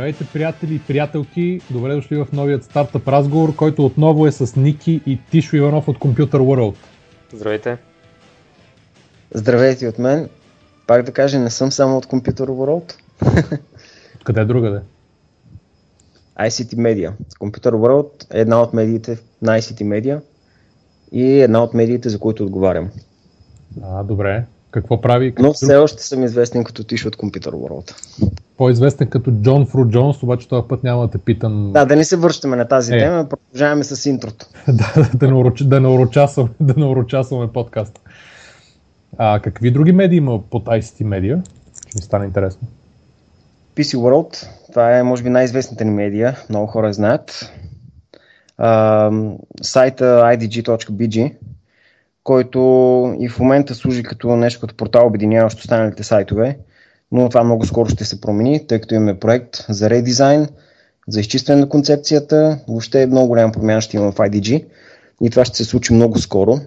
Здравейте, приятели и приятелки! Добре дошли в новият стартъп разговор, който отново е с Ники и Тишо Иванов от Computer World. Здравейте! Здравейте от мен. Пак да кажа, не съм само от Computer World. Къде другаде? ICT Media. Computer World е една от медиите на ICT Media и една от медиите, за които отговарям. А, добре. Какво прави? Какво Но все още съм известен като Тиш от Computer World. По-известен като Джон Фру Джонс, обаче този път няма да те питам. Да, да не се връщаме на тази Е. тема, продължаваме с интрото. да, да, не да, не урочасваме, да не урочасваме подкаста. А какви други медии има под ICT Media? Ще ми стане интересно. PC World, това е може би най-известната ни медия, много хора знаят. А, сайта idg.bg, който и в момента служи като нещо като портал, обединяващ останалите сайтове, но това много скоро ще се промени, тъй като имаме проект за редизайн, за изчистване на концепцията, въобще много голяма промяна ще има в IDG и това ще се случи много скоро.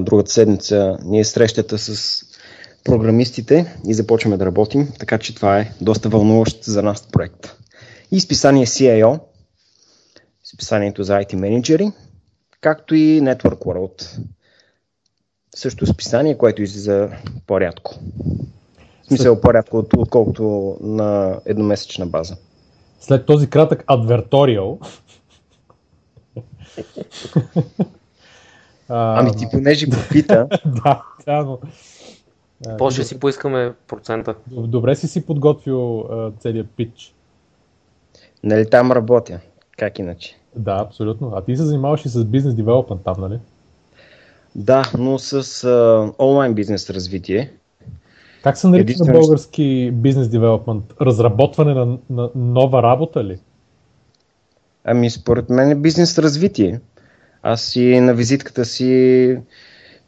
Другата седмица ние е срещата с програмистите и започваме да работим, така че това е доста вълнуващ за нас проект. И списание CIO, списанието за IT менеджери, както и Network World. Също списание, което излиза по-рядко. В смисъл по-рядко, от- отколкото на едномесечна база. След този кратък адверториал. Ами ти понеже попита, да, да, но... После ще си поискаме процента. Добре си си подготвил целият пич. нали там работя, как иначе? Да, абсолютно. А ти се занимаваш и с бизнес девелопмент там, нали? Да, но с а, онлайн бизнес развитие. Как се нарича на Единствено- български бизнес девелопмент? Разработване на, на нова работа ли? Ами според мен е бизнес развитие. Аз и на визитката си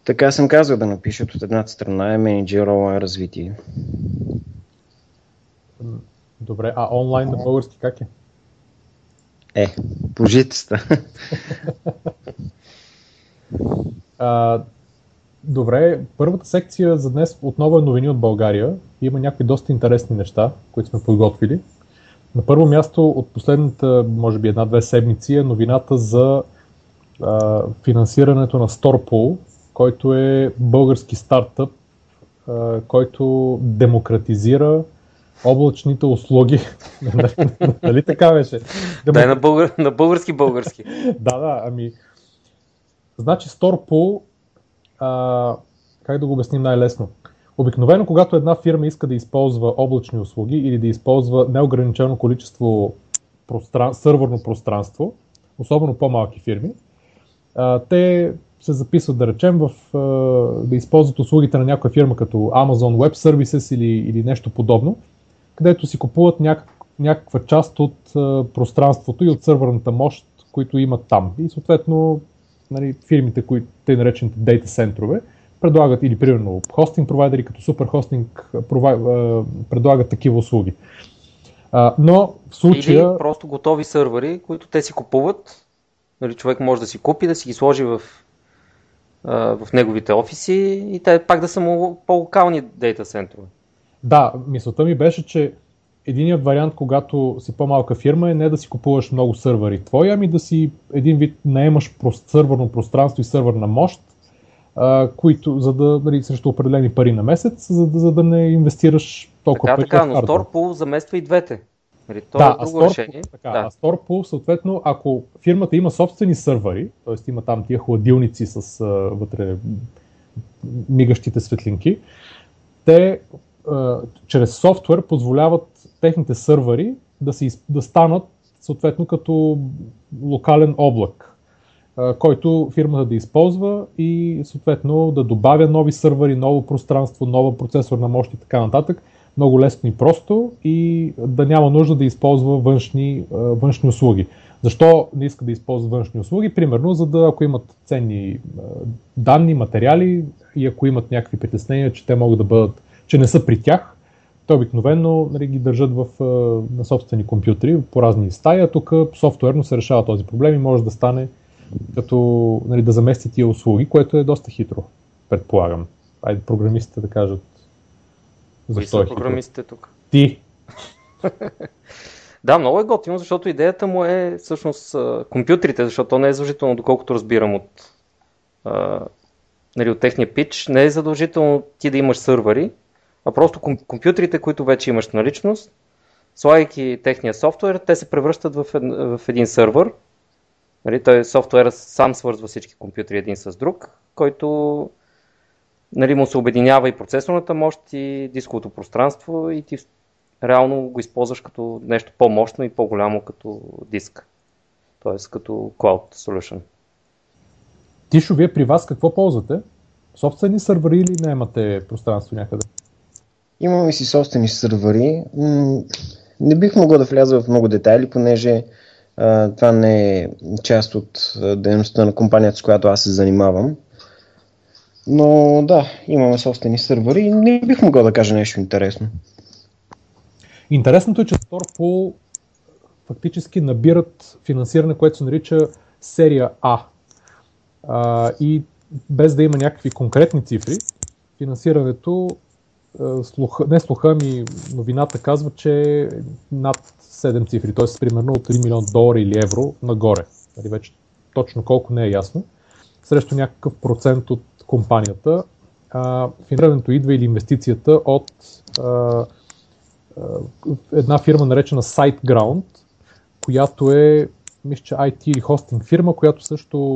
така съм казал да напишат от едната страна е менеджер онлайн развитие. Добре, а онлайн на български как е? Е, пожитеста. А, добре, първата секция за днес отново е новини от България. Има някои доста интересни неща, които сме подготвили. На първо място от последната, може би една-две седмици е новината за а, финансирането на Storpool, който е български стартъп, а, който демократизира облачните услуги. Нали така беше? Дай на, българ, на български български. Да, да, ами. Значи Storpool, как да го обясним най-лесно? Обикновено, когато една фирма иска да използва облачни услуги или да използва неограничено количество простран... сървърно пространство, особено по-малки фирми, а, те се записват, да речем, в, а, да използват услугите на някоя фирма като Amazon Web Services или, или нещо подобно, където си купуват някак, някаква част от а, пространството и от сървърната мощ, които имат там. И съответно нали, фирмите, които те наречените дейта центрове, предлагат или примерно хостинг провайдери като суперхостинг провай, а, предлагат такива услуги. А, но в случая... Или просто готови сървъри, които те си купуват. Нали, човек може да си купи, да си ги сложи в, а, в неговите офиси и те пак да са му по-локални дейта центрове. Да, мисълта ми беше, че единият вариант, когато си по-малка фирма е не да си купуваш много сървъри твои, ами да си един вид наемаш сървърно пространство и сървърна мощ, а, които, за да, нали, срещу определени пари на месец, за да, за да не инвестираш толкова Така, пари така, но. Storpool замества и двете. Нали, то Да, е а друго Store- решение. Така, да. а Storpool, съответно, ако фирмата има собствени сървъри, т.е. има там тия хладилници с а, вътре мигащите светлинки, те а, чрез софтуер позволяват техните сървъри да, се, да станат съответно като локален облак, който фирмата да използва и съответно да добавя нови сървъри, ново пространство, нова процесорна мощ и така нататък, много лесно и просто и да няма нужда да използва външни, външни услуги. Защо не иска да използва външни услуги? Примерно, за да ако имат ценни данни, материали и ако имат някакви притеснения, че те могат да бъдат, че не са при тях, те обикновено нали, ги държат в, на собствени компютри по разни стаи, а тук софтуерно се решава този проблем и може да стане като нали, да замести тия услуги, което е доста хитро, предполагам. Айде програмистите да кажат Кои защо са е програмистите тук? Ти. Да, много е готино, защото идеята му е всъщност компютрите, защото то не е задължително, доколкото разбирам от, а, нали, от техния пич, не е задължително ти да имаш сървъри, а просто компютрите, които вече имаш наличност, слагайки техния софтуер, те се превръщат в, в един сървър. Нали, той софтуерът сам свързва всички компютри един с друг, който нали, му се обединява и процесорната мощ и дисковото пространство и ти реално го използваш като нещо по-мощно и по-голямо като диск. Т.е. като Cloud Solution. Тишо, вие при вас какво ползвате? Собствени сървъри или не имате пространство някъде? Имаме си собствени сървъри. Не бих могъл да вляза в много детайли, понеже това не е част от дейността на компанията, с която аз се занимавам. Но да, имаме собствени сървъри и не бих могъл да кажа нещо интересно. Интересното е, че Storpool фактически набират финансиране, което се нарича серия А. а и без да има някакви конкретни цифри, финансирането, слуха, не слуха, ми новината казва, че е над 7 цифри, т.е. примерно от 3 милиона долара или евро нагоре. Нали, вече точно колко не е ясно. Срещу някакъв процент от компанията. А, финансирането идва или инвестицията от а, една фирма наречена SiteGround, която е, мисля, че IT или хостинг фирма, която също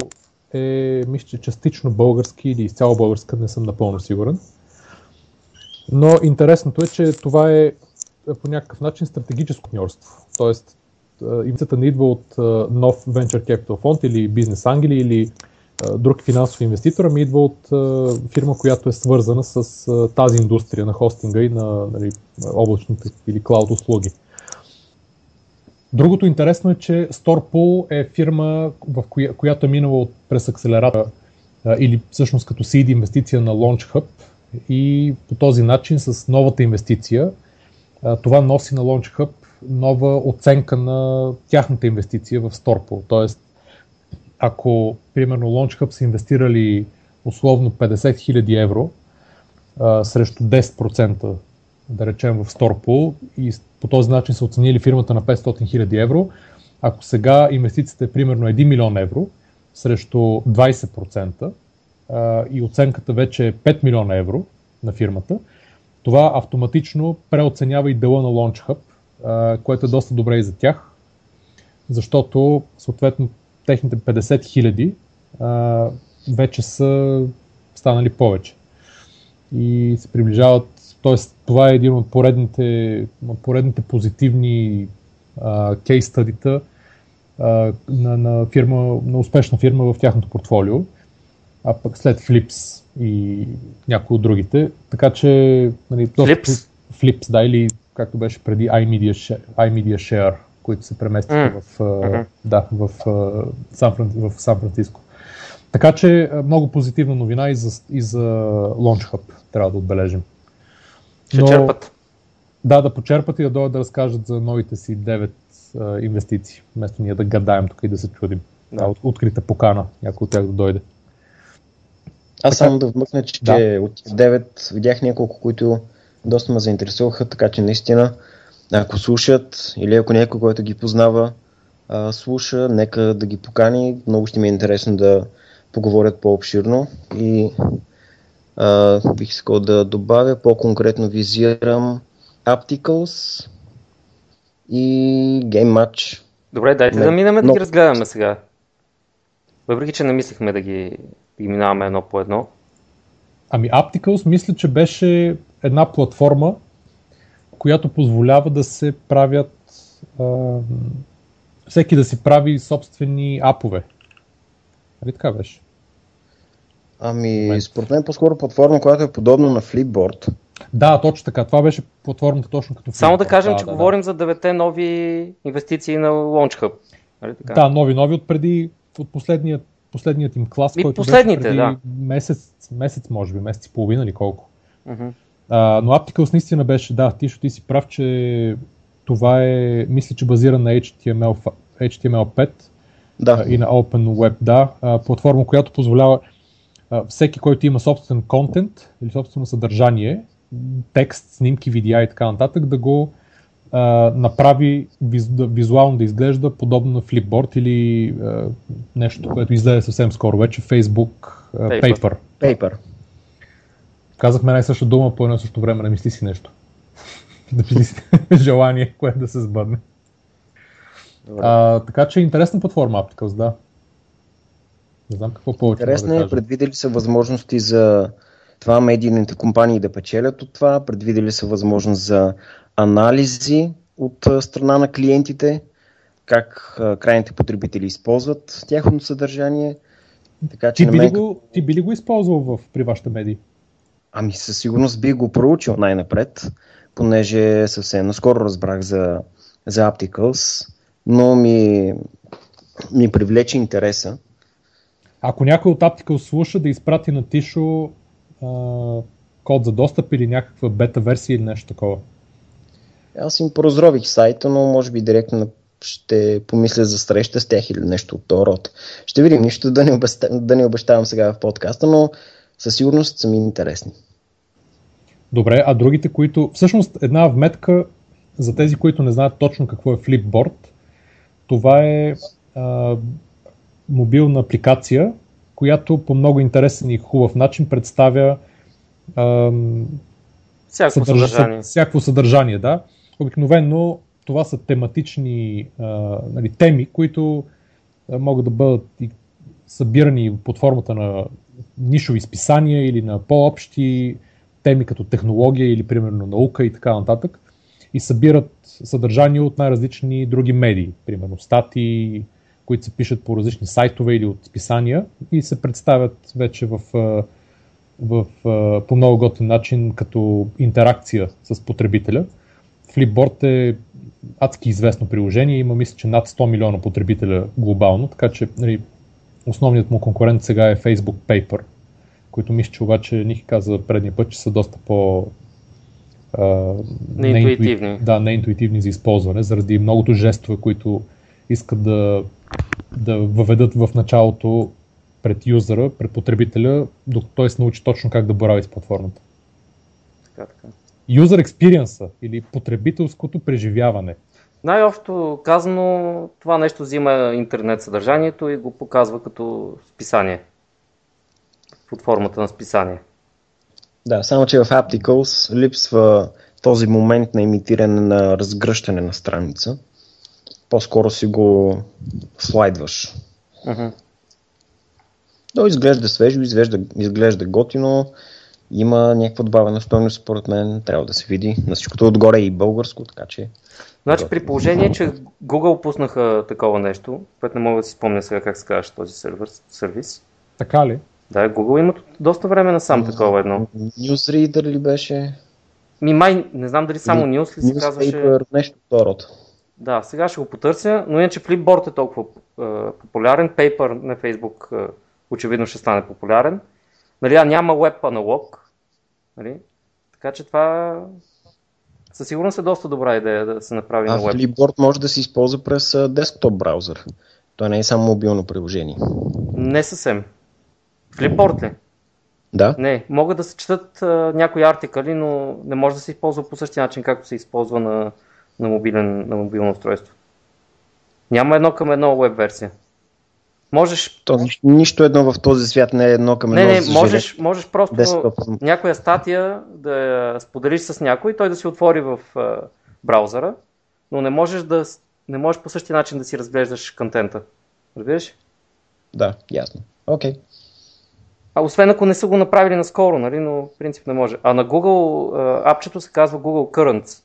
е, мисля, че частично български или изцяло българска, не съм напълно сигурен. Но интересното е, че това е по някакъв начин стратегическо партньорство. Тоест, инвестицията не идва от нов Venture Capital фонд или бизнес ангели или друг финансов инвеститор, ами идва от фирма, която е свързана с тази индустрия на хостинга и на нали, облачните или клауд услуги. Другото интересно е, че Storepool е фирма, в коя, която е минала през акселератора или всъщност като seed инвестиция на LaunchHub и по този начин с новата инвестиция това носи на LaunchHub нова оценка на тяхната инвестиция в Storepool. Тоест ако, примерно, LaunchHub са инвестирали условно 50 000 евро а, срещу 10%, да речем в Storepool и по този начин са оценили фирмата на 500 000 евро, ако сега инвестицията е примерно 1 милион евро срещу 20% и оценката вече е 5 милиона евро на фирмата, това автоматично преоценява и дела на LaunchHub, а, което е доста добре и за тях, защото съответно техните 50 хиляди вече са станали повече. И се приближават, т.е. това е един от поредните, поредните позитивни кейс стадита на, на, на успешна фирма в тяхното портфолио, а пък след Flips и някои от другите. Така че... Нали, Flips? Flips, да, или както беше преди iMedia Share, iMedia Share които се преместиха mm. в, mm-hmm. да, в, Сан, в Сан Франциско. Така че много позитивна новина и за, и за Launch Hub трябва да отбележим. Ще Но, черпат. Да, да почерпат и да дойдат да разкажат за новите си 9 а, инвестиции, вместо ние да гадаем тук и да се чудим. Да. От, открита покана, някой от тях да дойде. Аз само да вмъкна, че да. от 9 видях няколко, които доста ме заинтересуваха, така че наистина ако слушат или ако някой, който ги познава, а, слуша, нека да ги покани. Много ще ми е интересно да поговорят по-обширно и а, бих искал да добавя, по-конкретно визирам Apticals и Game Match. Добре, дайте Не, да минем да ги разгледаме сега. Въпреки, че не мислихме да ги, ги минаваме едно по едно. Ами Apticals мисля, че беше една платформа, която позволява да се правят а, всеки да си прави собствени апове. Нали така беше? Ами, според мен по-скоро платформа, която е подобна на Flipboard. Да, точно така. Това беше платформата точно като Flipboard. Само да кажем, да, че да, говорим да. за девете нови инвестиции на LaunchHub. Нали така? Да, нови, нови от преди, от последният, последният им клас, и който последните, беше преди да. месец, месец, може би, месец и половина или колко. Uh-huh. А, но Apticals наистина беше, да, ти, ти си прав, че това е, мисля, че базира на HTML, HTML5 да. и на Open Web, да, а, платформа, която позволява а, всеки, който има собствен контент или собствено съдържание, текст, снимки, видеа и така нататък, да го а, направи виз, визуално да изглежда подобно на Flipboard или а, нещо, което излезе съвсем скоро вече, Facebook а, Paper. Paper. Paper. Казахме най-съща дума по едно също време, не мисли си нещо. да си желание, което да се сбъдне. А, така че интересна платформа Apticals, да. Не знам какво повече. Интересно да е, предвидели са възможности за това медийните компании да печелят от това, предвидели са възможност за анализи от страна на клиентите, как крайните потребители използват тяхното съдържание. Така, че ти, би мен... го, ти би ли го използвал в, при вашите медии? Ами със сигурност би го проучил най-напред, понеже съвсем наскоро разбрах за, за Apticals, но ми, ми привлече интереса. Ако някой от Apticals слуша, да изпрати на Тишо а, код за достъп или някаква бета версия или нещо такова. Аз им поразрових сайта, но може би директно ще помисля за среща с тях или нещо от този род. Ще видим нищо да не, обещавам, да не обещавам сега в подкаста, но със сигурност са ми интересни. Добре, а другите, които... Всъщност една вметка за тези, които не знаят точно какво е Flipboard, това е а, мобилна апликация, която по много интересен и хубав начин представя а, всяко съдържание. Всяко съдържание, да. Обикновено това са тематични а, нали, теми, които а, могат да бъдат и събирани под формата на нишови списания или на по-общи теми като технология или примерно наука и така нататък и събират съдържание от най-различни други медии, примерно статии, които се пишат по различни сайтове или от списания и се представят вече в, в, по много готин начин като интеракция с потребителя. Flipboard е адски известно приложение, има мисля, че над 100 милиона потребителя глобално, така че нали, основният му конкурент сега е Facebook Paper, които мисля, че обаче Ники каза предния път, че са доста по неинтуитивни. Да, неинтуитивни за използване, заради многото жестове, които искат да, да въведат в началото пред юзера, пред потребителя, докато той се научи точно как да борави с платформата. Така, така. User experience или потребителското преживяване. Най-общо казано, това нещо взима интернет съдържанието и го показва като списание. Под формата на списание. Да, само че в Apticals липсва този момент на имитиране на разгръщане на страница. По-скоро си го слайдваш. Uh-huh. То изглежда свежо, изглежда, изглежда готино, има някаква добавена стойност, според мен, трябва да се види. На всичкото отгоре е и българско, така че... Значи при положение, че Google пуснаха такова нещо, което не мога да си спомня сега как се казваше този сервер, сервис. Така ли? Да, Google имат доста време на сам такова едно. Newsreader ли беше? Ми май, не знам дали само News ли се казваше. нещо второто. Да, сега ще го потърся, но иначе Flipboard е толкова е, популярен, Paper на Facebook е, очевидно ще стане популярен. Нали, а няма веб аналог. Нали? Така че това със сигурност е доста добра идея да се направи а на веб. Flipboard може да се използва през десктоп браузър. То не е само мобилно приложение. Не съвсем. Flipboard ли? Да. Не, могат да се четат а, някои артикали, но не може да се използва по същия начин, както се използва на, на, мобилен, на мобилно устройство. Няма едно към едно веб версия. Можеш... То, нищо едно в този свят не е едно към едно. Не, не, можеш, можеш просто някоя статия да я споделиш с някой, той да си отвори в а, браузъра, но не можеш, да, не можеш по същия начин да си разглеждаш контента. Разбираш? Да, ясно. Окей. Okay. А освен ако не са го направили наскоро, нали, но в принцип не може. А на Google апчето се казва Google Currents.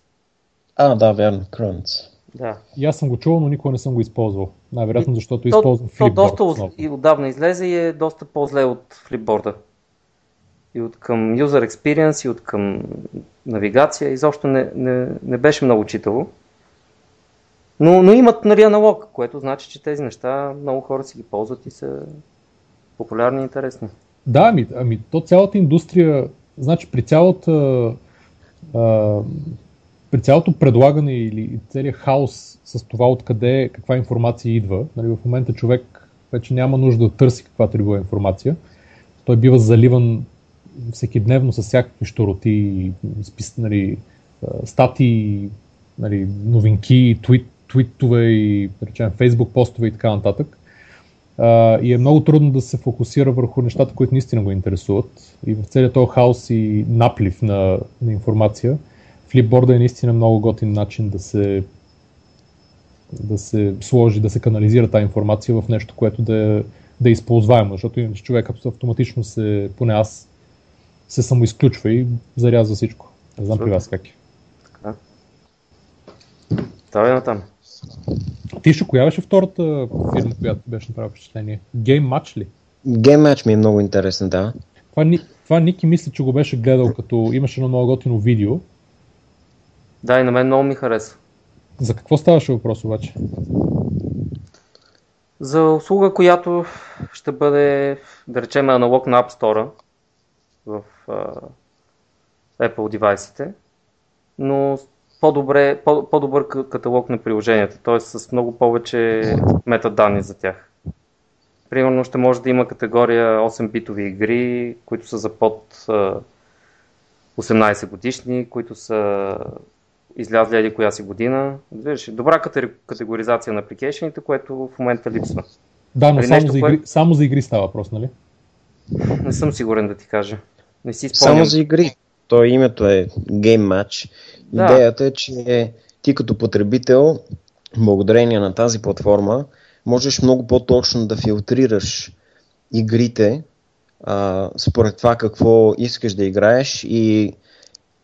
А, да, вярно, Currents. Да. И аз съм го чувал, но никога не съм го използвал. Най-вероятно, защото то, използвам Flipboard. То доста и отдавна излезе и е доста по-зле от Flipboard. И от към user experience, и от към навигация. Изобщо не, не, не беше много читаво. Но, но имат нали, аналог, което значи, че тези неща много хора си ги ползват и са популярни и интересни. Да, ами, ами то цялата индустрия, значи при цялата а, при цялото предлагане или целият хаос с това откъде каква информация идва, нали, в момента човек вече няма нужда да търси каквато била информация. Той бива заливан всеки дневно с всякакви щуроти, спис, нали, статии, нали, новинки, твит, твитове и речем, фейсбук постове и така нататък. Uh, и е много трудно да се фокусира върху нещата, които наистина го интересуват. И в целият този хаос и наплив на, на информация, флипборда е наистина много готин начин да се да се сложи, да се канализира тази информация в нещо, което да е, да е използваемо, защото иначе човек автоматично се, поне аз, се самоизключва и зарязва всичко. Не знам при вас как е. Така. Това е натам. Ти ще коя беше втората фирма, която беше направила впечатление? Game Match ли? Game Match ми е много интересен, да. Това, това Ники мисля, че го беше гледал, като имаше едно много готино видео. Да, и на мен много ми хареса. За какво ставаше въпрос обаче? За услуга, която ще бъде, да речем, аналог на App Store в uh, Apple девайсите, но по-добре, по- по-добър каталог на приложенията, т.е. с много повече метаданни за тях. Примерно ще може да има категория 8-битови игри, които са за под uh, 18 годишни, които са излязли еди коя си година. Виж, добра категоризация на апликейшените, което в момента липсва. Да, но само, нещо, за игри, кое... само за игри става въпрос, нали? Не съм сигурен да ти кажа. Не си спомням. Само за игри. То името е Game Match. Да. Идеята е, че ти като потребител, благодарение на тази платформа, можеш много по-точно да филтрираш игрите а, според това какво искаш да играеш и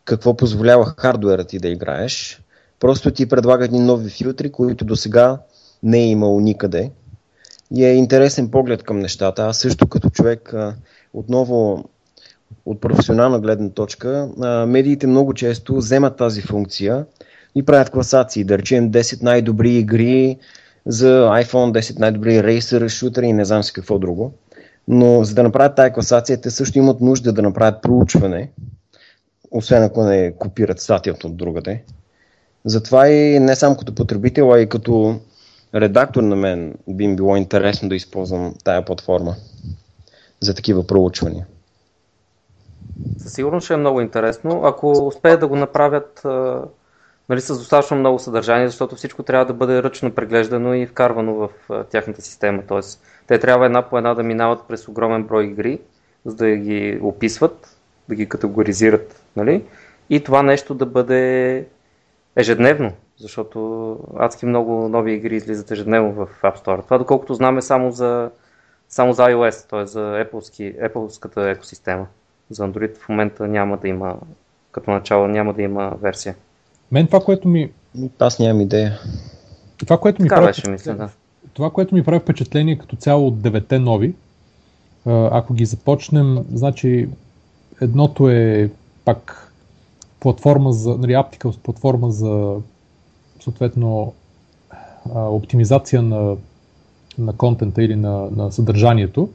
какво позволява хардуера ти да играеш. Просто ти предлагат ни нови филтри, които до сега не е имало никъде. И е интересен поглед към нещата. Аз също като човек отново от професионална гледна точка, медиите много често вземат тази функция и правят класации. Да речем 10 най-добри игри за iPhone, 10 най-добри рейсър, шутери и не знам си какво друго. Но за да направят тази класация, те също имат нужда да направят проучване освен ако не копират статията от другаде. Затова и не само като потребител, а и като редактор на мен би им било интересно да използвам тая платформа за такива проучвания. Със сигурност ще е много интересно. Ако успеят да го направят нали, с достатъчно много съдържание, защото всичко трябва да бъде ръчно преглеждано и вкарвано в тяхната система. Тоест, те трябва една по една да минават през огромен брой игри, за да ги описват, да ги категоризират Нали? И това нещо да бъде ежедневно, защото адски много нови игри излизат ежедневно в App Store. Това доколкото знаме само за, само за iOS, т.е. за Apple-ски, Apple-ската екосистема. За Android в момента няма да има, като начало няма да има версия. Мен това, което ми... Аз нямам идея. Това, което ми така прави беше, мисля, да. Това, което ми прави впечатление като цяло от девете нови, ако ги започнем, значи едното е пак платформа за, нали, Apticals платформа за съответно оптимизация на, на контента или на, на съдържанието.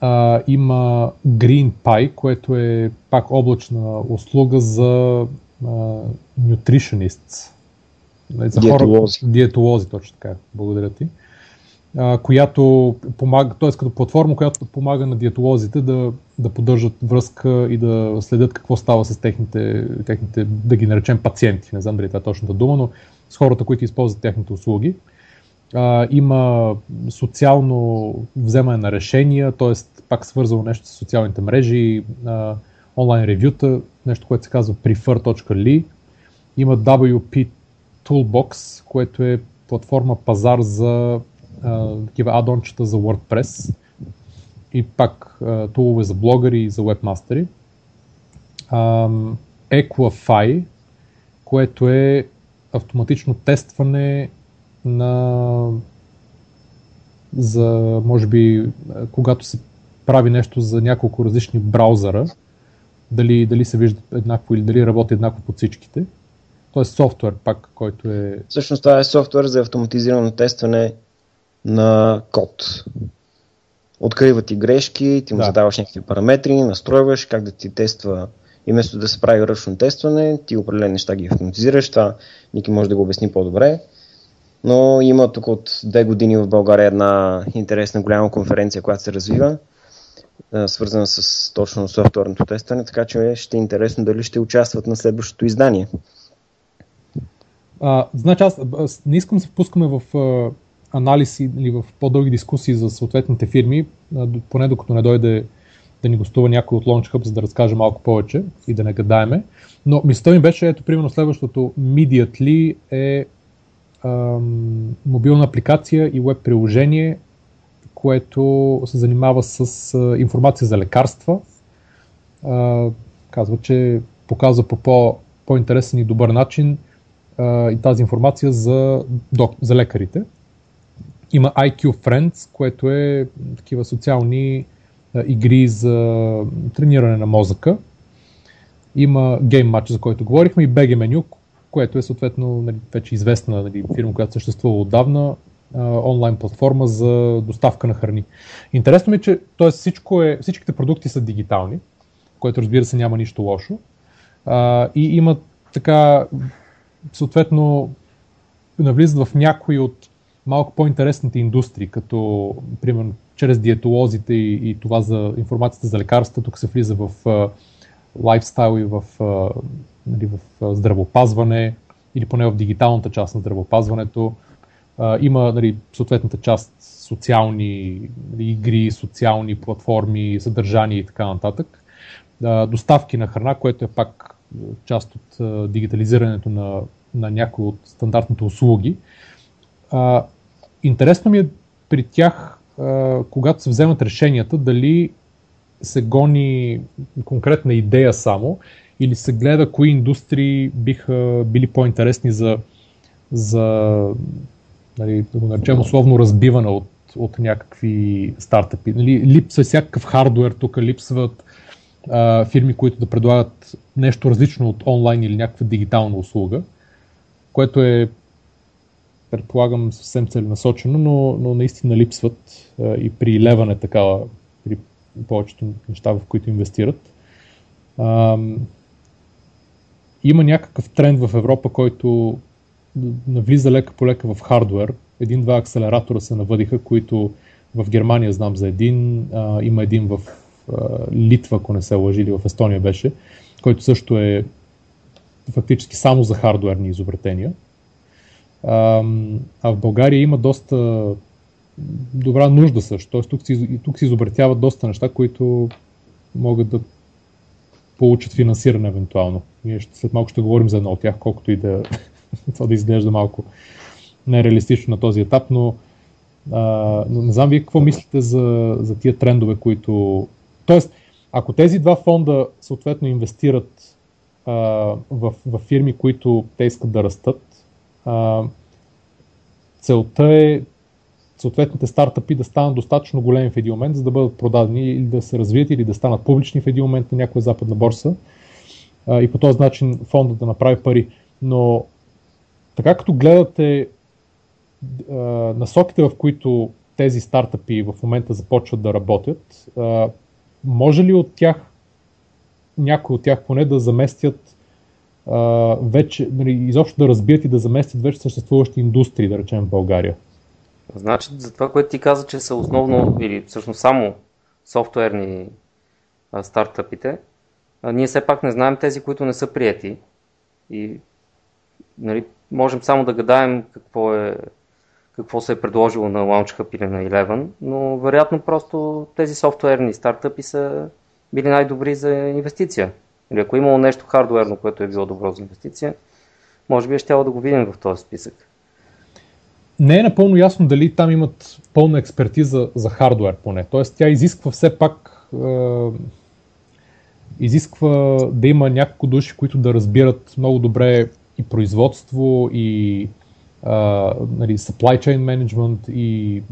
А, има GreenPy, което е пак облачна услуга за а, nutritionists. Нали, за диетолози. Хора, диетолози, точно така. Благодаря ти която помага, т.е. като платформа, която помага на диетолозите да, да поддържат връзка и да следят какво става с техните, техните, да ги наречем пациенти, не знам дали това е точната дума, но с хората, които използват техните услуги. А, има социално вземане на решения, т.е. пак свързано нещо с социалните мрежи, а, онлайн ревюта, нещо, което се казва prefer.ly. Има WP Toolbox, което е платформа пазар за такива адончета за WordPress и пак а, тулове за блогъри и за вебмастери. Equify, което е автоматично тестване на за, може би, когато се прави нещо за няколко различни браузъра, дали, дали се вижда еднакво или дали работи еднакво под всичките. Тоест софтуер пак, който е... Всъщност това е софтуер за автоматизирано тестване на код. Открива ти грешки, ти му да. задаваш някакви параметри, настройваш как да ти тества и вместо да се прави ръчно тестване, ти определени неща ги автоматизираш. Това Ники може да го обясни по-добре. Но има тук от две години в България една интересна голяма конференция, която се развива, свързана с точно софтуерното тестване, така че ще е интересно дали ще участват на следващото издание. А, значи аз, не искам да се впускаме в анализи или в по-дълги дискусии за съответните фирми, поне докато не дойде да ни гостува някой от Launch Hub, за да разкаже малко повече и да не гадаеме. Но мисълта ми беше, ето, примерно следващото Mediately е ам, мобилна апликация и веб приложение, което се занимава с а, информация за лекарства. А, казва, че показва по, по по-интересен и добър начин а, и тази информация за, док, за лекарите. Има IQ Friends, което е такива социални а, игри за трениране на мозъка. Има Game Match, за който говорихме, и BG Menu, което е съответно нали, вече известна нали, фирма, която съществува отдавна, онлайн платформа за доставка на храни. Интересно ми е, че т.е. Всичко е, всичките продукти са дигитални, което разбира се няма нищо лошо. А, и имат така, съответно, навлизат в някои от малко по-интересните индустрии, като, примерно, чрез диетолозите и, и това за информацията за лекарства, тук се влиза в лайфстайл и в, нали, в здравопазване, или поне в дигиталната част на здравопазването. А, има нали, съответната част социални нали, игри, социални платформи, съдържание и така нататък. А, доставки на храна, което е пак част от а, дигитализирането на, на някои от стандартните услуги. А, интересно ми е при тях, когато се вземат решенията, дали се гони конкретна идея само или се гледа кои индустрии биха били по-интересни за, за нали, да го наречем условно разбиване от, от някакви стартъпи. Нали, липсва всякакъв хардуер, тук липсват а, фирми, които да предлагат нещо различно от онлайн или някаква дигитална услуга, което е предполагам съвсем целенасочено, но, но наистина липсват а, и при леване такава, при повечето неща, в които инвестират. А, има някакъв тренд в Европа, който навлиза лека по лека в хардвер. Един-два акселератора се навъдиха, които в Германия знам за един, а, има един в Литва, ако не се лъжи, или в Естония беше, който също е фактически само за хардуерни изобретения. А, а в България има доста добра нужда също. Тоест тук тук си изобретяват доста неща, които могат да получат финансиране евентуално. Ние ще, след малко ще говорим за едно от тях, колкото и да това да изглежда малко нереалистично на този етап, но, а, не знам вие какво мислите за, за тия трендове, които Тоест, ако тези два фонда съответно инвестират а, в, в фирми, които те искат да растат, целта е съответните стартъпи да станат достатъчно големи в един момент, за да бъдат продадени или да се развият или да станат публични в един момент на някоя западна борса а, и по този начин фонда да направи пари. Но така като гледате а, насоките, в които тези стартъпи в момента започват да работят, а, може ли от тях, някой от тях поне да заместят а, вече, нали, изобщо да разбият и да заместят вече съществуващи индустрии, да речем в България? Значи, за това, което ти каза, че са основно или всъщност само софтуерни а, стартъпите, а, ние все пак не знаем тези, които не са прияти. И нали, можем само да гадаем какво е какво се е предложило на Launchhub или на Eleven, но вероятно просто тези софтуерни стартъпи са били най-добри за инвестиция. Или ако е имало нещо хардуерно, което е било добро за инвестиция, може би е щяло да го видим в този списък. Не е напълно ясно дали там имат пълна експертиза за хардуер поне. Тоест тя изисква все пак е, изисква да има няколко души, които да разбират много добре и производство, и нали, supply chain management и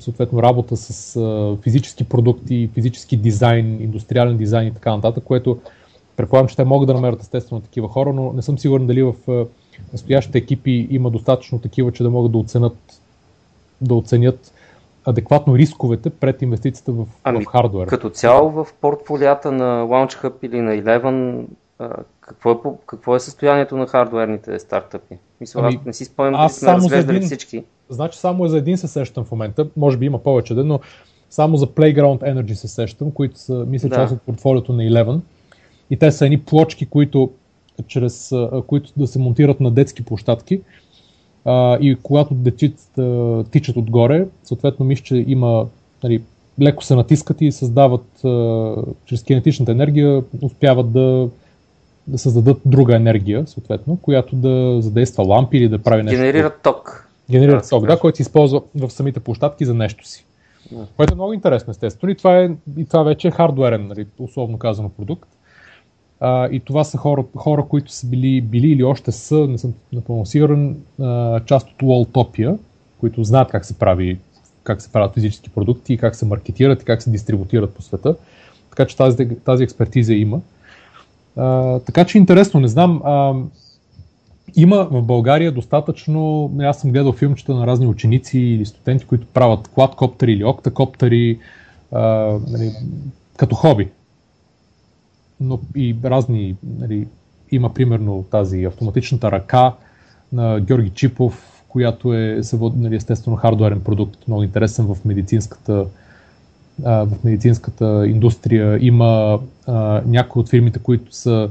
съответно работа с а, физически продукти, физически дизайн, индустриален дизайн и така нататък, което предполагам, че те могат да намерят естествено такива хора, но не съм сигурен дали в а, настоящите екипи има достатъчно такива, че да могат да оценят, да оценят адекватно рисковете пред инвестицията в, ами, в хардуер. Като цяло в портфолията на LaunchHub или на Eleven какво е, какво е състоянието на хардуерните стартъпи? Мисля, ами, аз не си спомням дали сме разглеждали един, всички. Значи само е за един се сещам в момента, може би има повече, но само за Playground Energy се сещам, които са, мисля, да. част от портфолиото на Eleven. И те са едни плочки, които чрез, които да се монтират на детски площадки. А, и когато дечицата тичат отгоре, съответно мисля, че има нали, леко се натискат и създават а, чрез кинетичната енергия, успяват да, да създадат друга енергия, съответно, която да задейства лампи или да прави нещо. Генерират ток. Генерират да, ток, да, който се използва в самите площадки за нещо си. Което е много интересно, естествено. И това, е, и това вече е хардуерен, нали, условно казано, продукт. А, и това са хора, хора които са били, били или още са, не съм напълно сигурен, част от Walltopia, които знаят как се прави как се правят физически продукти, как се маркетират и как се дистрибутират по света. Така че тази, тази експертиза има. А, така че интересно, не знам. А, има в България достатъчно, аз съм гледал филмчета на разни ученици или студенти, които правят квадкоптери или октакоптери а, нали, като хоби. Но и разни, нали, има примерно тази автоматичната ръка на Георги Чипов, която е нали, естествено хардуерен продукт, много интересен в медицинската, а, в медицинската индустрия. Има а, някои от фирмите, които са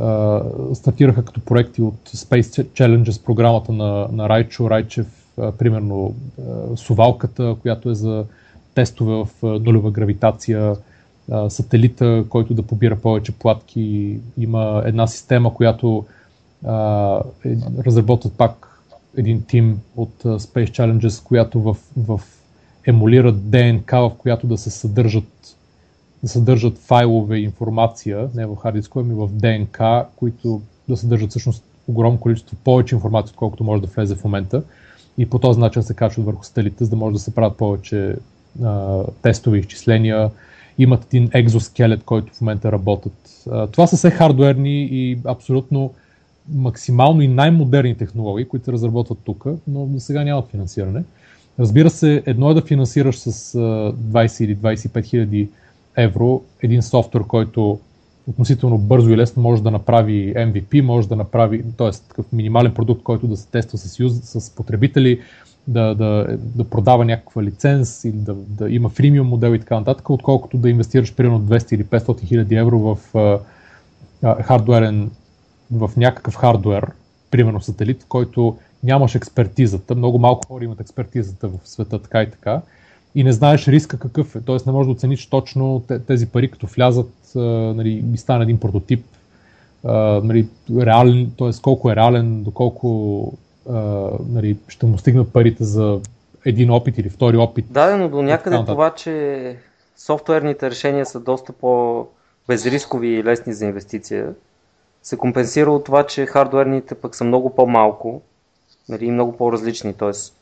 а, стартираха като проекти от Space Challenges програмата на, на Райчо Райчев, а, примерно а, сувалката, която е за тестове в нулева гравитация, сателита, който да побира повече платки. Има една система, която е, разработват пак един тим от Space Challenges, която в, в емулират ДНК, в която да се съдържат, да съдържат файлове информация, не в хардиско, ами в ДНК, които да съдържат всъщност огромно количество повече информация, отколкото може да влезе в момента. И по този начин се качват върху стелите, за да може да се правят повече а, тестове изчисления. Имат един екзоскелет, който в момента работят. Това са все хардуерни и абсолютно максимално и най-модерни технологии, които разработват тук, но до сега нямат финансиране. Разбира се, едно е да финансираш с 20 или 25 хиляди евро един софтуер, който относително бързо и лесно може да направи MVP, може да направи, т.е. такъв минимален продукт, който да се тества с, юз, с потребители, да, да, да продава някаква лиценз или да, да има фримиум модел и така нататък, отколкото да инвестираш примерно 200 или 500 хиляди евро в а, а, хардуерен в някакъв хардуер, примерно сателит, който нямаш експертизата, много малко хора имат експертизата в света, така и така, и не знаеш риска какъв е, т.е. не можеш да оцениш точно тези пари, като влязат нали, и стане един прототип, нали, реален, т.е. колко е реален, доколко нали, ще му стигнат парите за един опит или втори опит. Да, но до някъде това, че софтуерните решения са доста по-безрискови и лесни за инвестиция, се компенсира от това, че хардуерните пък са много по-малко нали, и много по-различни. Тоест,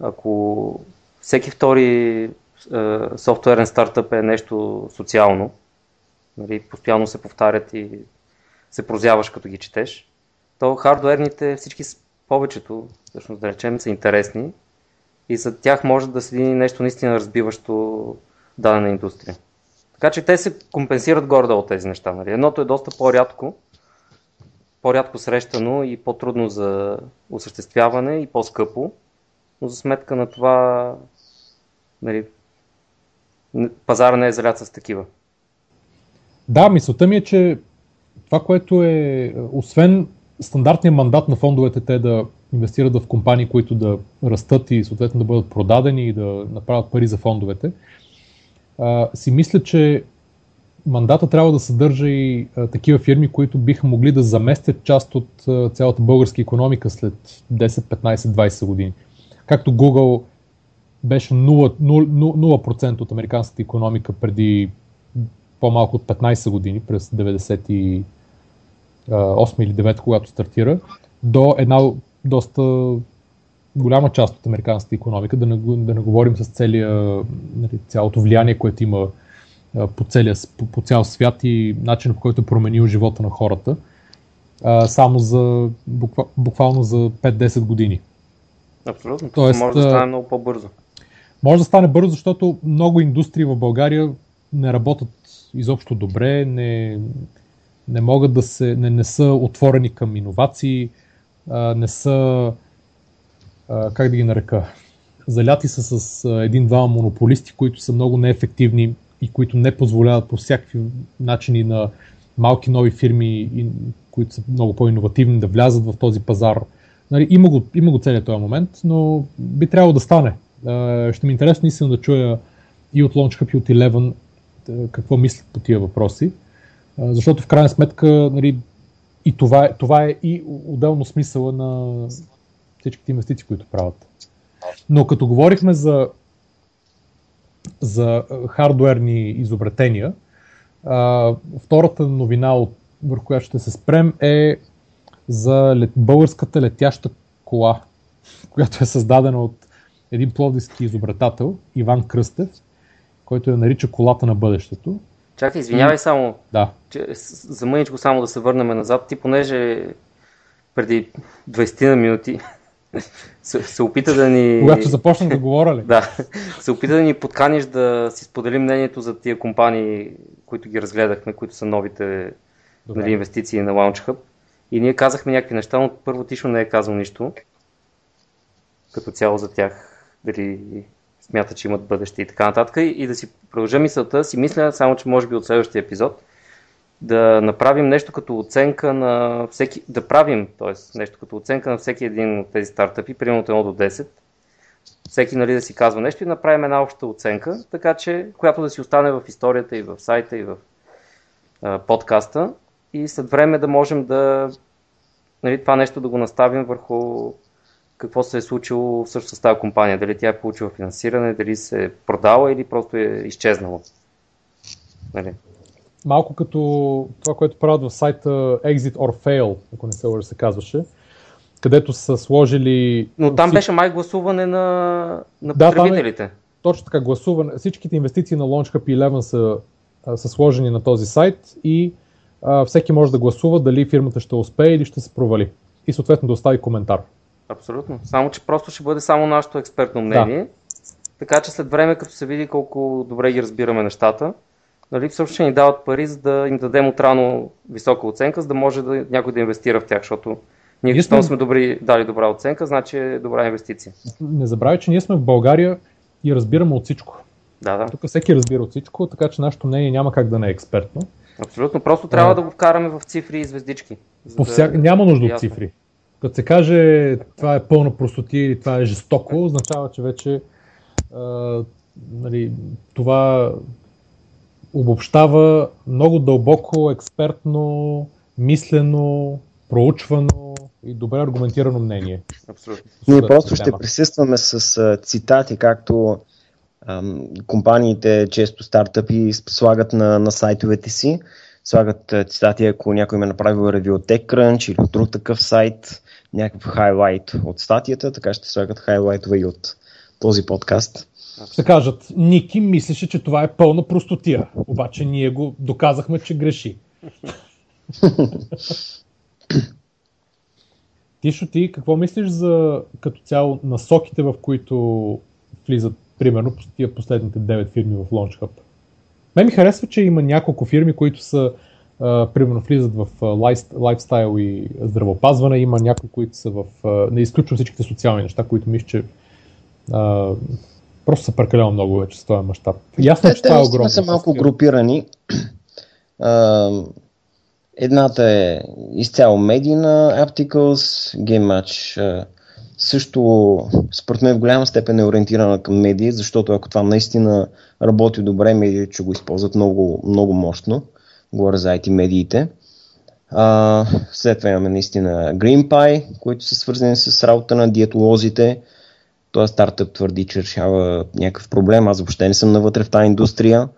ако всеки втори е, софтуерен стартъп е нещо социално, нали, постоянно се повтарят и се прозяваш като ги четеш, то хардуерните всички повечето, всъщност да речем, са интересни и за тях може да седи нещо наистина разбиващо дадена индустрия. Така че те се компенсират гордо от тези неща. Нали. Едното е доста по-рядко, по-рядко срещано и по-трудно за осъществяване и по-скъпо, но за сметка на това нали, пазара не е залят с такива. Да, мисълта ми е, че това, което е, освен стандартния мандат на фондовете, те да инвестират в компании, които да растат и съответно да бъдат продадени и да направят пари за фондовете, а, си мисля, че мандата трябва да съдържа и а, такива фирми, които биха могли да заместят част от а, цялата българска економика след 10, 15, 20 години. Както Google беше 0%, 0% от американската економика преди по-малко от 15 години, през 98 или 9, когато стартира, до една доста голяма част от американската економика, да не, да не говорим с целия, нали, цялото влияние, което има по, целия, по, по цял свят и начинът по който е променил живота на хората а, само за буква, буквално за 5-10 години. Абсолютно. Тоест, може да стане много по-бързо. Може да стане бързо, защото много индустрии в България не работят изобщо добре, не, не могат да се, не, не са отворени към иновации, не са, как да ги нарека, заляти са с един-два монополисти, които са много неефективни и които не позволяват по всякакви начини на малки нови фирми, които са много по-инновативни, да влязат в този пазар. Нали, има, го, има го целият този момент, но би трябвало да стане. Ще ми е интересно наистина да чуя и от Launch и от Eleven какво мислят по тия въпроси. Защото в крайна сметка нали, и това, е, това е и отделно смисъла на всичките инвестиции, които правят. Но като говорихме за, за хардуерни изобретения, а, втората новина, върху която ще се спрем, е за лет, българската летяща кола, която е създадена от един пловдивски изобретател, Иван Кръстев, който я нарича колата на бъдещето. Чакай, извинявай само. Да. Че, за мъничко само да се върнем назад. Ти понеже преди 20 на минути се, се опита да ни... Когато започнах да говоря ли? да, се опита да ни подканиш да си споделим мнението за тия компании, които ги разгледахме, които са новите нали, инвестиции на LaunchHub. И ние казахме някакви неща, но първо Тишо не е казал нищо. Като цяло за тях. Дали смята, че имат бъдеще и така нататък. И да си продължа мисълта, си мисля, само че може би от следващия епизод, да направим нещо като оценка на всеки, да правим, т.е. нещо като оценка на всеки един от тези стартъпи, примерно от 1 до 10. Всеки нали, да си казва нещо и направим една обща оценка, така че, която да си остане в историята и в сайта и в а, подкаста и след време да можем да нали, това нещо да го наставим върху какво се е случило също с тази компания. Дали тя е получила финансиране, дали се е продала или просто е изчезнала. Нали? Малко като това, което правят в сайта Exit or Fail, ако не се лъжа се казваше, където са сложили... Но там беше май гласуване на, на да, потребителите. Е, точно така, гласуване. Всичките инвестиции на Launchhub 11 са, са сложени на този сайт и а, всеки може да гласува дали фирмата ще успее или ще се провали. И съответно да остави коментар. Абсолютно. Само, че просто ще бъде само нашето експертно мнение. Да. Така че след време, като се види колко добре ги разбираме нещата, нали, всъщност ще ни дават пари, за да им дадем отрано висока оценка, за да може да, някой да инвестира в тях, защото ние сме... сме добри, дали добра оценка, значи е добра инвестиция. Не забравяй, че ние сме в България и разбираме от всичко. Да, да. Тук всеки разбира от всичко, така че нашето мнение няма как да не е експертно. Абсолютно. Просто трябва а... да го вкараме в цифри и звездички. По да... Няма нужда от цифри. Като се каже това е пълна простотия или това е жестоко, означава, че вече а, нали, това обобщава много дълбоко, експертно, мислено, проучвано и добре аргументирано мнение. Абсолютно. Ние просто ще присъстваме с а, цитати, както ам, компаниите, често стартъпи, слагат на, на сайтовете си. Слагат цитати, ако някой ме направил ревю от TechCrunch или от друг такъв сайт някакъв хайлайт от статията, така ще слагат хайлайтове и от този подкаст. Ще кажат, Ники мислеше, че това е пълна простотия, обаче ние го доказахме, че греши. Тишо, ти какво мислиш за като цяло насоките, в които влизат, примерно, тия последните 9 фирми в LaunchHub? Мен ми харесва, че има няколко фирми, които са примерно влизат в лайфстайл и здравопазване. Има някои, които са в... не изключвам всичките социални неща, които мисля, че просто са прекалено много вече с този мащаб. Ясно, е, че това е огромно. са малко групирани. Едната е изцяло медийна, Apticals, Game Match. Също, според мен, в голяма степен е ориентирана към медии, защото ако това наистина работи добре, медиите ще го използват много, много мощно говоря за IT медиите. А, след това имаме наистина GreenPie, които са свързани с работа на диетолозите. Този стартъп твърди, че решава някакъв проблем. Аз въобще не съм навътре в тази индустрия,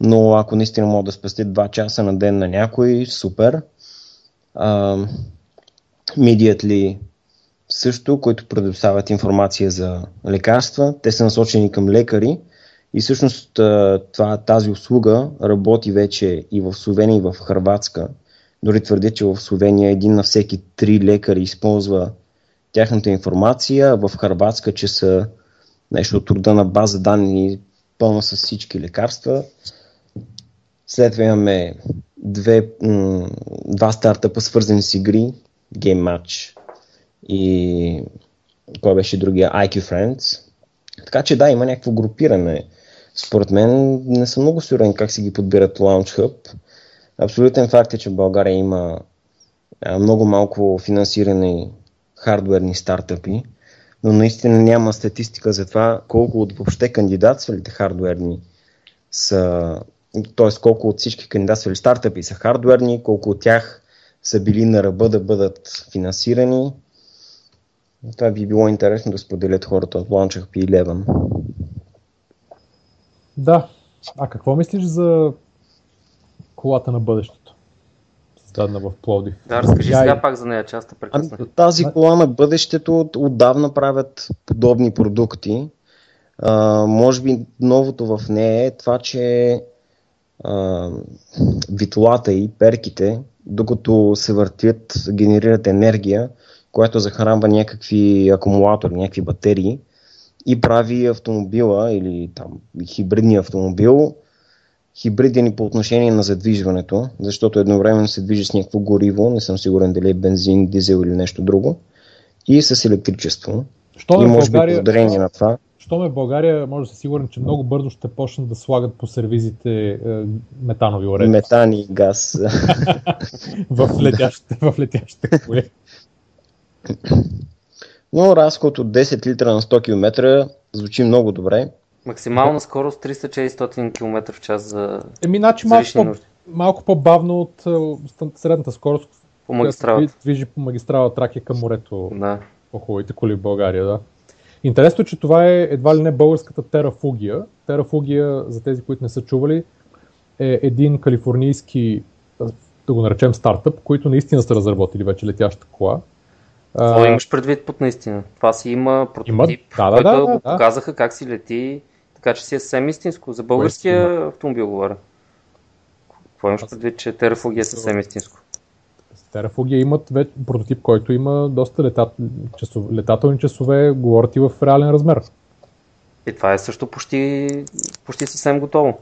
но ако наистина мога да спестя 2 часа на ден на някой, супер. Uh, Immediately също, които предоставят информация за лекарства. Те са насочени към лекари, и всъщност това, тази услуга работи вече и в Словения, и в Хрватска. Дори твърдя, че в Словения един на всеки три лекари използва тяхната информация, в Хрватска, че са нещо от труда на база данни пълна с всички лекарства. След това имаме две, два стартъпа свързани с игри, Game Match и кой беше другия, IQ Friends. Така че да, има някакво групиране според мен не съм много сигурен как си ги подбират Launch Hub. Абсолютен факт е, че в България има много малко финансирани хардуерни стартъпи, но наистина няма статистика за това колко от въобще кандидатствалите хардуерни са, т.е. колко от всички кандидатствали стартъпи са хардуерни, колко от тях са били на ръба да бъдат финансирани. Това би било интересно да споделят хората от Launch P11. Да. А какво мислиш за колата на бъдещето? Създадена в Плодив. Да, разкажи Я сега и... пак за нея, част ами, Тази кола на бъдещето отдавна правят подобни продукти. А, може би новото в нея е това, че а, витлата и перките, докато се въртят, генерират енергия, която захранва някакви акумулатори, някакви батерии и прави автомобила или там хибридния автомобил хибриден и по отношение на задвижването, защото едновременно се движи с някакво гориво, не съм сигурен дали е бензин, дизел или нещо друго, и с електричество. Що и може България, би благодарение на това. Що ме в България, може да си сигурен, че много бързо ще почнат да слагат по сервизите е, метанови уреди. Метан и газ. в летящите, в летящите коли. Но разход от 10 литра на 100 км звучи много добре. Максимална скорост 300-400 км в час за Еми, значи малко, по, малко по-бавно от средната скорост, по магистрала. движи по магистрала Тракия към морето. Да. По-хубавите коли в България, да. Интересно е, че това е едва ли не българската терафугия. Терафугия, за тези, които не са чували, е един калифорнийски, да го наречем стартъп, които наистина са разработили вече летяща кола. Това имаш предвид под наистина. Това си има прототип, има... Да, да, който да, да, показаха как си лети така че си е съвсем истинско. За българския автомобил говоря. Какво имаш предвид, че терафугия е съвсем истинско? Терафугия имат вече прототип, който има доста летат, часов, летателни часове, говорят и в реален размер. И това е също почти, почти съвсем готово.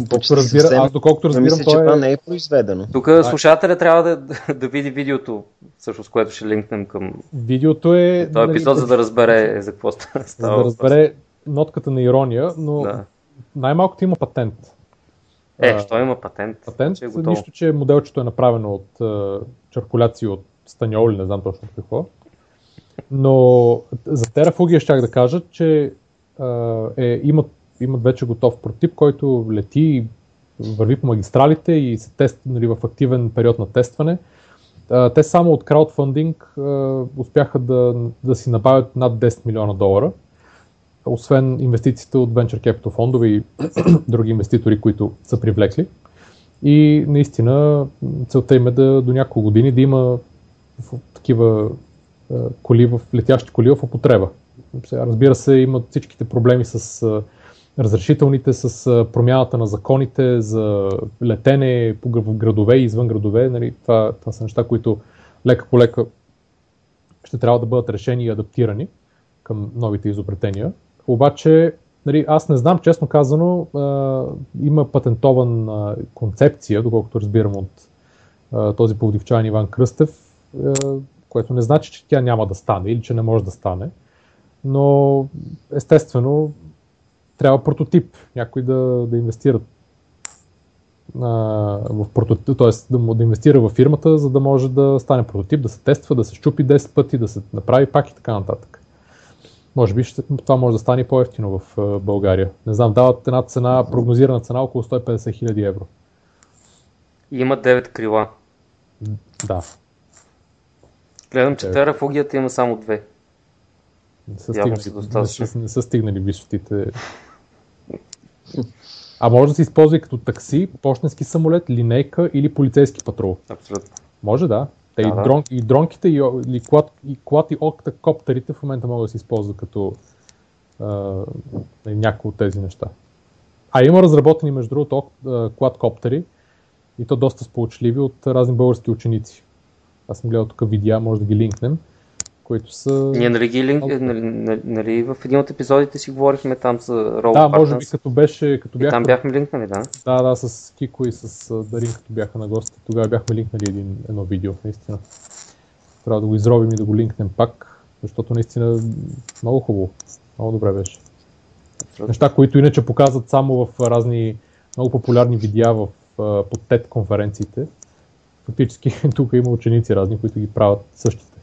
Доколкото разбира, аз доколкото разбирам, мисля, че е... това не е произведено. Тук слушателя трябва да, да види видеото, всъщност, което ще линкнем към Видеото е... този епизод, нали, за да разбере за какво става. За да разбере нотката на ирония, но да. най-малкото има патент. Е, що има патент? Патент, че е нищо, че моделчето е направено от uh, чаркуляции от станьол или не знам точно какво. Но за терафугия щях да кажа, че uh, е, имат имат вече готов прототип, който лети, върви по магистралите и се тест нали, в активен период на тестване. Те само от краудфандинг успяха да, да си набавят над 10 милиона долара, освен инвестициите от Venture Capital фондове и други инвеститори, които са привлекли. И наистина целта им е да до няколко години да има такива коли в, летящи коли в употреба. разбира се, имат всичките проблеми с разрешителните с промяната на законите за летене по градове и извън градове. Нали, това, това са неща, които лека по лека ще трябва да бъдат решени и адаптирани към новите изобретения. Обаче, нали, аз не знам, честно казано, а, има патентована концепция, доколкото разбирам от а, този поводивчан Иван Кръстев, а, което не значи, че тя няма да стане или че не може да стане. Но естествено, трябва прототип, някой да, да инвестира а, в прототип, т.е. Да, да инвестира в фирмата, за да може да стане прототип, да се тества, да се щупи 10 пъти, да се направи пак и така нататък. Може би ще, това може да стане по-ефтино в а, България. Не знам, дават една цена, прогнозирана цена около 150 хиляди евро. Има 9 крила. Да. Гледам, че терафугията има само 2. Не са, стигнали, не, не са стигнали висотите а може да се използва и като такси, почтенски самолет, линейка или полицейски патрул. Абсолютно. Може да. Те да, и, дрон, и дронките, и, и, клад, и клад и октакоптерите в момента могат да се използват като а, някои от тези неща. А има разработени, между другото, кладкоптери и то доста сполучливи от разни български ученици. Аз съм гледал тук видеа, може да ги линкнем които са... Ние нали, ги нали, нали, нали, в един от епизодите си говорихме там за Roll Да, Partners. може би като беше... Като бяха... И там бяхме линкнали, да? Да, да, с Кико и с Дарин, като бяха на гости. Тогава бяхме линкнали един, едно видео, наистина. Трябва да го изробим и да го линкнем пак, защото наистина много хубаво. Много добре беше. Абсолютно. Неща, които иначе показват само в разни много популярни видеа в, под TED конференциите. Фактически тук има ученици разни, които ги правят същите.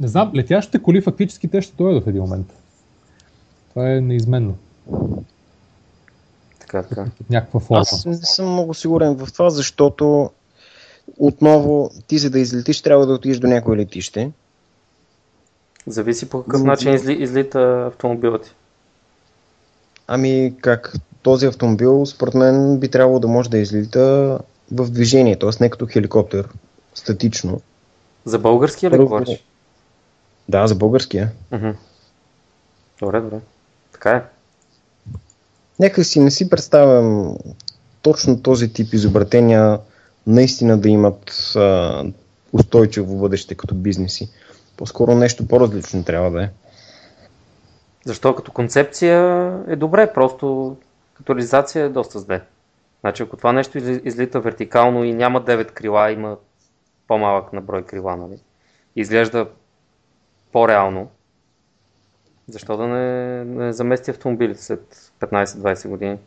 Не знам, летящите коли фактически те ще дойдат в един момент. Това е неизменно. Така, така. Под някаква форма. Аз не съм много сигурен в това, защото отново ти за да излетиш трябва да отидеш до някое летище. Зависи по какъв начин изли, излита автомобилът ти. Ами как този автомобил според мен би трябвало да може да излита в движение, т.е. не като хеликоптер, статично. За българския ли говориш? Да, за българския. Мгм. Добре, добре. Така е. Някак си не си представям точно този тип изобретения наистина да имат а, устойчиво бъдеще като бизнеси. По-скоро нещо по-различно трябва да е. Защо като концепция е добре, просто като реализация е доста зле. Значи ако това нещо изли- излита вертикално и няма 9 крила, има по-малък на брой крила, нали? Изглежда по-реално, защо да не, не замести автомобилите след 15-20 години?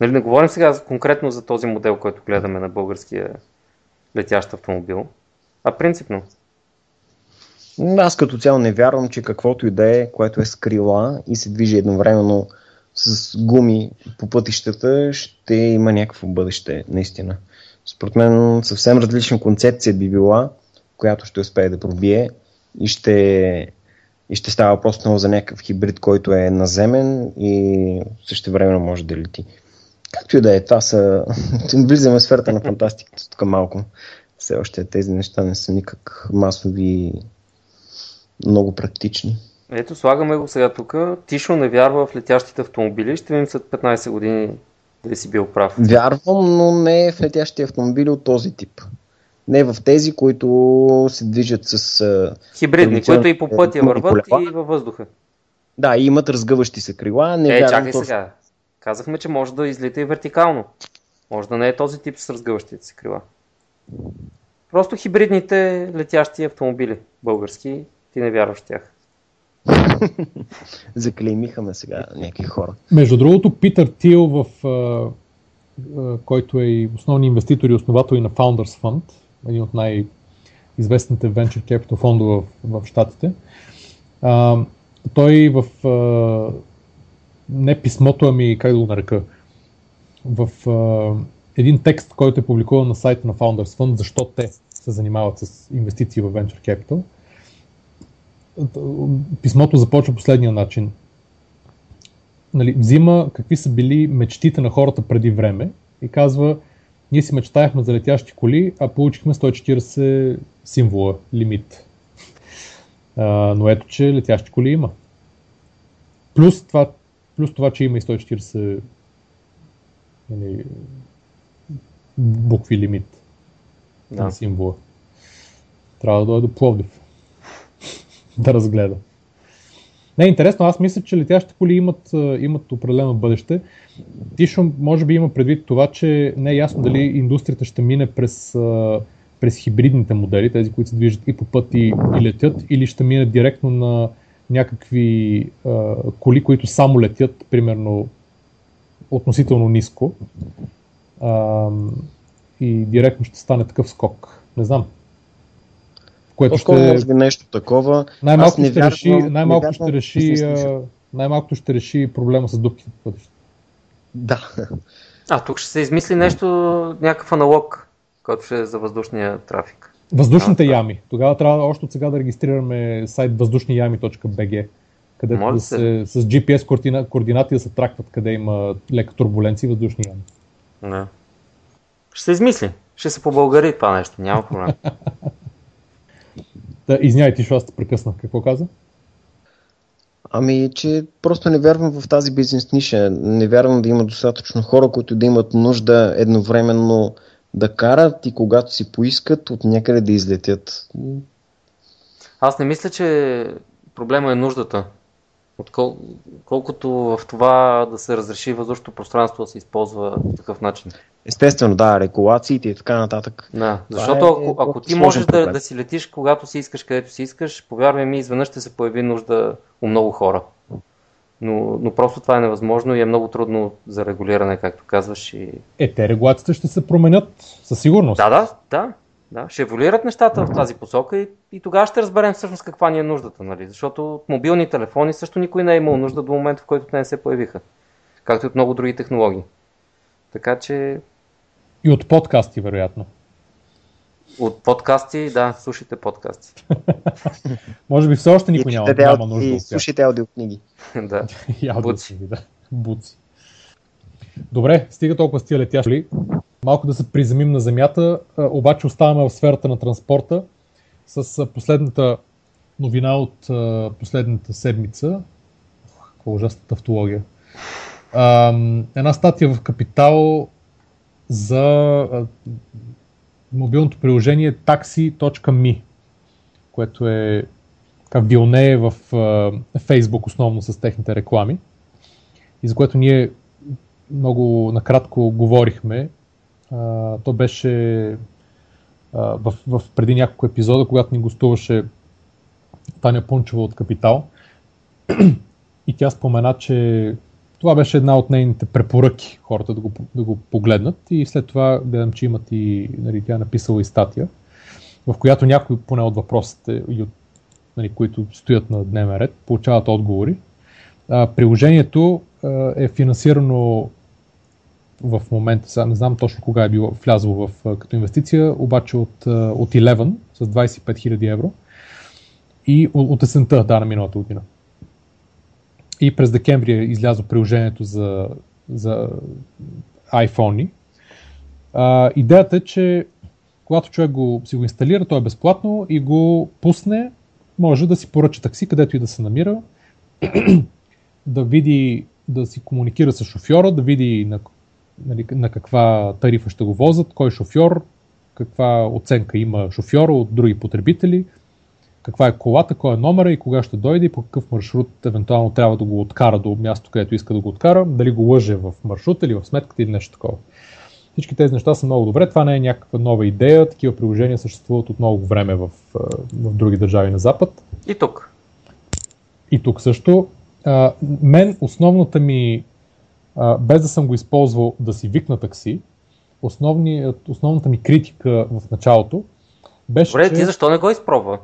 Нали, не говорим сега конкретно за този модел, който гледаме на българския летящ автомобил, а принципно. Аз като цяло не вярвам, че каквото и да е, което е с крила и се движи едновременно с гуми по пътищата, ще има някакво бъдеще, наистина. Според мен съвсем различна концепция би била, която ще успее да пробие и ще, и ще става просто много за някакъв хибрид, който е наземен и също време може да лети. Както и да е, това са... Влизаме в сферата на фантастиката тук малко. Все още тези неща не са никак масови много практични. Ето, слагаме го сега тук. Тишо не вярва в летящите автомобили. Ще видим след 15 години дали си бил прав. Вярвам, но не в летящи автомобили от този тип. Не в тези, които се движат с... Хибридни, които и по пътя върват колела. и във въздуха. Да, и имат разгъващи се крила. Не Е, чакай точно. сега. Казахме, че може да излита и вертикално. Може да не е този тип с разгъващите се крила. Просто хибридните летящи автомобили, български, ти не вярваш в тях. Заклеймиха ме сега някакви хора. Между другото, Питър Тил, в, който е и основни инвеститор и основател и на Founders Fund, един от най-известните venture capital фондове в, в Штатите, а, той в а, не писмото, ами как да го нарека, в а, един текст, който е публикуван на сайта на Founders Fund, защо те се занимават с инвестиции в venture capital, писмото започва последния начин. Нали, взима какви са били мечтите на хората преди време и казва, ние си мечтаяхме за летящи коли, а получихме 140 символа, лимит. А, но ето, че летящи коли има. Плюс това, плюс това че има и 140 нали, букви лимит Да. на символа. Трябва да дойде до Пловдив да разгледа. Не, интересно, аз мисля, че летящите коли имат, имат определено бъдеще. Тишо може би има предвид това, че не е ясно дали индустрията ще мине през, през хибридните модели, тези, които се движат и по път и, и летят, или ще мине директно на някакви а, коли, които само летят, примерно относително ниско. А, и директно ще стане такъв скок. Не знам. Което По-скоро ще, може би нещо такова. Най-малко не ще вярвам- реши, най-малко вярвам ще реши, бизнес а, ниша. най-малко ще реши проблема с дупките. Да. А, тук ще се измисли нещо, някакъв аналог, който ще е за въздушния трафик. Въздушните А, ями. Тогава трябва още от сега да регистрираме сайт въздушниями.bg, където да се, с GPS координа, координати да се тракват къде има лека турбуленция и въздушни ями. Да. Ще се измисли. Ще се побългари това нещо, няма проблем. Да, извинявай ти, защото аз те прекъснах. Какво каза? Ами, че просто не вярвам в тази бизнес ниша. Не вярвам да има достатъчно хора, които да имат нужда едновременно да карат и когато си поискат от някъде да излетят. Аз не мисля, че проблема е нуждата. Откол... Колкото в това да се разреши въздушното пространство да се използва по такъв начин. Естествено, да, регулациите и така нататък. Да, защото е ако, ако ти можеш да, да си летиш когато си искаш, където си искаш, повярвай ми, изведнъж ще се появи нужда у много хора. Но, но просто това е невъзможно и е много трудно за регулиране, както казваш. И... Е, те регулациите ще се променят със сигурност. Да, да, да. Да, ще еволюират нещата в тази посока и, и тогава ще разберем всъщност каква ни е нуждата, нали? Защото от мобилни телефони също никой не е имал нужда до момента, в който те не се появиха. Както и от много други технологии. Така че... И от подкасти, вероятно. От подкасти, да, слушайте подкасти. Може би все още никой няма, няма нужда и слушайте аудиокниги. да. и аудиокниги, да. Буци. Добре, стига толкова с тия летящи. Малко да се приземим на земята, обаче оставаме в сферата на транспорта с последната новина от последната седмица. Каква ужасна тавтология. Една статия в Капитал за мобилното приложение taxi.me, което е така вилнее в Facebook основно с техните реклами и за което ние много накратко говорихме. То беше а, в, в преди няколко епизода, когато ни гостуваше Таня Пунчева от Капитал. И тя спомена, че това беше една от нейните препоръки хората да го, да го погледнат и след това гледам, че имат и, нали, тя е написала и статия, в която някои поне от въпросите, и от, нали, които стоят на дневен ред, получават отговори. А, приложението а, е финансирано в момента, сега не знам точно кога е било влязло в, като инвестиция, обаче от, от 11 с 25 000 евро и от есента, да, на миналата година. И през декември е излязло приложението за, за iPhone. А, идеята е, че когато човек го, си го инсталира, то е безплатно и го пусне, може да си поръча такси, където и да се намира, да види, да си комуникира с шофьора, да види на нали, на каква тарифа ще го возят, кой шофьор, каква оценка има шофьора от други потребители, каква е колата, кой е номера и кога ще дойде и по какъв маршрут евентуално трябва да го откара до място, където иска да го откара, дали го лъже в маршрута или в сметката или нещо такова. Всички тези неща са много добре. Това не е някаква нова идея. Такива приложения съществуват от много време в, в други държави на Запад. И тук. И тук също. А, мен основната ми а, без да съм го използвал да си викна такси, основни, основната ми критика в началото беше. Добре, че... ти защо не го изпробва?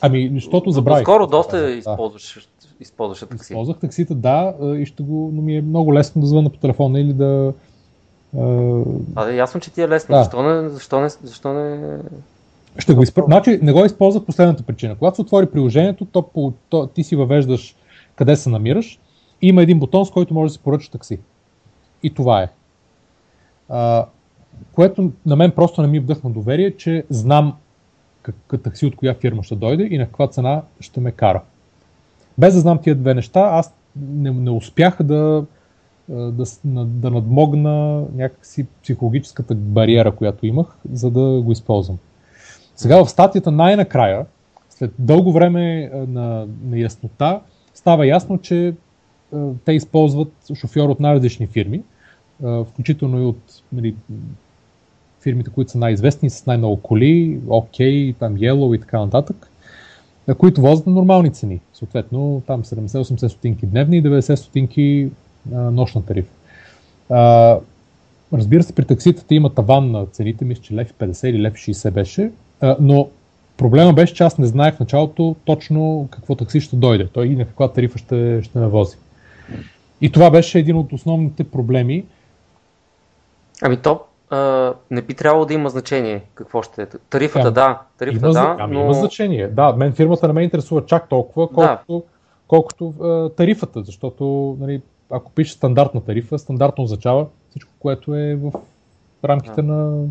Ами, защото забравих. Скоро доста да, използваш, използваш такси. Използвах таксита, да, и ще го, но ми е много лесно да звъна по телефона или да. А, ясно, че ти е лесно. Да. Защо не, защо не, защо не... Ще го изпр... Значи не го използвах последната причина. Когато се отвори приложението, то, по, то, ти си въвеждаш къде се намираш има един бутон, с който може да си поръча такси. И това е. А, което на мен просто не ми вдъхна доверие, че знам как такси от коя фирма ще дойде и на каква цена ще ме кара. Без да знам тия две неща, аз не, не успях да, да, да надмогна някакси психологическата бариера, която имах, за да го използвам. Сега в статията най-накрая, след дълго време на неяснота, става ясно, че те използват шофьор от най-различни фирми, включително и от нали, фирмите, които са най-известни, с най-много коли, OK, там Yellow и така нататък, които возят на нормални цени. Съответно, там 70-80 стотинки дневни и 90 стотинки нощна тарифа. Разбира се, при такситата има таван на цените, мисля, че лев 50 или лев 60 беше, но проблема беше, че аз не знаех в началото точно какво такси ще дойде, той и на каква тарифа ще, ще ме вози. И това беше един от основните проблеми. Ами то а, не би трябвало да има значение какво ще е. Тарифата ами, да, тарифата има, да, ами, но... има значение. Да, мен фирмата не ме интересува чак толкова, колкото, да. колкото а, тарифата, защото нали, ако пише стандартна тарифа, стандартно означава всичко, което е в рамките да. на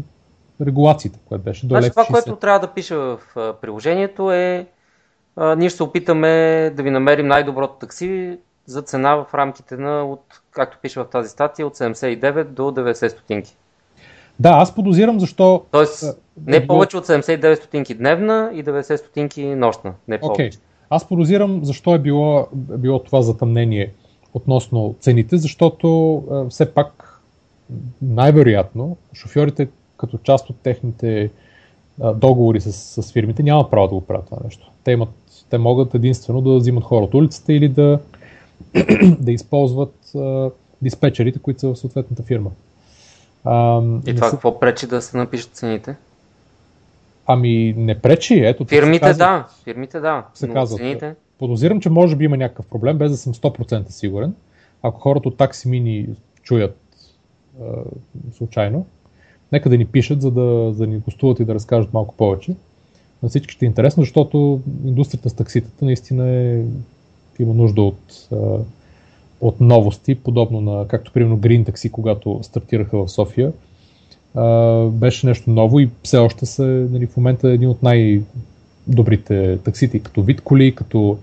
регулациите, което беше до значи, това, което трябва да пише в приложението е а, ние ще се опитаме да ви намерим най-доброто такси за цена в рамките на, от, както пише в тази статия, от 79 до 90 стотинки. Да, аз подозирам защо... Тоест, не повече от 79 стотинки дневна и 90 стотинки нощна. Не повече. Okay. Аз подозирам защо е било, било това затъмнение относно цените, защото все пак най-вероятно шофьорите като част от техните договори с, с фирмите нямат право да го правят това нещо. Те, имат, те могат единствено да взимат хора от улицата или да да използват а, диспетчерите, които са в съответната фирма. А, и това са... какво пречи да се напишат цените? Ами не пречи, ето. Фирмите казва, да, фирмите да, се казват, цените... Подозирам, че може би има някакъв проблем, без да съм 100% сигурен. Ако хората от такси мини чуят а, случайно, нека да ни пишат, за да, за да ни гостуват и да разкажат малко повече. На всички ще е интересно, защото индустрията с такситата наистина е, има нужда от, от новости, подобно на, както примерно Green Taxi, когато стартираха в София. Беше нещо ново и все още са нали, в момента един от най-добрите таксити, като вид коли, като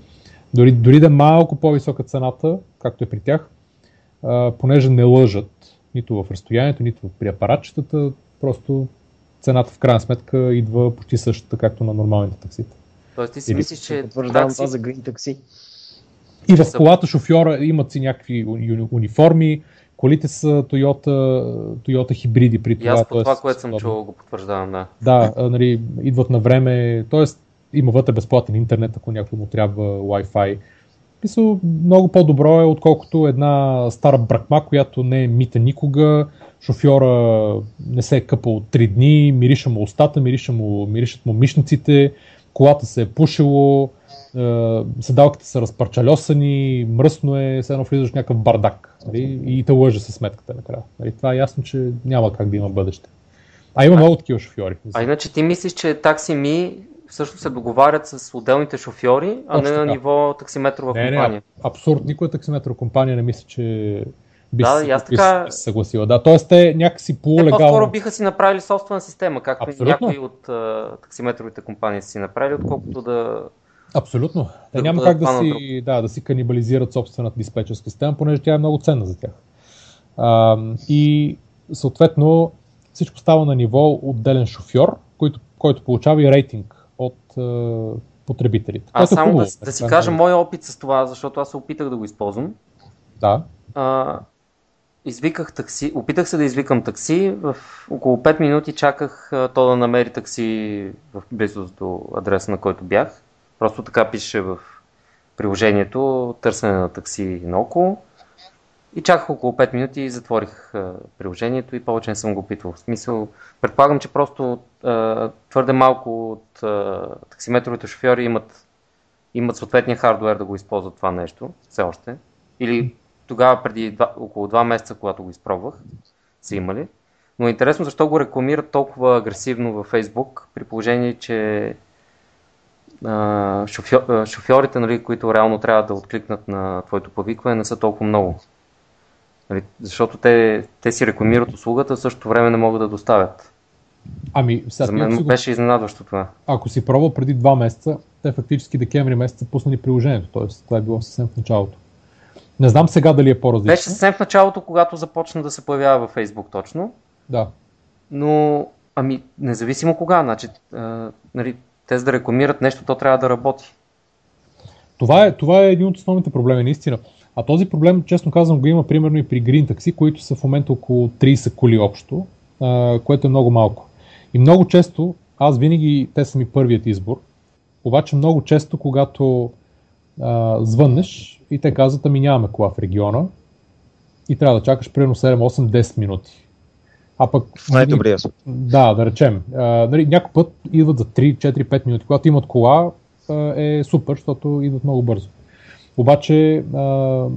дори, дори да е малко по-висока цената, както е при тях, понеже не лъжат нито в разстоянието, нито при апаратчетата, просто цената в крайна сметка идва почти същата, както на нормалните таксита. Тоест ти си Или... мислиш, че Потвърждавам такси... това за Green такси. И в колата шофьора имат си някакви униформи, колите са Toyota, Toyota хибриди при това. И аз по това, което съм чувал, го потвърждавам, да. Да, нали, идват на време, т.е. има вътре безплатен интернет, ако някой му трябва Wi-Fi. Мисъл, много по-добро е, отколкото една стара бракма, която не е мита никога, шофьора не се е къпал 3 дни, мириша му устата, мириша му, миришат му мишниците, колата се е пушило, седалките са разпарчалесани, мръсно е, все едно влизаш в някакъв бардак нали, и те лъже със сметката накрая. Нали, това е ясно, че няма как да има бъдеще. А има много такива шофьори. А иначе ти мислиш, че такси ми всъщност се договарят с отделните шофьори, а Точно не на ниво таксиметрова не, компания. Не, абсурд. Никоя таксиметрова компания не мисля, че би да, се, аз така... се съгласила. Да, т.е. те някакси полулегално... Те по-скоро биха си направили собствена система, както Абсолютно. някои от uh, таксиметровите компании си направили, отколкото да... Абсолютно. Те да няма как да си, да, да си канибализират собствената диспетчерска система, понеже тя е много ценна за тях. А, и съответно всичко става на ниво отделен шофьор, който, който получава и рейтинг от uh, потребителите. Аз само хубаво, да, да си кажа моя опит с това, защото аз се опитах да го използвам. Да. А, извиках такси, опитах се да извикам такси, в около 5 минути чаках а, то да намери такси в близост до адреса, на който бях. Просто така пише в приложението търсене на такси наоколо. И чаках около 5 минути и затворих приложението и повече не съм го опитвал. В смисъл, предполагам, че просто а, твърде малко от а, таксиметровите шофьори имат, имат съответния хардвер да го използват това нещо, все още. Или тогава преди два, около 2 месеца, когато го изпробвах, са имали. Но е интересно защо го рекламират толкова агресивно във Facebook, при положение, че а, шофьор, шофьорите, нали, които реално трябва да откликнат на твоето повикване, не са толкова много. Нали, защото те, те си рекламират услугата, в същото време не могат да доставят. Ами, сега, За мен го... беше изненадващо това. Ако си пробвал преди два месеца, те фактически декември месеца пуснали приложението, т.е. това е било съвсем в началото. Не знам сега дали е по-различно. Беше съвсем в началото, когато започна да се появява във Facebook точно. Да. Но, ами, независимо кога, значи, а, нали, те за да рекламират нещо, то трябва да работи. Това е, това е един от основните проблеми, наистина. А този проблем, честно казвам, го има примерно и при Green Taxi, които са в момента около 30 коли общо, а, което е много малко. И много често, аз винаги, те са ми първият избор, обаче много често, когато а, звъннеш и те казват, ами нямаме кола в региона и трябва да чакаш примерно 7, 8, 10 минути. А пък... Най-добрия Да, да речем. А, нали, някой път идват за 3, 4, 5 минути. Когато имат кола, е супер, защото идват много бързо. Обаче а,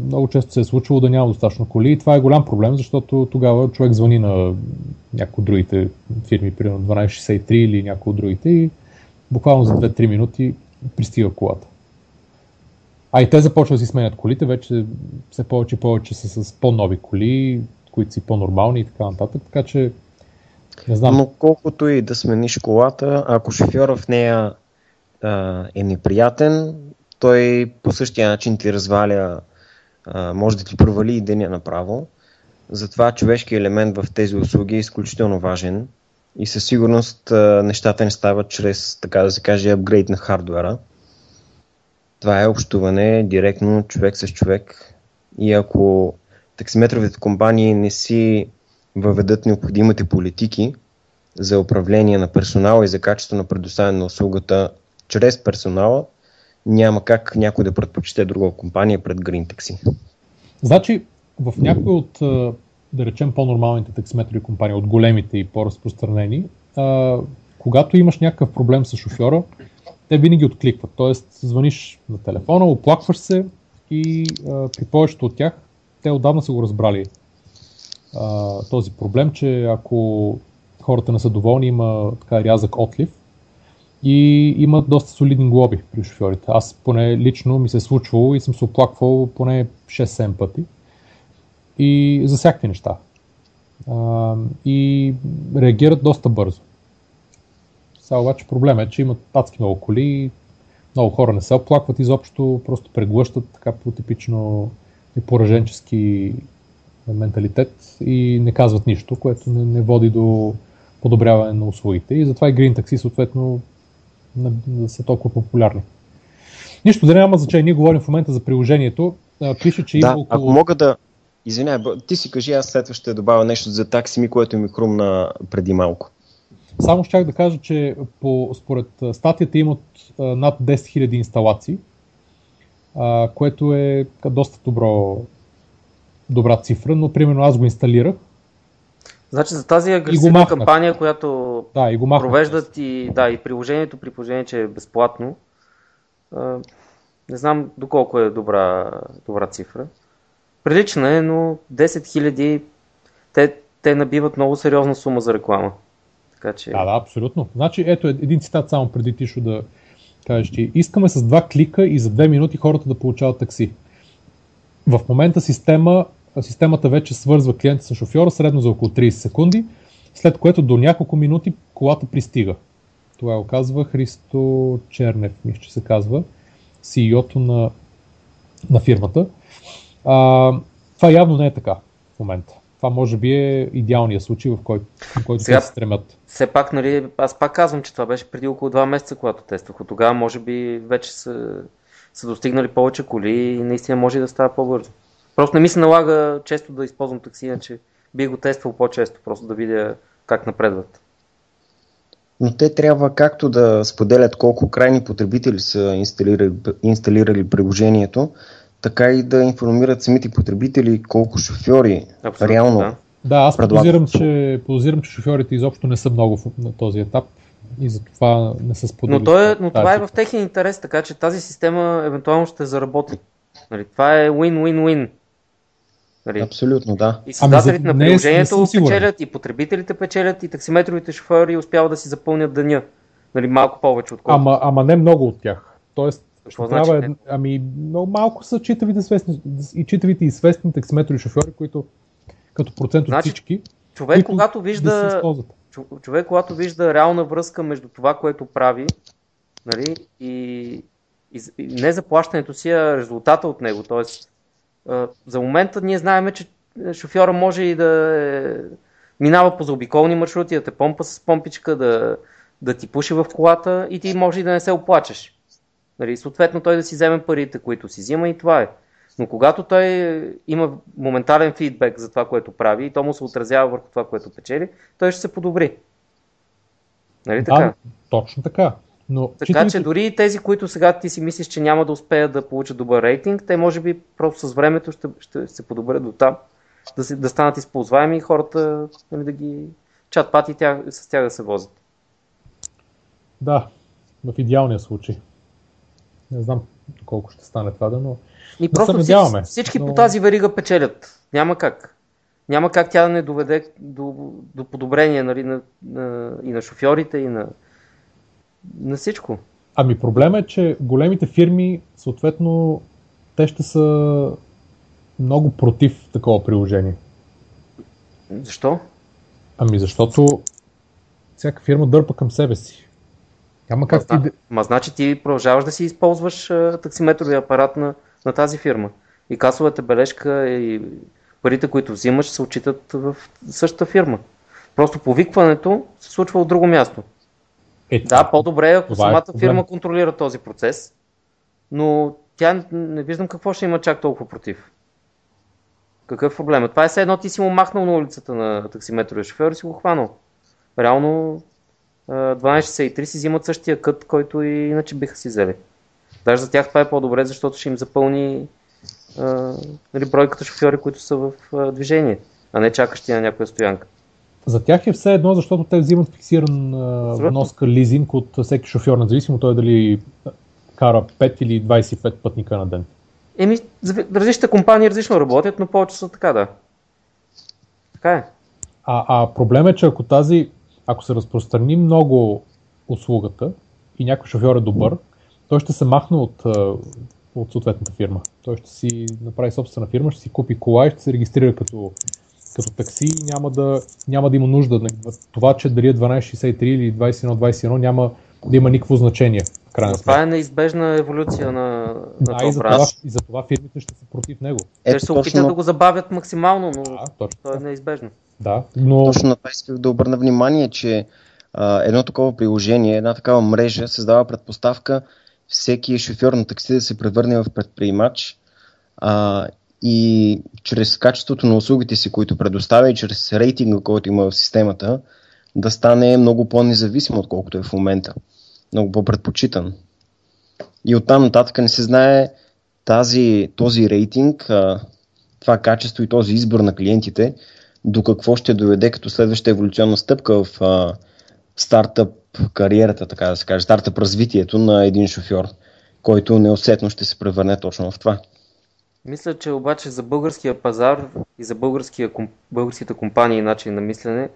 много често се е случвало да няма достатъчно коли и това е голям проблем, защото тогава човек звъни на някои от другите фирми, примерно 1263 или някои от другите и буквално за 2-3 минути пристига колата. А и те започват да си сменят колите, вече все повече и повече са с по-нови коли, които си по-нормални и така нататък, така че не знам. Но колкото и да смениш колата, ако шофьора в нея а, е неприятен, той по същия начин ти разваля, а, може да ти провали и деня направо. Затова човешкият елемент в тези услуги е изключително важен и със сигурност нещата не стават чрез, така да се каже, апгрейд на хардвера. Това е общуване директно човек с човек и ако таксиметровите компании не си въведат необходимите политики за управление на персонала и за качество на предоставяне на услугата чрез персонала, няма как някой да предпочете друга компания пред Green Taxi. Значи, в някои от, да речем, по-нормалните таксиметрови компании, от големите и по-разпространени, когато имаш някакъв проблем с шофьора, те винаги откликват. Тоест, звъниш на телефона, оплакваш се и при повечето от тях те отдавна са го разбрали а, този проблем, че ако хората не са доволни, има така рязък отлив и имат доста солидни глоби при шофьорите. Аз поне лично ми се е случвало и съм се оплаквал поне 6-7 пъти и за всякакви неща. А, и реагират доста бързо. Сега обаче проблем е, че имат адски много коли, много хора не се оплакват изобщо, просто преглъщат така по типично пораженчески менталитет и не казват нищо, което не, не води до подобряване на услугите. И затова и Green Taxi съответно не са толкова популярни. Нищо да няма значение, ние говорим в момента за приложението. Пише, че да, има около... ако мога да... Извинявай, ти си кажи, аз след това ще добавя нещо за такси ми, което ми хрумна преди малко. Само щях да кажа, че по, според статията имат над 10 000 инсталации, а, което е доста добро, добра цифра, но примерно аз го инсталирах. Значи за тази агресивна кампания, която да, и го провеждат и, да, и приложението, при положение, че е безплатно, а, не знам доколко е добра, добра цифра. Прилична е, но 10 000 те, те набиват много сериозна сума за реклама. Така че... Да, да, абсолютно. Значи, ето един цитат само преди Тишо да кажеш, че искаме с два клика и за две минути хората да получават такси. В момента система, системата вече свързва клиента с шофьора средно за около 30 секунди, след което до няколко минути колата пристига. Това го казва Христо Чернев, мисля, че се казва, CEO-то на, на фирмата. А, това явно не е така в момента това може би е идеалният случай, в който, в който Сега, се стремят. Все пак, нали, аз пак казвам, че това беше преди около 2 месеца, когато тествах. От тогава може би вече са, са достигнали повече коли и наистина може да става по-бързо. Просто не ми се налага често да използвам такси, иначе би го тествал по-често, просто да видя как напредват. Но те трябва както да споделят колко крайни потребители са инсталирали, инсталирали приложението, така и да информират самите потребители колко шофьори Абсолютно, реално да. Да, аз подозирам че, подозирам, че шофьорите изобщо не са много на този етап и затова не са споделили. Но, той, е, но това е в техния интерес, така че тази система евентуално ще заработи. Нали, това е win-win-win. Нали? Абсолютно, да. И създателите ами, на приложението не, не печелят, и потребителите печелят, и таксиметровите шофьори успяват да си запълнят деня. Нали, малко повече отколкото. Ама, ама не много от тях. Тоест, какво значи? Трябва, ами, много малко са читавите, свестни, и читавите и свестни таксиметрови шофьори, които като процент от значи, всички. Човек, когато вижда, да човек, когато вижда реална връзка между това, което прави, нали, и, и, и не заплащането си, а резултата от него. Тоест, за момента ние знаем, че шофьора може и да е, минава по заобиколни маршрути, да те помпа с помпичка, да, да ти пуши в колата и ти може и да не се оплачеш. Нали, съответно той да си вземе парите, които си взима и това е. Но когато той има моментален фидбек за това, което прави и то му се отразява върху това, което печели, той ще се подобри. Нали така? Да, точно така. Но, така читайте... че дори и тези, които сега ти си мислиш, че няма да успеят да получат добър рейтинг, те може би просто с времето ще, ще се подобрят до там, да, си, да станат използваеми и хората нали, да ги чат пати тях, с тях да се возят. Да, в идеалния случай. Не знам колко ще стане това, да, но и просто да всички, всички но... по тази верига печелят. Няма как. Няма как тя да не доведе до, до подобрение нали, на, на, и на шофьорите, и на, на всичко. Ами проблема е, че големите фирми, съответно, те ще са много против такова приложение. Защо? Ами защото всяка фирма дърпа към себе си. Няма как ма, ти... Ма значи ти продължаваш да си използваш а, таксиметровия апарат на, на тази фирма. И касовата бележка и парите, които взимаш, се отчитат в същата фирма. Просто повикването се случва от друго място. Е, да, по-добре е, ако е самата е фирма контролира този процес, но тя не виждам какво ще има чак толкова против. Какъв е проблема? Това е все едно ти си му махнал на улицата на таксиметровия шофьор и си го хванал. Реално 1263 си взимат същия кът, който и иначе биха си взели. Даже за тях това е по-добре, защото ще им запълни а, нали, бройката шофьори, които са в а, движение, а не чакащи на някоя стоянка. За тях е все едно, защото те взимат фиксиран вноска лизинг от всеки шофьор, независимо той дали кара 5 или 25 пътника на ден. Еми, различните компании различно работят, но повече са така, да. Така е. А, а проблем е, че ако тази, ако се разпространи много услугата и някой шофьор е добър, той ще се махне от, от съответната фирма. Той ще си направи собствена фирма, ще си купи кола и ще се регистрира като, като такси и няма да, няма да има нужда. Това, че дали е 1263 или 2121 няма да има никакво значение. Крайна това е неизбежна еволюция на, на да, този и за, това, и за това фирмите ще са против него. Те ще се опитат да го забавят максимално, но да, точно. то е неизбежно. Да, но... Точно на това исках да обърна внимание, че а, едно такова приложение, една такава мрежа създава предпоставка всеки шофьор на такси да се превърне в предприемач а, и чрез качеството на услугите си, които предоставя и чрез рейтинга, който има в системата, да стане много по-независим, отколкото е в момента. Много по-предпочитан. И оттам нататък не се знае тази, този рейтинг, това качество и този избор на клиентите, до какво ще доведе като следваща еволюционна стъпка в а, стартъп кариерата, така да се каже, стартъп развитието на един шофьор, който неусетно ще се превърне точно в това. Мисля, че обаче за българския пазар и за българския, българските компании начин на мислене,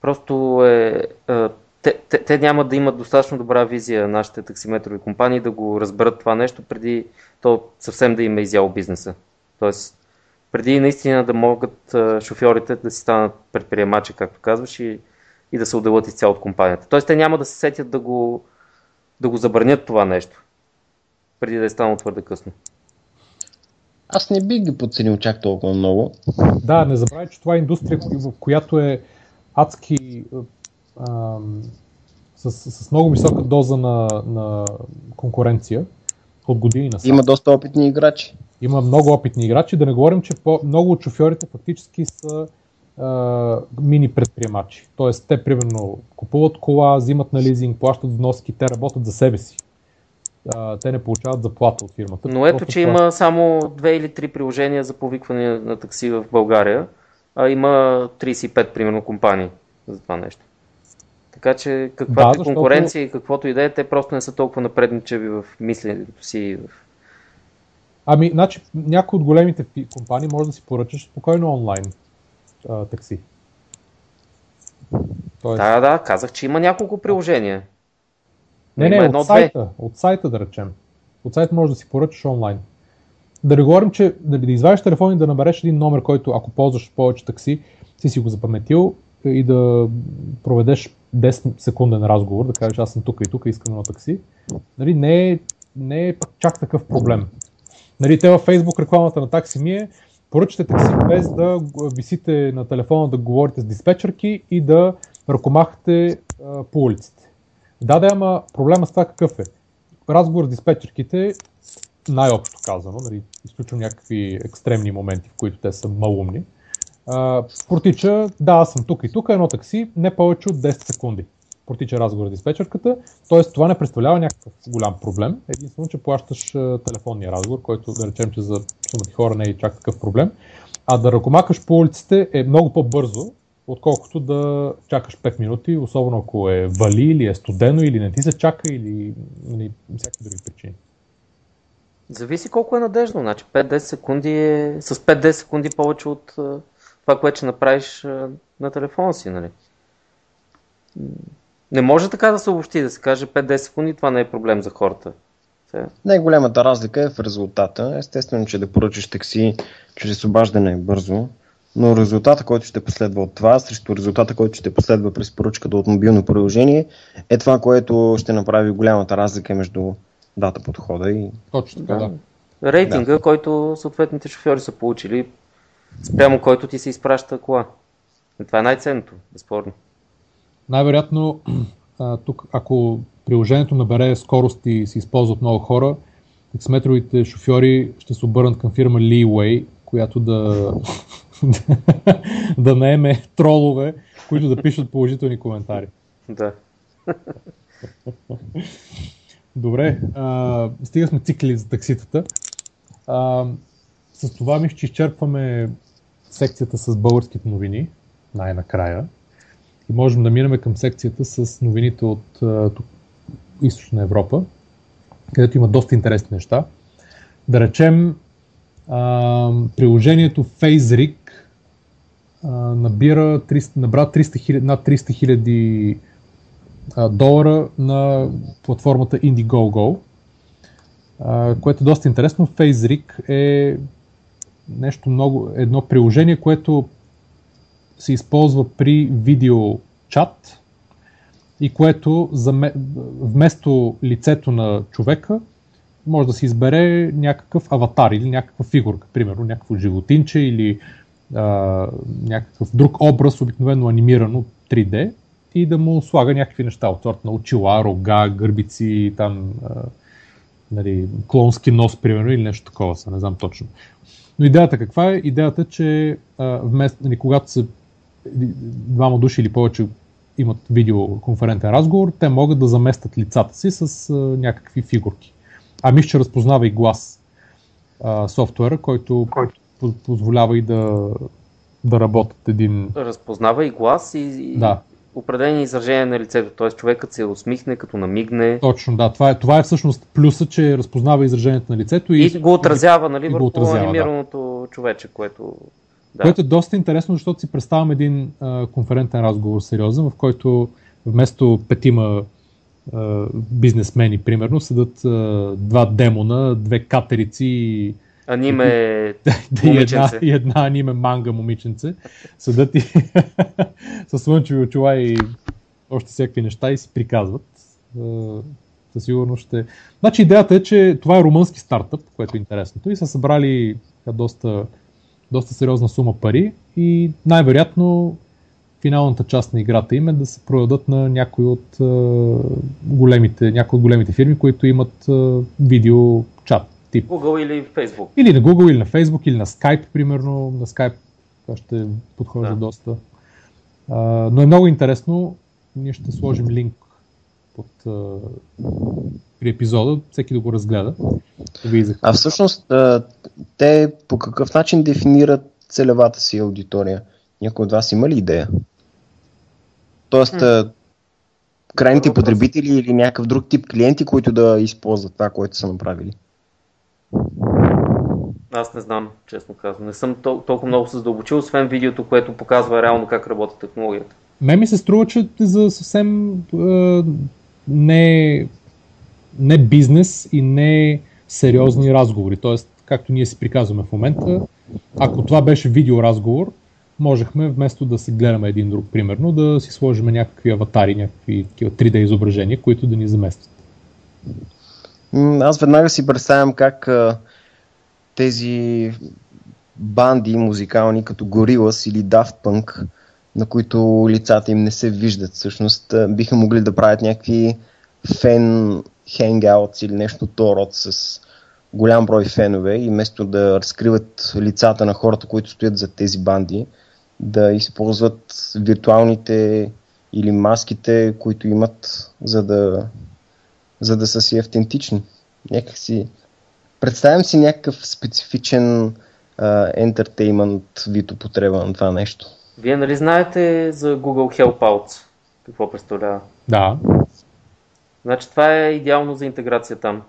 просто е, е те, те, те няма да имат достатъчно добра визия нашите таксиметрови компании да го разберат това нещо преди то съвсем да им е изяло бизнеса. Тоест, преди наистина да могат шофьорите да си станат предприемачи, както казваш, и, и да се отделят изцяло от компанията. Тоест, те няма да се сетят да го, да го забранят това нещо, преди да е станало твърде късно. Аз не бих ги подценил чак толкова много. Да, не забравяй, че това е индустрия, в която е адски ам, с, с много висока доза на, на конкуренция от години на Има доста опитни играчи. Има много опитни играчи. Да не говорим, че по, много от шофьорите фактически са а, мини предприемачи. Тоест, те примерно купуват кола, взимат на лизинг, плащат вноски, те работят за себе си. А, те не получават заплата от фирмата. Но ето, че това... има само две или три приложения за повикване на такси в България, а има 35 примерно компании за това нещо. Така че каквато да, защото... конкуренция и каквото и да е, те просто не са толкова напредничеви в мисленето си. Ами, значи, някои от големите компании може да си поръчаш спокойно онлайн а, такси. Тоест... Да, да, казах, че има няколко приложения. Не, не, едно, от сайта, от сайта да речем. От сайта може да си поръчаш онлайн. Да не говорим, че да, да извадиш телефон и да набереш един номер, който ако ползваш повече такси, си си го запаметил и да проведеш 10 секунден разговор, да кажеш аз съм тук и тук, искам едно такси, нали, не, е, не е чак такъв проблем. Нали, те във Facebook рекламата на такси ми е поръчате такси без да висите на телефона да говорите с диспетчерки и да ръкомахате а, по улиците. Да, да, ама проблема с това какъв е? Разговор с диспетчерките, най-общо казано, нали, изключвам някакви екстремни моменти, в които те са малумни, протича, да, аз съм тук и тук, едно такси, не повече от 10 секунди. Протича разговор с диспетчерката, т.е. това не представлява някакъв голям проблем. Единствено, че плащаш телефонния разговор, който да речем, че за сумати хора не е чак такъв проблем. А да ръкомакаш по улиците е много по-бързо, отколкото да чакаш 5 минути, особено ако е вали или е студено или не ти се чака или нали, всякакви други причини. Зависи колко е надежно. Значи 5-10 секунди е с 5-10 секунди повече от това, което ще направиш на телефона си, нали? Не може така да се обобщи, да се каже 5-10 секунди, това не е проблем за хората. Най-голямата разлика е в резултата. Естествено, че да поръчаш такси чрез обаждане е бързо, но резултата, който ще последва от това, срещу резултата, който ще последва през поръчката от мобилно приложение, е това, което ще направи голямата разлика между дата подхода и... Точно така, да. Рейтинга, да. който съответните шофьори са получили спрямо който ти се изпраща кола. И това е най-ценното, безспорно. Най-вероятно, тук, ако приложението набере скорост и се използва от много хора, таксиметровите шофьори ще се обърнат към фирма Leeway, която да, да наеме тролове, които да пишат положителни коментари. Да. Добре, а, стига сме цикли за такситата. А, с това мисля, че изчерпваме секцията с българските новини, най-накрая. И можем да минем към секцията с новините от а, Източна Европа, където има доста интересни неща. Да речем, а, приложението FaceRig набира 300, набра 300 000, над 300 хиляди долара на платформата Indiegogo, а, което е доста интересно. FaceRig е нещо много, едно приложение, което се използва при видеочат и което вместо лицето на човека може да се избере някакъв аватар или някаква фигурка, примерно някакво животинче или а, някакъв друг образ, обикновено анимирано 3D и да му слага някакви неща от сорта на очила, рога, гърбици, там, а, нали, клонски нос, примерно, или нещо такова, са, не знам точно. Но идеята каква е? Идеята, че а, вместо, нали, когато са двама души или повече имат видеоконферентен разговор, те могат да заместят лицата си с а, някакви фигурки. А мисля, че разпознава и глас а, софтуера, който, който позволява и да, да работят един... Разпознава и глас и, да. определени изражения на лицето, т.е. човекът се усмихне, като намигне. Точно, да. Това е, това е всъщност плюса, че разпознава изражението на лицето и, и го отразява, нали, върху отразява, анимираното да. човече, което... Да. Което е доста интересно, защото си представям един а, конферентен разговор сериозен, в който вместо петима а, бизнесмени, примерно, седат а, два демона, две катерици и аниме да, и, една, и една аниме манга момиченце. Съдът и със слънчеви очила и още всякакви неща и си приказват. Със сигурност ще... Значи идеята е, че това е румънски стартъп, което е интересното и са събрали доста, доста сериозна сума пари и най-вероятно финалната част на играта им е да се продадат на някои от, големите, някои от големите фирми, които имат видео чат тип. Google или Facebook. Или на Google, или на Facebook, или на Skype, примерно. На Skype това ще подхожда да. доста. А, но е много интересно. Ние ще сложим линк под, а, при епизода, всеки да го разгледа. Да а всъщност, те по какъв начин дефинират целевата си аудитория? Някой от вас има ли идея? Тоест, а, крайните потребители или някакъв друг тип клиенти, които да използват това, което са направили? Аз не знам, честно казвам. Не съм тол- толкова много се задълбочил, освен видеото, което показва реално как работи технологията. Ме ми се струва, че за съвсем е, не, не бизнес и не сериозни разговори. Тоест, както ние си приказваме в момента, ако това беше видеоразговор, можехме вместо да се гледаме един друг, примерно, да си сложим някакви аватари, някакви 3D изображения, които да ни заместят. Аз веднага си представям как тези банди музикални, като Gorillaz или Daft Punk, на които лицата им не се виждат, всъщност биха могли да правят някакви фен хенгаутс или нещо то род с голям брой фенове и вместо да разкриват лицата на хората, които стоят за тези банди, да използват виртуалните или маските, които имат, за да за да са си автентични. Някакси... Представям си някакъв специфичен ентертеймент вид употреба на това нещо. Вие нали знаете за Google Helpouts? Какво представлява? Да. Значи това е идеално за интеграция там.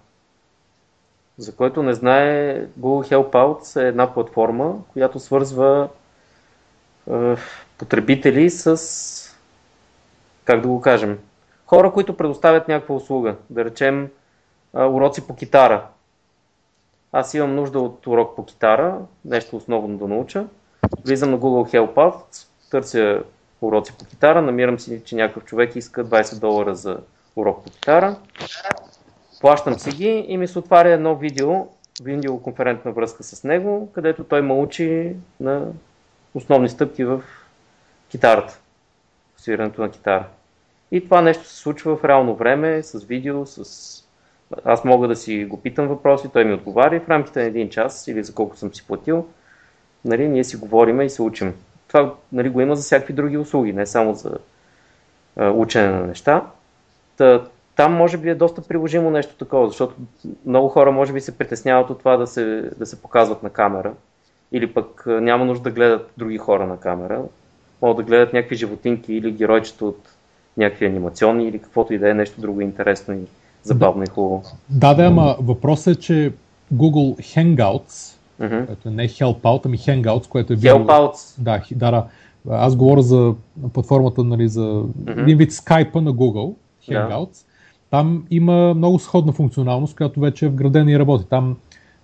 За който не знае, Google Helpouts е една платформа, която свързва е, потребители с, как да го кажем, хора, които предоставят някаква услуга. Да речем уроци по китара. Аз имам нужда от урок по китара, нещо основно да науча. Влизам на Google Help Out, търся уроци по китара, намирам си, че някакъв човек иска 20 долара за урок по китара. Плащам си ги и ми се отваря едно видео, видеоконферентна връзка с него, където той ме учи на основни стъпки в китарата, в свирането на китара. И това нещо се случва в реално време, с видео, с... Аз мога да си го питам въпроси, той ми отговаря в рамките на един час или за колко съм си платил, нали, ние си говориме и се учим. Това нали, го има за всякакви други услуги, не само за а, учене на неща. Та, там може би е доста приложимо нещо такова, защото много хора може би се притесняват от това да се, да се показват на камера или пък няма нужда да гледат други хора на камера. Могат да гледат някакви животинки или геройчета от някакви анимационни или каквото и да е нещо друго интересно и забавно да. и хубаво. Да, да, ама въпросът е, че Google Hangouts, uh-huh. което е не Helpout, ами Hangouts, което е било... Helpouts. Да, да, да. Аз говоря за платформата, нали, за uh-huh. един вид Skype на Google, Hangouts. Да. Там има много сходна функционалност, която вече е вградена и работи. Там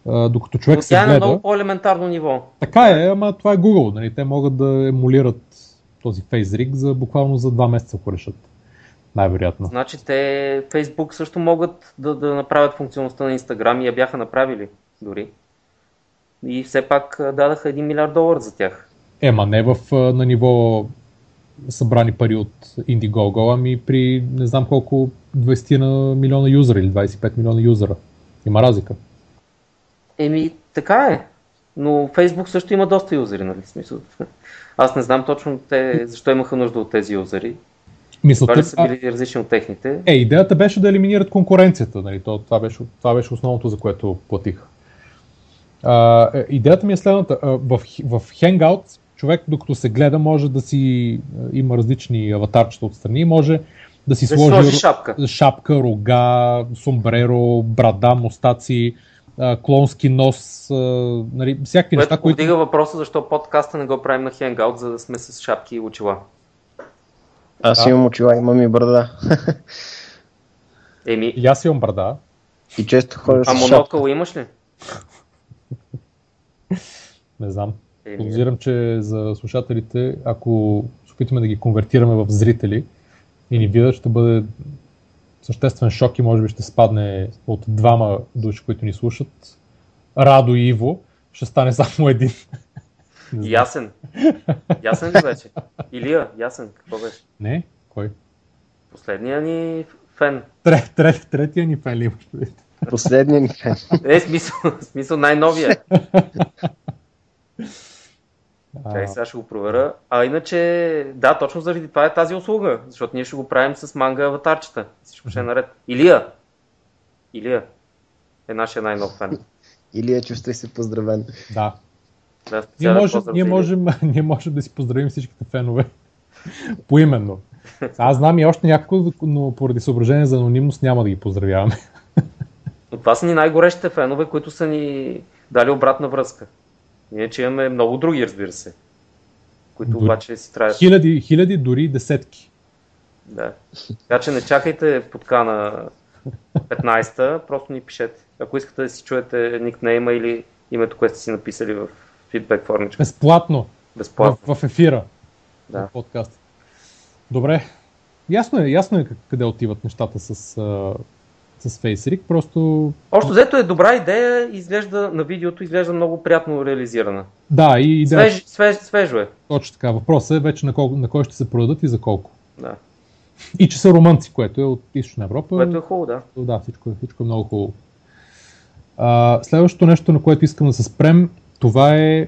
докато човек Но се тя гледа... е на много по-елементарно ниво. Така е, ама това е Google. Нали? Те могат да емулират този FaceRig за буквално за два месеца, ако решат. Най-вероятно. Значи те Facebook също могат да, да направят функционалността на Instagram и я бяха направили дори. И все пак дадаха 1 милиард долара за тях. Ема не в, на ниво събрани пари от Indiegogo, ами при не знам колко 20 на милиона юзера или 25 милиона юзера. Има разлика. Еми, така е. Но Facebook също има доста юзери, нали? Смисъл. Аз не знам точно те, защо имаха нужда от тези юзери. Мисълта, това ли са били различни от техните? Е, идеята беше да елиминират конкуренцията. Нали? То, това, беше, това беше основното, за което платих. А, е, идеята ми е следната. В, в Hangout човек, докато се гледа, може да си има различни аватарчета отстрани, може да си да сложи, шапка. шапка, рога, сомбреро, брада, мустаци, клонски нос, нали, всякакви Което неща, които... Което въпроса защо подкаста не го правим на Hangout, за да сме с шапки и очила. Аз да. имам очила, имам и брада. Еми... И аз имам брада. И често ходя с А монокъл имаш ли? не знам. Подозирам, че за слушателите, ако се опитаме да ги конвертираме в зрители и ни видят, ще бъде съществен шок и може би ще спадне от двама души, които ни слушат. Радо и Иво, ще стане само един. Ясен. Ясен ли вече? Илия, ясен, какво беше? Не, кой? Последния ни фен. Трет, трет, третия ни фен ли имаш Последния ни фен. Е, смисъл, смисъл най-новия. Чай, сега ще го проверя. А иначе, да, точно заради това е тази услуга, защото ние ще го правим с манга аватарчета. Всичко ще е наред. Илия! Илия е нашия най-нов фен. Илия, чувствай се поздравен. Да. да ние, можем, ние, можем, ние можем да си поздравим всичките фенове. Поименно. Аз знам и още някакво, но поради съображение за анонимност няма да ги поздравяваме. Но това са ни най-горещите фенове, които са ни дали обратна връзка. Иначе имаме много други, разбира се, които дори, обаче си трябва. Хиляди, хиляди, дори десетки. Да. Така че не чакайте подкана 15-та, просто ни пишете. Ако искате да си чуете никнейма или името, което сте си написали в фидбек формичка. Безплатно. Безплатно. В, в ефира. Да. В подкаст. Добре. Ясно е, ясно е къде отиват нещата с с FaceRig, просто... Общо взето е добра идея, изглежда на видеото, изглежда много приятно реализирана. Да, и идея... Свеж, свеж, свежо е. Точно така. Въпросът е вече на, кол... на кой ще се продадат и за колко. Да. И че са румънци, което е от Източна Европа. Което е хубаво, да. Да, всичко, е, всичко е много хубаво. А, следващото нещо, на което искам да се спрем, това е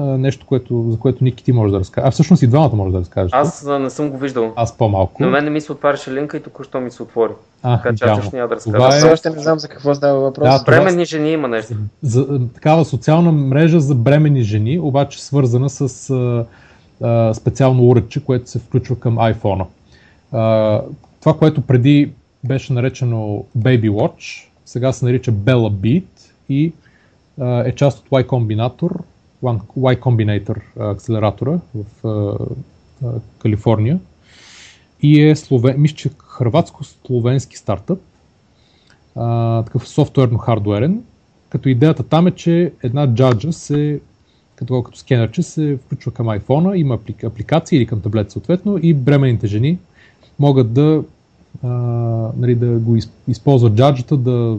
нещо, което, за което Ники ти може да разкажеш. А всъщност и двамата може да разкажеш. Аз а, не съм го виждал. Аз по-малко. На мен не ми се отваряше линка и току-що ми се отвори. А, така че аз няма да разкажа. Това е... още не знам за какво става въпрос. Да, бремени жени има нещо. За, за, такава социална мрежа за бремени жени, обаче свързана с а, а, специално уредче, което се включва към iPhone. А, това, което преди беше наречено Baby Watch, сега се нарича Bella Beat и а, е част от Y Combinator, Y Combinator акселератора в Калифорния. И е словен, мисля, че хрватско-словенски стартъп, а, такъв софтуерно-хардуерен, като идеята там е, че една джаджа се, като, като скенерче се включва към iPhone, има апликация или към таблет съответно и бременните жени могат да, а, нали, да го използват джаджата, да,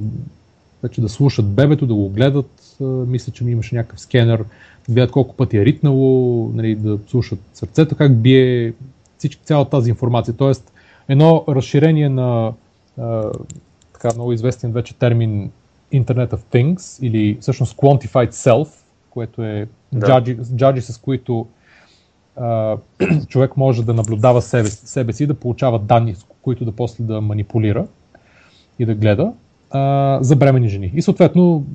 вече да слушат бебето, да го гледат. А, мисля, че ми имаше някакъв скенер, да видят колко пъти е ритнало, нали, да слушат сърцето, как бие, всички, цялата тази информация. Тоест, едно разширение на а, така много известен вече термин Internet of Things или всъщност Quantified Self, което е да. джаджи, джаджи с които а, човек може да наблюдава себе, себе си, да получава данни, които да после да манипулира и да гледа а, за бремени жени. И съответно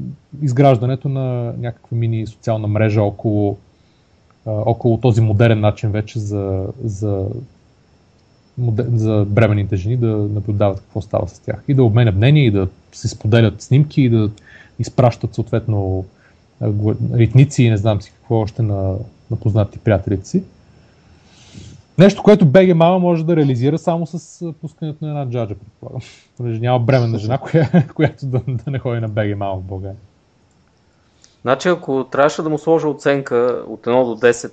изграждането на някаква мини социална мрежа около, а, около този модерен начин вече за, за, за бременните жени да наблюдават какво става с тях. И да обменят мнение, и да се споделят снимки, и да изпращат съответно ритници и не знам си какво още на, на познати приятелите. Нещо, което БГ Мама може да реализира само с пускането на една джаджа, предполагам. Понеже няма бременна жена, коя, която да, да не ходи на БГ Мама в България. Значи, ако трябваше да му сложа оценка от 1 до 10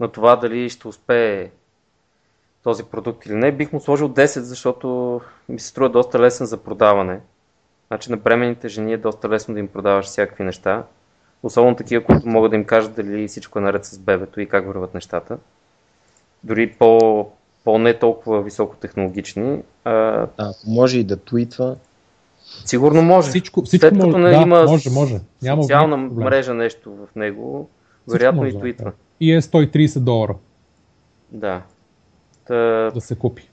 на това дали ще успее този продукт или не, бих му сложил 10, защото ми се струва доста лесен за продаване. Значи на бременните жени е доста лесно да им продаваш всякакви неща. Особено такива, които могат да им кажат дали всичко е наред с бебето и как върват нещата дори по, по-не толкова високотехнологични. А, ако може и да твитва. Сигурно може. Всичко, всичко След като може, да, има може, може. Няма социална мрежа нещо в него, вероятно и твитва. И е 130 долара. Да. Та... Да се купи.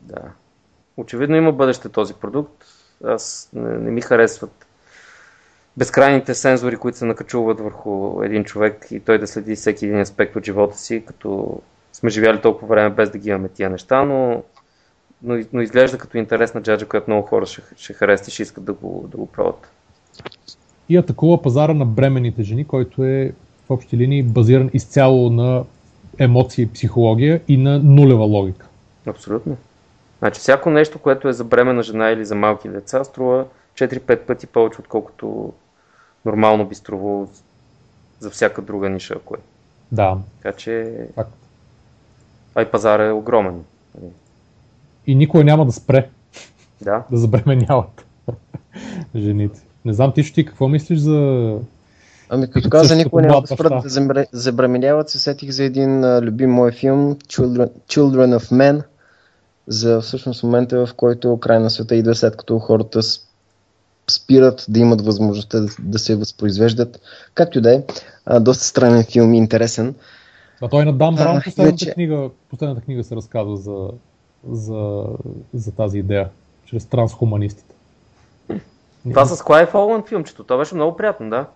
Да. Очевидно има бъдеще този продукт. Аз не, не ми харесват безкрайните сензори, които се накачуват върху един човек и той да следи всеки един аспект от живота си, като сме живяли толкова време без да ги имаме тия неща, но, но, но изглежда като интересна джаджа, която много хора ще, ще харесат и ще искат да го, да го пробват. И атакува пазара на бременните жени, който е в общи линии базиран изцяло на емоции и психология и на нулева логика. Абсолютно. Значи всяко нещо, което е за бремена жена или за малки деца, струва 4-5 пъти повече, отколкото нормално би струвало за всяка друга ниша, ако е. Да. Така че... Факт. А и пазар е огромен. И никой няма да спре. Да. да забременяват жените. Не знам ти, ти какво мислиш за... Ами като каза, никой няма да спрат да забременяват, се сетих за един а, любим мой филм Children, Children of Men, за всъщност момента, в който край на света идва след като хората спират да имат възможността да, да се възпроизвеждат. Както и да е, доста странен филм и интересен. А той на Дан Браун последната, вече... книга, последната книга се разказва за, за, за тази идея, чрез трансхуманистите. Това с Клайв Оланд филмчето, това беше много приятно, да.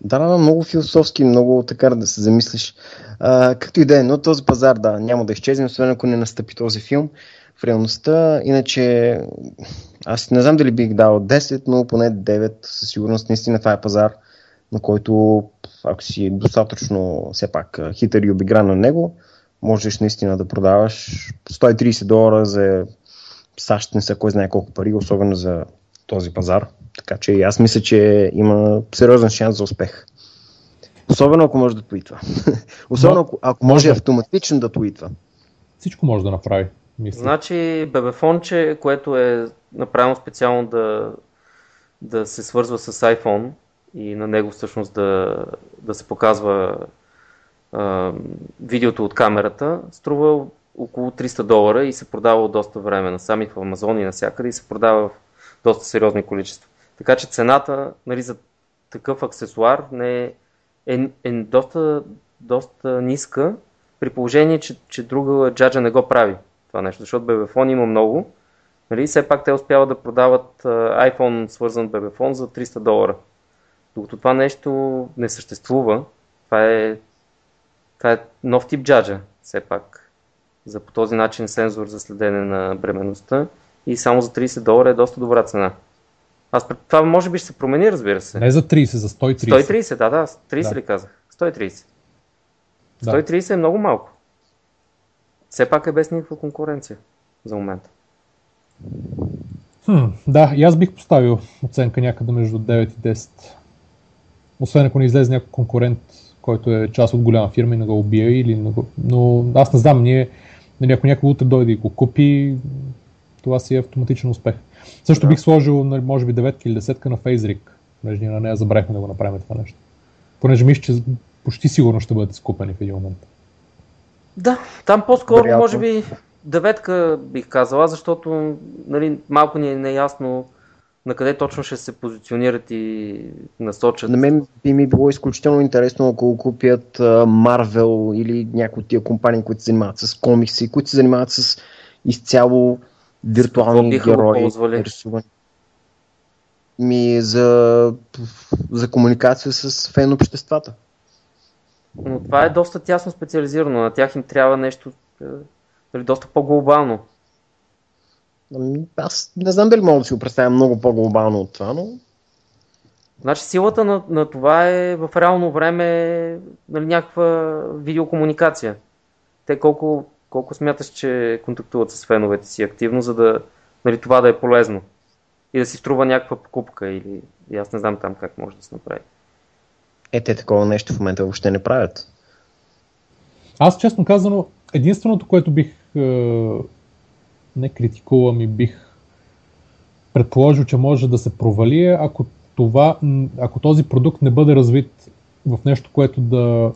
Да, да, много философски, много така да се замислиш. А, както и да е, но този пазар, да, няма да изчезне, освен ако не настъпи този филм в реалността. Иначе аз не знам дали бих дал 10, но поне 9 със сигурност. Наистина това е пазар, на който ако си достатъчно все пак хитър и обигран на него, можеш наистина да продаваш 130 долара за САЩ не са кой знае колко пари, особено за този пазар. Така че аз мисля, че има сериозен шанс за успех. Особено ако може да твитва. Особено ако, ако може, може автоматично да твитва. Всичко може да направи. Мисля. Значи бебефонче, което е направено специално да, да се свързва с iPhone и на него всъщност да, да се показва а, видеото от камерата, струва около 300 долара и се продава от доста време на сами в Амазон и навсякъде и се продава в доста сериозни количества. Така че цената нали, за такъв аксесуар не е, е, е доста, доста ниска, при положение, че, че друга джаджа не го прави това нещо, защото бебефон има много. Нали? Все пак те успяват да продават iPhone свързан бебефон за 300 долара. Докато това нещо не съществува, това е, това е нов тип джаджа, все пак. За по този начин сензор за следене на бременността и само за 30 долара е доста добра цена. Аз пред това може би ще се промени, разбира се. Не за 30, за 130. 130, да, да. 30 да. ли казах? 130. 130 да. е много малко все пак е без никаква конкуренция за момента. Хм, да, и аз бих поставил оценка някъде между 9 и 10. Освен ако не излезе някой конкурент, който е част от голяма фирма и не го убия или не го... Но аз не знам, ние, нали, ако някой утре дойде и го купи, това си е автоматичен успех. Също да. бих сложил, нали, може би, 9 или 10 на FaceRig, понеже ние на нея забравихме да го направим това нещо. Понеже мисля, че почти сигурно ще бъдат скупени в един момент. Да, там по-скоро Вероятно. може би деветка бих казала, защото нали, малко ни е неясно на къде точно ще се позиционират и насочат? На мен би ми било изключително интересно, ако купят Marvel или някои от тия компании, които се занимават с комикси, които се занимават с изцяло виртуални герои, рисувани. Ми за, за комуникация с фен обществата. Но това е доста тясно специализирано. На тях им трябва нещо е, нали, доста по-глобално. Ами, аз не знам дали мога да си го представя много по-глобално от това, но... Значи силата на, на това е в реално време нали, някаква видеокомуникация. Те колко, колко смяташ, че контактуват с феновете си активно, за да нали, това да е полезно и да си струва някаква покупка или аз не знам там как може да се направи. Е, те такова нещо в момента въобще не правят. Аз честно казано, единственото, което бих е, не критикувам и бих предположил, че може да се провали, ако, това, ако този продукт не бъде развит в нещо, което да,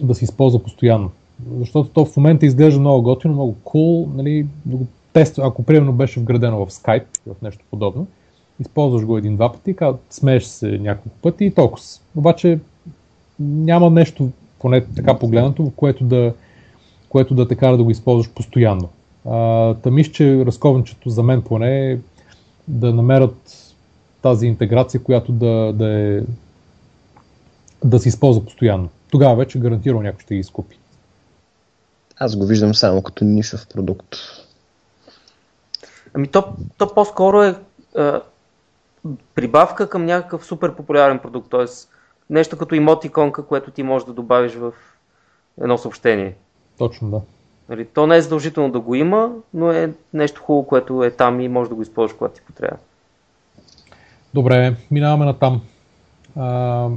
да се използва постоянно. Защото то в момента изглежда много готино, много cool, нали, да го ако примерно беше вградено в Skype, в нещо подобно, използваш го един-два пъти, смееш се няколко пъти и толкова. Обаче няма нещо, поне така погледнато, което да, което да те кара да го използваш постоянно. А, та мисля, че разковничето за мен поне е да намерят тази интеграция, която да, да, е, да се използва постоянно. Тогава вече гарантирано някой ще ги изкупи. Аз го виждам само като нишов продукт. Ами то, то по-скоро е а, прибавка към някакъв супер популярен продукт, т.е. нещо като имотиконка, което ти можеш да добавиш в едно съобщение. Точно, да. Нали, то не е задължително да го има, но е нещо хубаво, което е там и може да го използваш, когато ти потрябва. Добре, минаваме на там. Uh,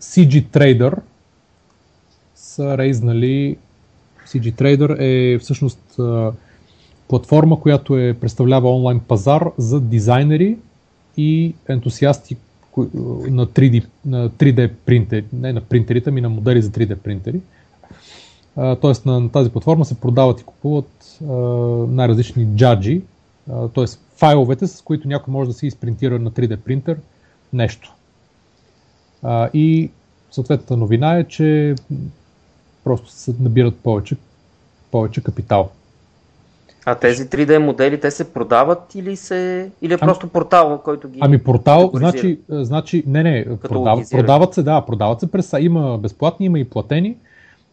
CG Trader са рейзнали CG Trader е всъщност uh, платформа, която е представлява онлайн пазар за дизайнери и ентусиасти на 3D, на 3D принтери, не на принтерите, ами на модели за 3D принтери. Т.е. на тази платформа се продават и купуват най-различни джаджи, т.е. файловете, с които някой може да си изпринтира на 3D принтер нещо. И съответната новина е, че просто се набират повече, повече капитал. А тези 3D модели, те се продават или, се... или е ами, просто портал, който ги Ами портал, значи, значи, не, не, продав, продават се, да, продават се през, има безплатни, има и платени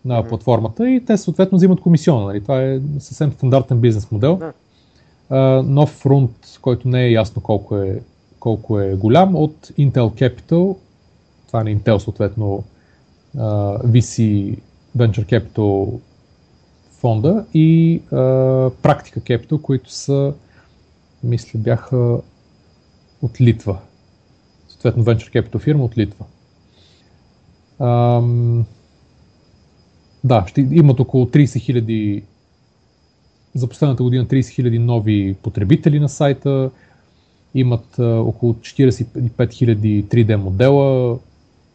на mm-hmm. платформата и те съответно взимат комисиона. Нали? Това е съвсем стандартен бизнес модел. Да. Uh, нов фронт, който не е ясно колко е, колко е голям, от Intel Capital, това не Intel съответно uh, VC Venture Capital фонда и uh, Practica Capital, които са, мисля, бяха от Литва. Съответно Venture Capital фирма от Литва. Um, да, ще имат около 30 хиляди за последната година 30 хиляди нови потребители на сайта, имат а, около 45 хиляди 3D модела,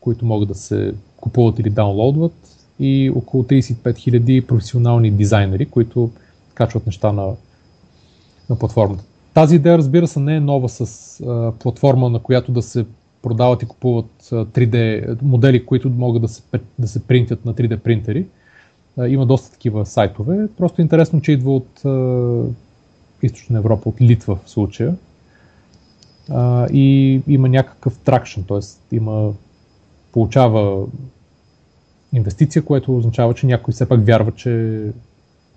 които могат да се купуват или даунлоудват и около 35 хиляди професионални дизайнери, които качват неща на, на платформата. Тази идея, разбира се, не е нова с а, платформа, на която да се продават и купуват 3D модели, които могат да се, да се принтят на 3D принтери. Има доста такива сайтове. Просто е интересно, че идва от източна Европа, от Литва в случая. И има някакъв тракшн, т.е. има получава инвестиция, което означава, че някой все пак вярва, че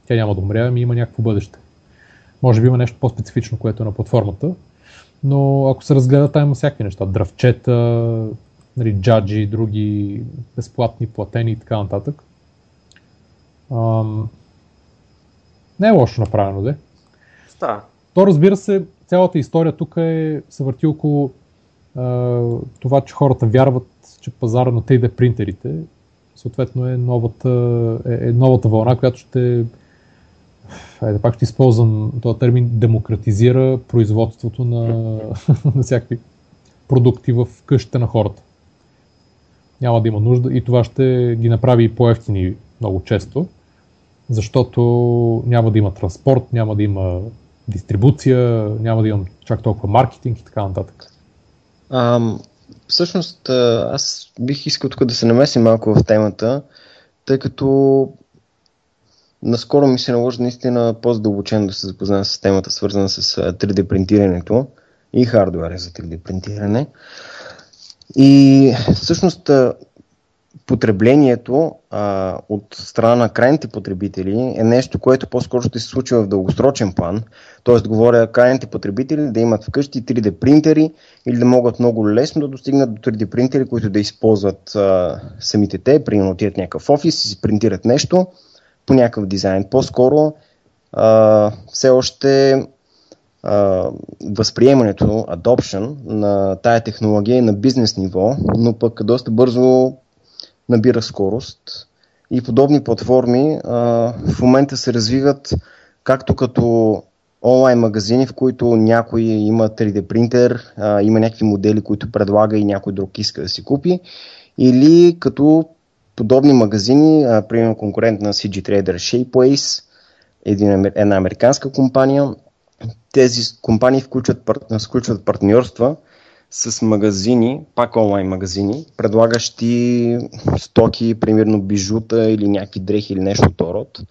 тя няма да умре, ами има някакво бъдеще. Може би има нещо по-специфично, което е на платформата, но ако се разгледа, там има всякакви неща. Дравчета, нали, джаджи, други безплатни, платени и така нататък. Ам... Не е лошо направено, де. Става. То разбира се, цялата история тук е, се върти около а, това, че хората вярват, че пазара на 3D принтерите съответно е новата, е, е новата вълна, която ще Айде, пак ще използвам този термин, демократизира производството на, на всякакви продукти в къщите на хората. Няма да има нужда и това ще ги направи и по-ефтини много често, защото няма да има транспорт, няма да има дистрибуция, няма да имам чак толкова маркетинг и така нататък. А, всъщност, аз бих искал тук да се намесим малко в темата, тъй като наскоро ми се наложи наистина по-задълбочено да се запозная с темата, свързана с 3D принтирането и хардуера за 3D принтиране. И всъщност потреблението а, от страна на крайните потребители е нещо, което по-скоро ще се случва в дългосрочен план. Тоест, говоря крайните потребители да имат вкъщи 3D принтери или да могат много лесно да достигнат до 3D принтери, които да използват а, самите те, примерно отидат някакъв офис и си принтират нещо по някакъв дизайн. По-скоро а, все още а, възприемането, adoption на тая технология е на бизнес ниво, но пък доста бързо набира скорост. И подобни платформи а, в момента се развиват както като онлайн магазини, в които някой има 3D принтер, а, има някакви модели, които предлага и някой друг иска да си купи, или като подобни магазини, а, примерно конкурент на CG Trader Shapeways, един, една американска компания. Тези компании включват, включват партньорства с магазини, пак онлайн магазини, предлагащи стоки, примерно бижута или някакви дрехи или нещо от род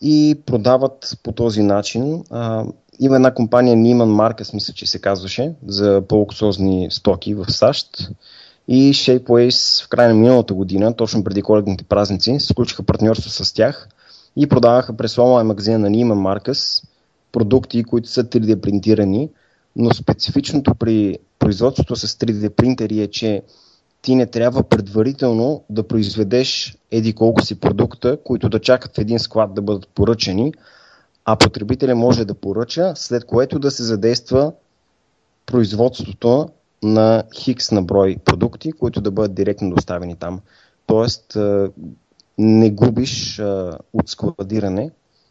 и продават по този начин. А, има една компания Neiman Marcus, мисля, че се казваше, за по-луксозни стоки в САЩ и Shapeways в края на миналата година, точно преди коледните празници, сключиха партньорство с тях и продаваха през онлайн магазина на Neiman Marcus продукти, които са 3D принтирани, но специфичното при производството с 3D принтери е, че ти не трябва предварително да произведеш еди колко си продукта, които да чакат в един склад да бъдат поръчани, а потребителя може да поръча, след което да се задейства производството на хикс на брой продукти, които да бъдат директно доставени там. Тоест, не губиш от складиране.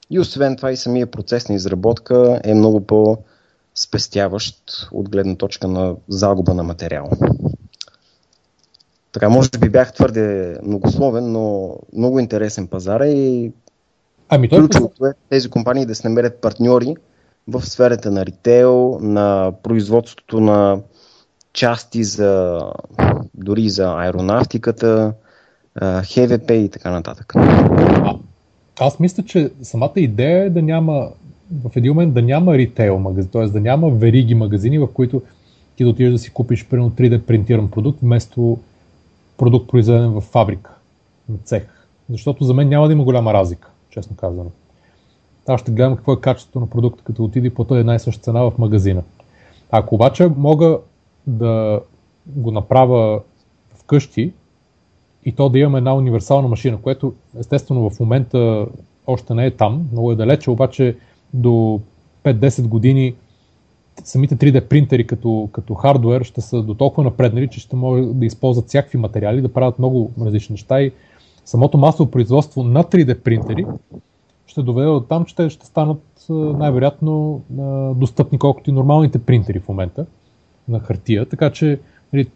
И освен това и самия процес на изработка е много по- спестяващ от гледна точка на загуба на материал. Така, може би бях твърде многословен, но много интересен пазар е и ами, ключовото е тези компании да се намерят партньори в сферата на ритейл, на производството на части за дори за аеронавтиката, ХВП и така нататък. А, аз мисля, че самата идея е да няма в един момент да няма ритейл магазин, т.е. да няма вериги магазини, в които ти да отидеш да си купиш примерно 3D принтиран продукт, вместо продукт произведен в фабрика, на цех. Защото за мен няма да има голяма разлика, честно казано. Аз ще гледам какво е качеството на продукта, като отиде по една и съща цена в магазина. Ако обаче мога да го направя вкъщи и то да имам една универсална машина, което естествено в момента още не е там, много е далече, обаче до 5-10 години самите 3D принтери като, като хардвер ще са до толкова напреднали, че ще могат да използват всякакви материали, да правят много различни неща и самото масово производство на 3D принтери ще доведе до там, че те ще станат най-вероятно достъпни колкото и нормалните принтери в момента на хартия. Така че нали,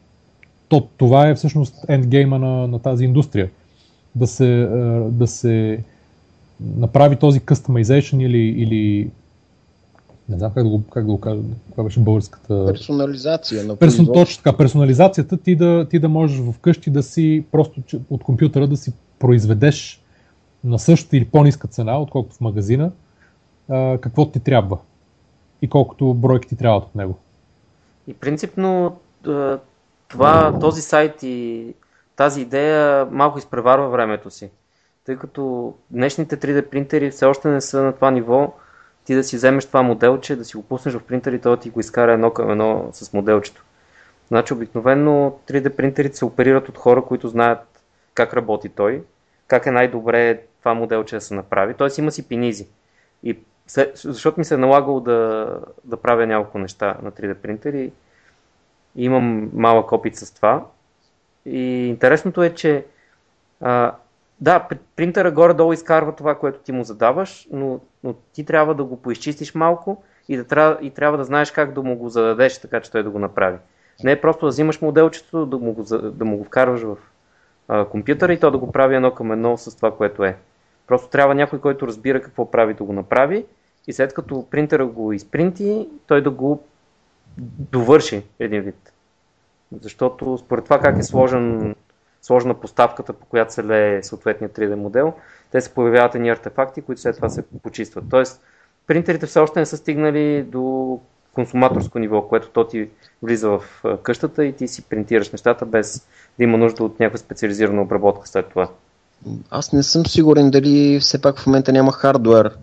то, това е всъщност ендгейма на, на тази индустрия. Да се, да се направи този customization или, или не знам как да го, как да го кажа, каква беше българската... Персонализация на Персон, Точно така, персонализацията, ти да, ти да можеш вкъщи да си просто от компютъра да си произведеш на същата или по-ниска цена, отколкото в магазина, а, какво ти трябва и колкото бройки ти трябват от него. И принципно това, този сайт и тази идея малко изпреварва времето си тъй като днешните 3D принтери все още не са на това ниво, ти да си вземеш това моделче, да си го пуснеш в принтер и той ти го изкара едно към едно с моделчето. Значи обикновено 3D принтерите се оперират от хора, които знаят как работи той, как е най-добре това моделче да се направи. Тоест има си пинизи. И защото ми се е налагало да, да правя няколко неща на 3D принтери имам малък опит с това. И интересното е, че а, да, принтера горе-долу изкарва това, което ти му задаваш, но, но ти трябва да го поизчистиш малко и, да трябва, и трябва да знаеш как да му го зададеш, така че той да го направи. Не е просто да взимаш моделчето, да му го, да му го вкарваш в а, компютъра и то да го прави едно към едно с това, което е. Просто трябва някой, който разбира какво прави, да го направи и след като принтера го изпринти, той да го довърши един вид. Защото според това как е сложен, сложена поставката, по която се лее съответния 3D модел, те се появяват едни артефакти, които след това се почистват. Тоест, принтерите все още не са стигнали до консуматорско ниво, което то ти влиза в къщата и ти си принтираш нещата без да има нужда от някаква специализирана обработка след това. Аз не съм сигурен дали все пак в момента няма хардвер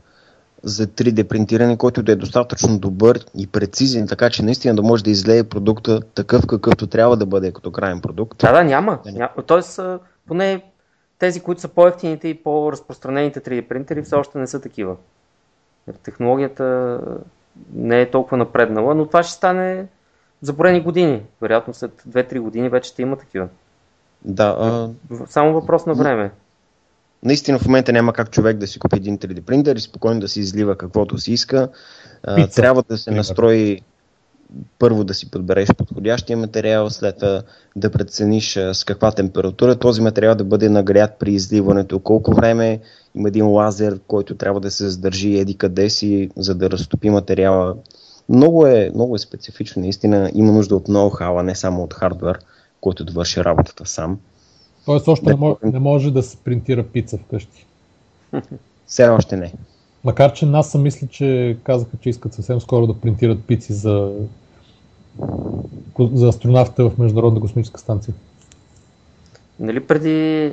за 3D принтиране, който да е достатъчно добър и прецизен, така че наистина да може да излее продукта такъв какъвто трябва да бъде като крайен продукт. Да, да, няма. няма. Тоест, поне тези, които са по-ефтините и по-разпространените 3D принтери, все още не са такива. Технологията не е толкова напреднала, но това ще стане за броени години. Вероятно след 2-3 години вече ще има такива. Да. А... Само въпрос на време. Наистина в момента няма как човек да си купи един 3D принтер и спокойно да си излива каквото си иска. Пица, Трябва да се настрои първо да си подбереш подходящия материал, след това да прецениш с каква температура този материал да бъде нагрят при изливането, колко време има един лазер, който трябва да се задържи еди къде си, за да разтопи материала. Много е, много е специфично, наистина има нужда от ноу-хау, а не само от хардвер, който да върши работата сам. Тоест още да, не, може, не може да се принтира пица вкъщи. Все още не. Макар, че НАСА мисля, че казаха, че искат съвсем скоро да принтират пици за, за астронавта в Международна космическа станция. Нали преди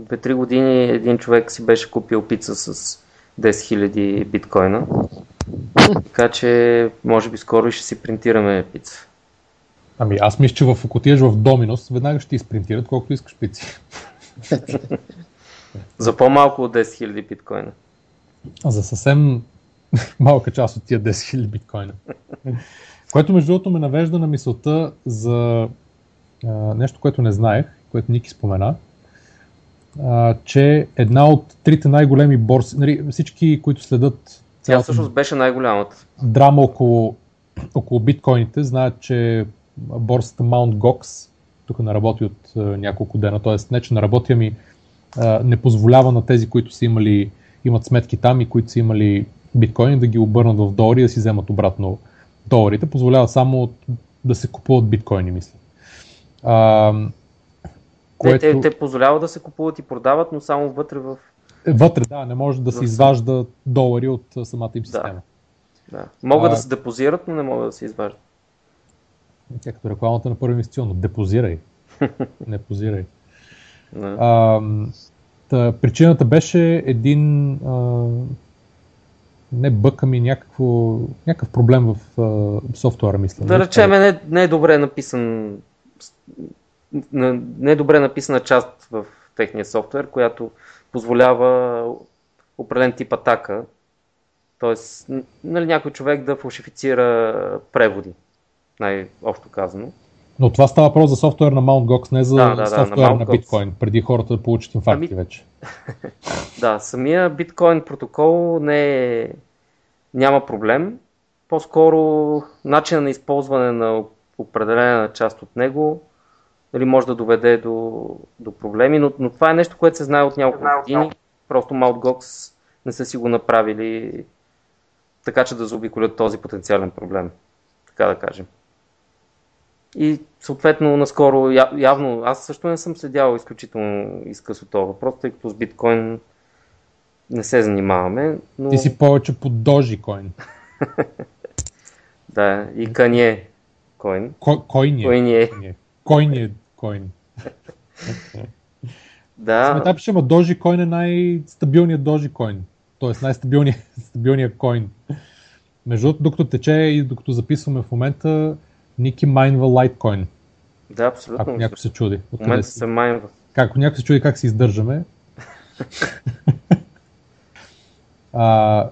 2-3 години един човек си беше купил пица с 10 000 биткоина. Така че може би скоро ще си принтираме пица. Ами аз мисля, че в, ако отидеш в Доминос, веднага ще ти изпринтират колкото искаш пици. За по-малко от 10 000 биткоина. За съвсем малка част от тия 10 000 биткоина. Което между другото ме навежда на мисълта за а, нещо, което не знаех, което Ники спомена, а, че една от трите най-големи борси, нали, всички, които следят Тя всъщност беше най-голямата. Драма около, около биткоините, знаят, че борсата Mt. Gox, тук не работи от а, няколко дена, т.е. не, че не работи, ами а, не позволява на тези, които са имали, имат сметки там и които са имали биткоини да ги обърнат в долари и да си вземат обратно доларите. Позволява само да се купуват биткоини, мисля. А, което... те, те, те позволяват да се купуват и продават, но само вътре в... Вътре, да, не може да се изважда долари от самата им система. Да. да. Могат а... да се депозират, но не могат да се изваждат. Тя като рекламата на първи инвестиционно. Депозирай. не позирай. А, та, причината беше един а, не бък, ами някакво, някакъв проблем в а, софтуера, мисля. Да речем, не, не е добре написан не е добре написана част в техния софтуер, която позволява определен тип атака, т.е. Нали, някой човек да фалшифицира преводи, най-общо казано. Но това става въпрос за софтуер на Mt. Gox, не за да, да, софтуер да, на, на биткоин, преди хората да получат инфаркти ами... вече. да, самия биткоин протокол не е... няма проблем. По-скоро начинът на използване на определена част от него нали, може да доведе до, до проблеми, но, но това е нещо, което се знае от няколко години. Просто Mt. Gox не са си го направили така, че да заобиколят този потенциален проблем. Така да кажем. И съответно наскоро, явно, аз също не съм следял изключително изкъсо този въпрос, тъй като с биткоин не се занимаваме. Но... Ти си повече под Dogecoin. да, и Кanye Coin. Койни. Койни. Койни. Койни. да. Сме пише, ма Dogecoin е най-стабилният Dogecoin. Тоест най-стабилният стабилният койн. Между другото, докато тече и докато записваме в момента, Ники майнва Litecoin. Да, абсолютно. Ако някой се чуди. В момента се майнва. Как, ако някой се чуди как се издържаме. а,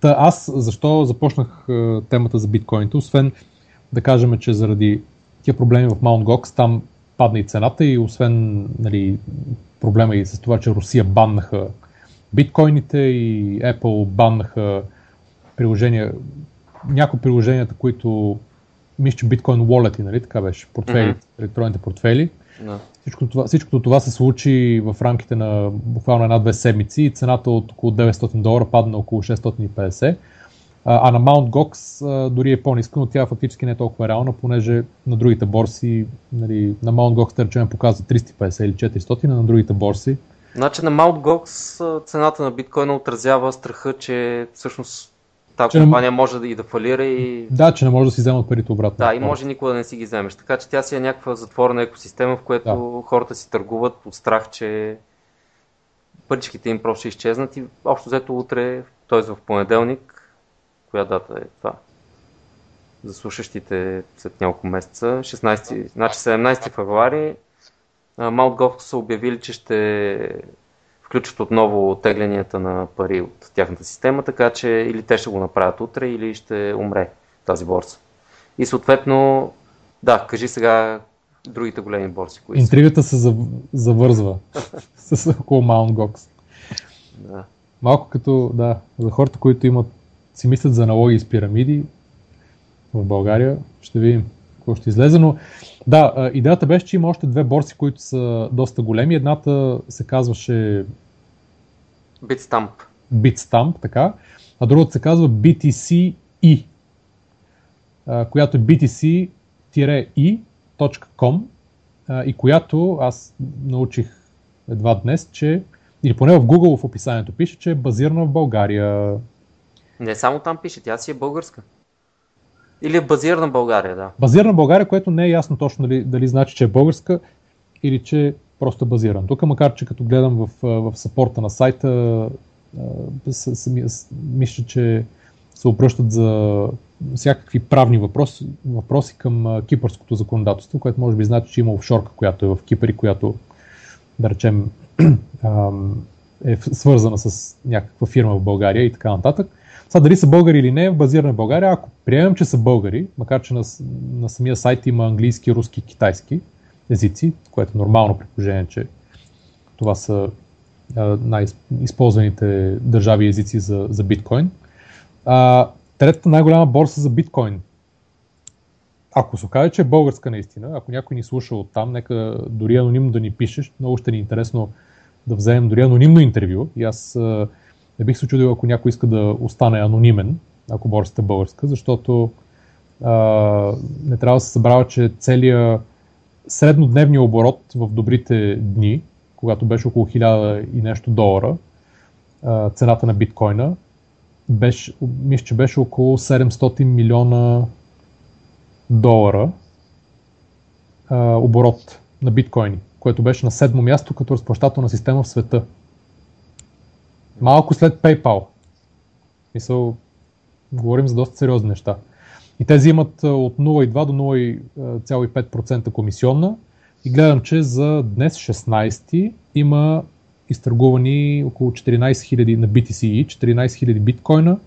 та аз защо започнах а, темата за биткоините, освен да кажем, че заради тия проблеми в Mt. Gox там падна и цената и освен нали, проблема и с това, че Русия баннаха биткоините и Apple баннаха приложения, някои приложенията, които мисля, че Bitcoin Wallet, нали така беше, портфели, mm-hmm. електронните портфели. Да. Всичко това, всичкото това се случи в рамките на буквално една-две седмици и цената от около 900 долара падна на около 650. А, а на Mount Gox а, дори е по-ниска, но тя фактически не е толкова реална, понеже на другите борси, нали, на Mount Gox, да речем, показва 350 или 400, а на другите борси. Значи на Mount Gox цената на биткоина отразява страха, че всъщност тази Че не- компания може да и да фалира и Да, че не може да си вземат парите обратно. Да, и може никога да не си ги вземеш. Така че тя си е някаква затворена екосистема, в която хората си търгуват от страх, че паричките им просто ще изчезнат и общо взето утре, т.е. в понеделник, коя дата е това? За слушащите след няколко месеца, 16, значи 17 февруари, Mount Gox са обявили, че ще включат отново теглянията на пари от тяхната система, така че или те ще го направят утре, или ще умре тази борса. И съответно, да, кажи сега другите големи борси, са. Интригата се зав- завързва с около Mount Gox. Да. Малко като, да, за хората, които имат, си мислят за аналогии с пирамиди в България, ще видим какво ще излезе, но да, идеята беше, че има още две борси, които са доста големи. Едната се казваше Bitstamp. Bitstamp, така, а другата се казва BTC-E, която е btc-e.com и която аз научих едва днес, че или поне в Google в описанието пише, че е базирана в България. Не само там пише, тя си е българска. Или е базирана България, да. Базирана България, което не е ясно точно дали, дали значи, че е българска или че просто е базиран. Тук, макар че като гледам в, в сапорта на сайта, с- сами- с- мисля, че се обръщат за всякакви правни въпроси, въпроси към кипърското законодателство, което може би значи, че има офшорка, която е в Кипър и която, да речем, е свързана с някаква фирма в България и така нататък. Сега дали са българи или не, базирана в България, ако приемем, че са българи, макар че на, на самия сайт има английски, руски, китайски езици, което е нормално при положение, че това са най-използваните държави и езици за, за биткоин. А, третата най-голяма борса за биткоин. Ако се окаже, че е българска наистина, ако някой ни слуша от там, нека дори анонимно да ни пишеш, много ще ни е интересно да вземем дори анонимно интервю. И аз а, не бих се чудил, ако някой иска да остане анонимен, ако борсата е българска, защото а, не трябва да се събрава, че целият среднодневния оборот в добрите дни, когато беше около 1000 и нещо долара, а, цената на биткоина, беше, мисля, че беше около 700 милиона долара а, оборот на биткоини, което беше на седмо място като разплащателна система в света. Малко след PayPal. Мисъл, говорим за доста сериозни неща. И те взимат а, от 0,2 до 0,5% комисионна. И гледам, че за днес 16 има изтъргувани около 14 000 на BTC, 14 000 биткоина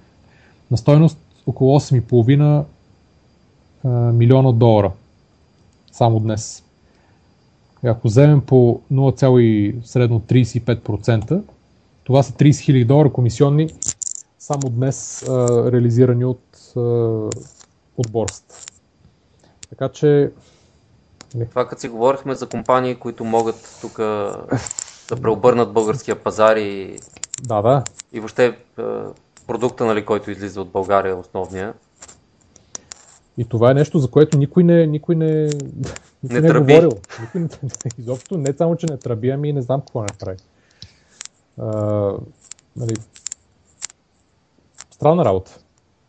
на стойност около 8,5 а, милиона долара. Само днес. И ако вземем по 0, средно 35%, това са 30 000 долара комисионни само днес а, реализирани от, а, от борсата. Така че Това като си говорихме за компании, които могат тук да преобърнат българския пазар и, да, да. и въобще е, продукта, нали, който излиза от България, основния. И това е нещо, за което никой не, никой не, никой Не не е говорил. Никой не, изобщо не само, че не тръби, ами и не знам какво не прави. Нали, странна работа.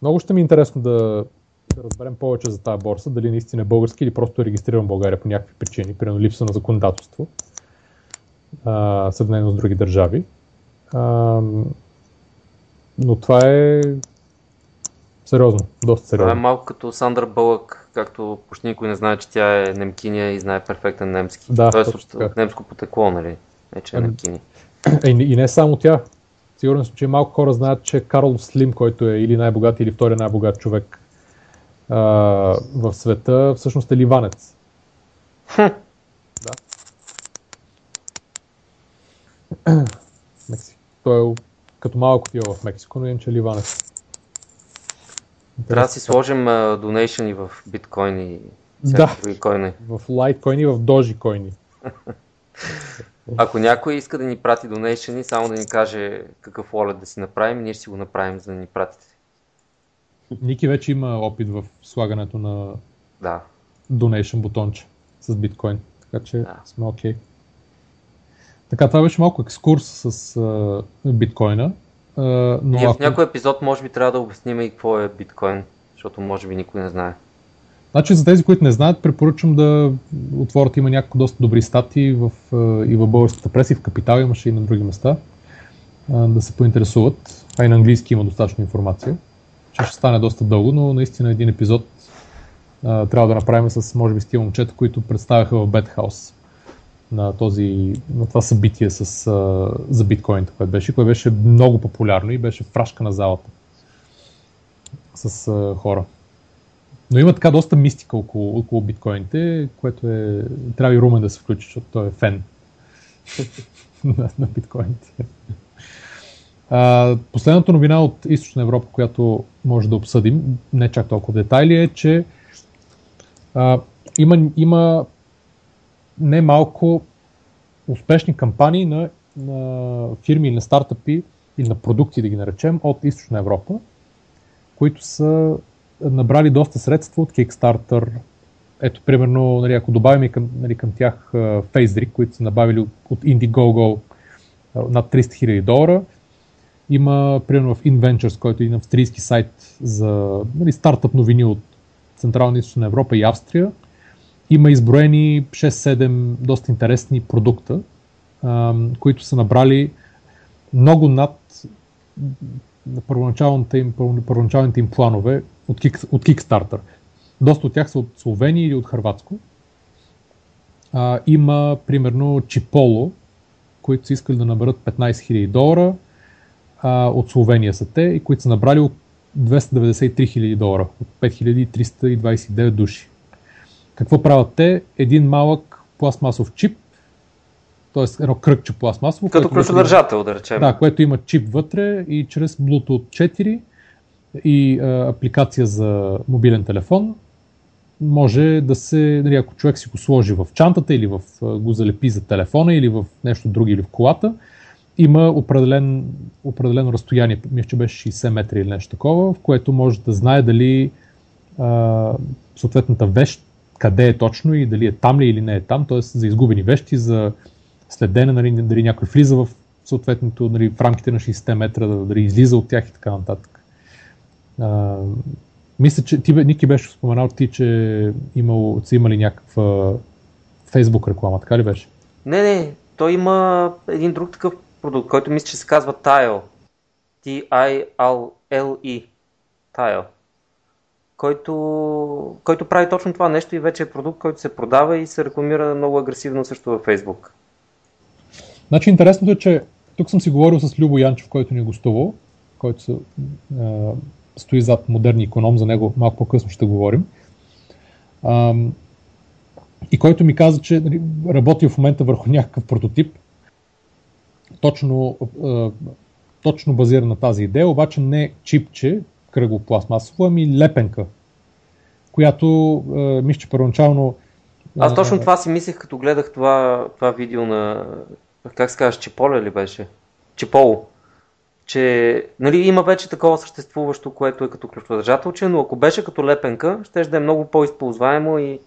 Много ще ми е интересно да, да разберем повече за тази борса, дали наистина е български или просто е регистриран в България по някакви причини, примерно липса на законодателство, а, сравнено с други държави. А, но това е сериозно, доста Това е сериозно. малко като Сандър Бълък, както почти никой не знае, че тя е немкиня и знае перфектен немски. Да, Тоест от, от немско потекло, нали? Не, че е Ами, Е, и не само тя. Сигурен съм, че малко хора знаят, че Карл Слим, който е или най-богат, или втори най-богат човек а, в света, всъщност е ливанец. Да. Мексик. Той е като малко отива в Мексико, но иначе е ливанец. Трябва да си сложим а, донейшъни в биткоини и Да. други койни. В лайткоини и в дожи койни. Ако някой иска да ни прати донейшени, само да ни каже какъв wallet да си направим, ние ще си го направим, за да ни пратите. Ники вече има опит в слагането на да. donation бутонче с биткоин, така че да. сме окей. Okay. Така, това беше малко екскурс с uh, биткоина. Uh, но Ние в някой епизод може би трябва да обясним и какво е биткоин, защото може би никой не знае. Значи за тези, които не знаят, препоръчвам да отворят, има някакво доста добри статии в, и в българската преса, и в Капитал имаше и на други места, да се поинтересуват. А и на английски има достатъчно информация, че ще стане доста дълго, но наистина един епизод трябва да направим с, може би, с тия момчета, които представяха в Бетхаус на, този, на това събитие с, за биткоин, което беше, което беше много популярно и беше фрашка на залата с хора. Но има така доста мистика около, около биткоините, което е... Трябва и Румен да се включи, защото той е фен на, на биткоините. А, последната новина от Източна Европа, която може да обсъдим, не чак толкова в детайли, е, че а, има, има не малко успешни кампании на, на фирми или на стартъпи или на продукти, да ги наречем, от Източна Европа, които са набрали доста средства от Kickstarter. Ето, примерно, нали, ако добавим и към, нали, към тях FaceDrick, които са набавили от, Indiegogo над 300 000 долара. Има, примерно, в InVentures, който е един австрийски сайт за нали, стартъп новини от Централна и Източна Европа и Австрия. Има изброени 6-7 доста интересни продукта, които са набрали много над първоначалните им, първоначалните им планове от, кик, от Kickstarter. Доста от тях са от Словения или от Хрватско. А, има, примерно, Чиполо, които са искали да наберат 15 000 долара. А, от Словения са те, и които са набрали от 293 000 долара, от 5329 души. Какво правят те? Един малък пластмасов чип, т.е. едно кръгче пластмасово. Като ключодържател, да речем. Да, което има чип вътре и чрез Bluetooth 4 и а, апликация за мобилен телефон може да се, нали, ако човек си го сложи в чантата или в, го залепи за телефона или в нещо друго или в колата, има определен, определено разстояние, мисля, че беше 60 метра или нещо такова, в което може да знае дали а, съответната вещ къде е точно и дали е там ли или не е там, т.е. за изгубени вещи, за следене, нали, дали някой влиза в съответното, нали, в рамките на 60 метра, дали излиза от тях и така нататък. А, мисля, че ти, Ники беше споменал ти, че имал, са имали някаква Facebook реклама, така ли беше? Не, не, той има един друг такъв продукт, който мисля, че се казва Tile. T-I-L-E. Tile. Който, който прави точно това нещо и вече е продукт, който се продава и се рекламира много агресивно също във Facebook. Значи интересното е, че тук съм си говорил с Любо Янчев, който ни е гостувал, който се, стои зад модерни економ, за него малко по-късно ще говорим. А, и който ми каза, че нали, работи в момента върху някакъв прототип, точно, а, точно базиран на тази идея, обаче не чипче, кръгло пластмасово, ами лепенка, която а, мисля, че първоначално... Аз точно това си мислех, като гледах това, това видео на, как се казваш, Чиполе ли беше? Чиполо че нали, има вече такова съществуващо, което е като ключодържателче, но ако беше като лепенка, ще да е много по-използваемо и,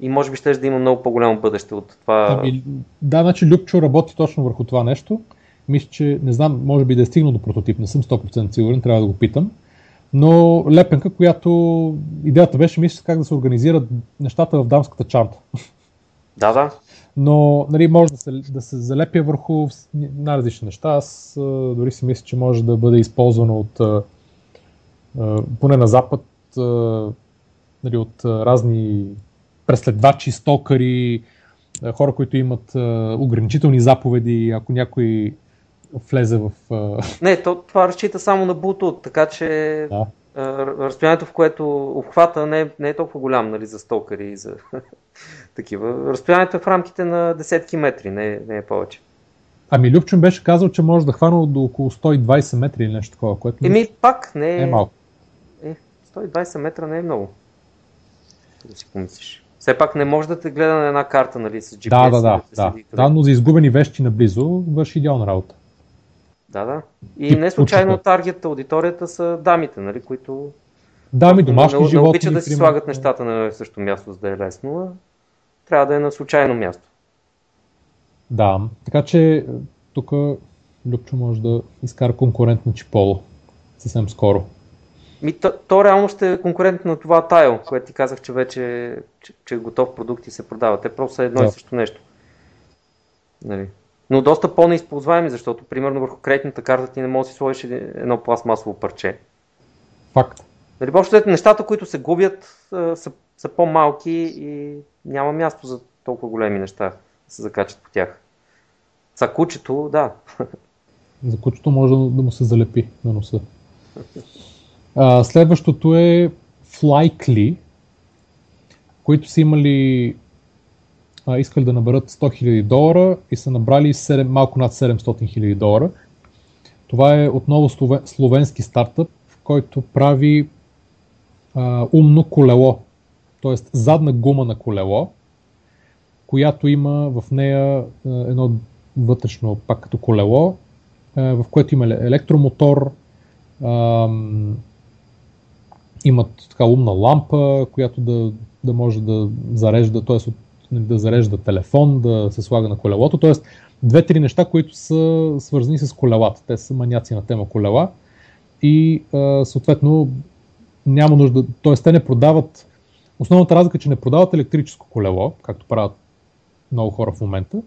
и може би ще да има много по-голямо бъдеще от това. Ами, да, значи Любчо работи точно върху това нещо. Мисля, че не знам, може би да е стигнал до прототип, не съм 100% сигурен, трябва да го питам. Но лепенка, която идеята беше, мисля, как да се организират нещата в дамската чанта. Да, да но нали, може да се, да се залепя върху най-различни неща. Аз дори си мисля, че може да бъде използвано от поне на Запад нали, от разни преследвачи, стокари, хора, които имат ограничителни заповеди, ако някой влезе в... Не, то, това разчита само на Bluetooth, така че да разстоянието, в което обхвата не е, не е толкова голям нали, за стокари и за такива. Разстоянието е в рамките на десетки метри, не, не е повече. Ами Любчин беше казал, че може да хвана до около 120 метри или нещо такова, което... Еми пак не е... е малко. Е, 120 метра не е много. Да си помислиш. Все пак не може да те гледа на една карта, нали, с GPS. Да, да, да. Да, къде- да, но за изгубени вещи наблизо върши идеална работа. Да, да. И не случайно таргет аудиторията са дамите, нали, които Да, ми не, домашни не, не животни. обичат да си слагат нещата на едно и също място, за да е лесно, а трябва да е на случайно място. Да, така че е, тук Любчо може да изкара конкурент на Чиполо съвсем скоро. Ми, то, то реално ще е конкурент на това тайл, което ти казах, че вече че, че готов продукт и се продава. Те просто са едно Да. и също нещо. Нали. Но доста по-неизползваеми, защото примерно върху кредитната карта ти не можеш да си сложиш едно пластмасово парче. Факт. Нали, общо нещата, които се губят, са, са по-малки и няма място за толкова големи неща да се закачат по тях. За кучето, да. За кучето може да му се залепи на носа. А, следващото е Flykly, които са имали а, искали да наберат 100 000 долара и са набрали 7, малко над 700 000 долара. Това е отново словен, словенски стартъп, който прави а, умно колело, т.е. задна гума на колело, която има в нея а, едно вътрешно пак като колело, а, в което има еле- електромотор, ам, имат така умна лампа, която да, да може да зарежда, т.е. да зарежда телефон, да се слага на колелото, т.е. две-три неща, които са свързани с колелата. Те са маняци на тема колела и съответно няма нужда, т.е. те не продават, основната разлика е, че не продават електрическо колело, както правят много хора в момента,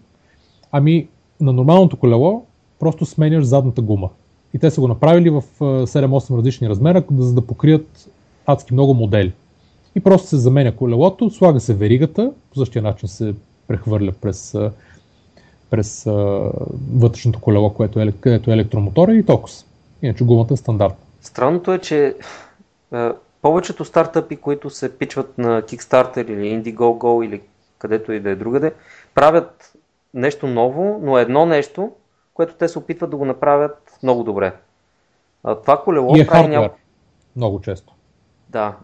ами на нормалното колело просто сменяш задната гума. И те са го направили в а, 7-8 различни размера, за да покрият адски много модели. И просто се заменя колелото, слага се веригата, по същия начин се прехвърля през, през а, вътрешното колело, което е, където е електромотора и токус. Иначе гумата е стандартна. Странното е, че повечето стартъпи, които се пичват на Kickstarter или Indiegogo или където и да е другаде, правят нещо ново, но едно нещо, което те се опитват да го направят много добре. А, това колело И е прави хардвер. няколко... Много често. Да.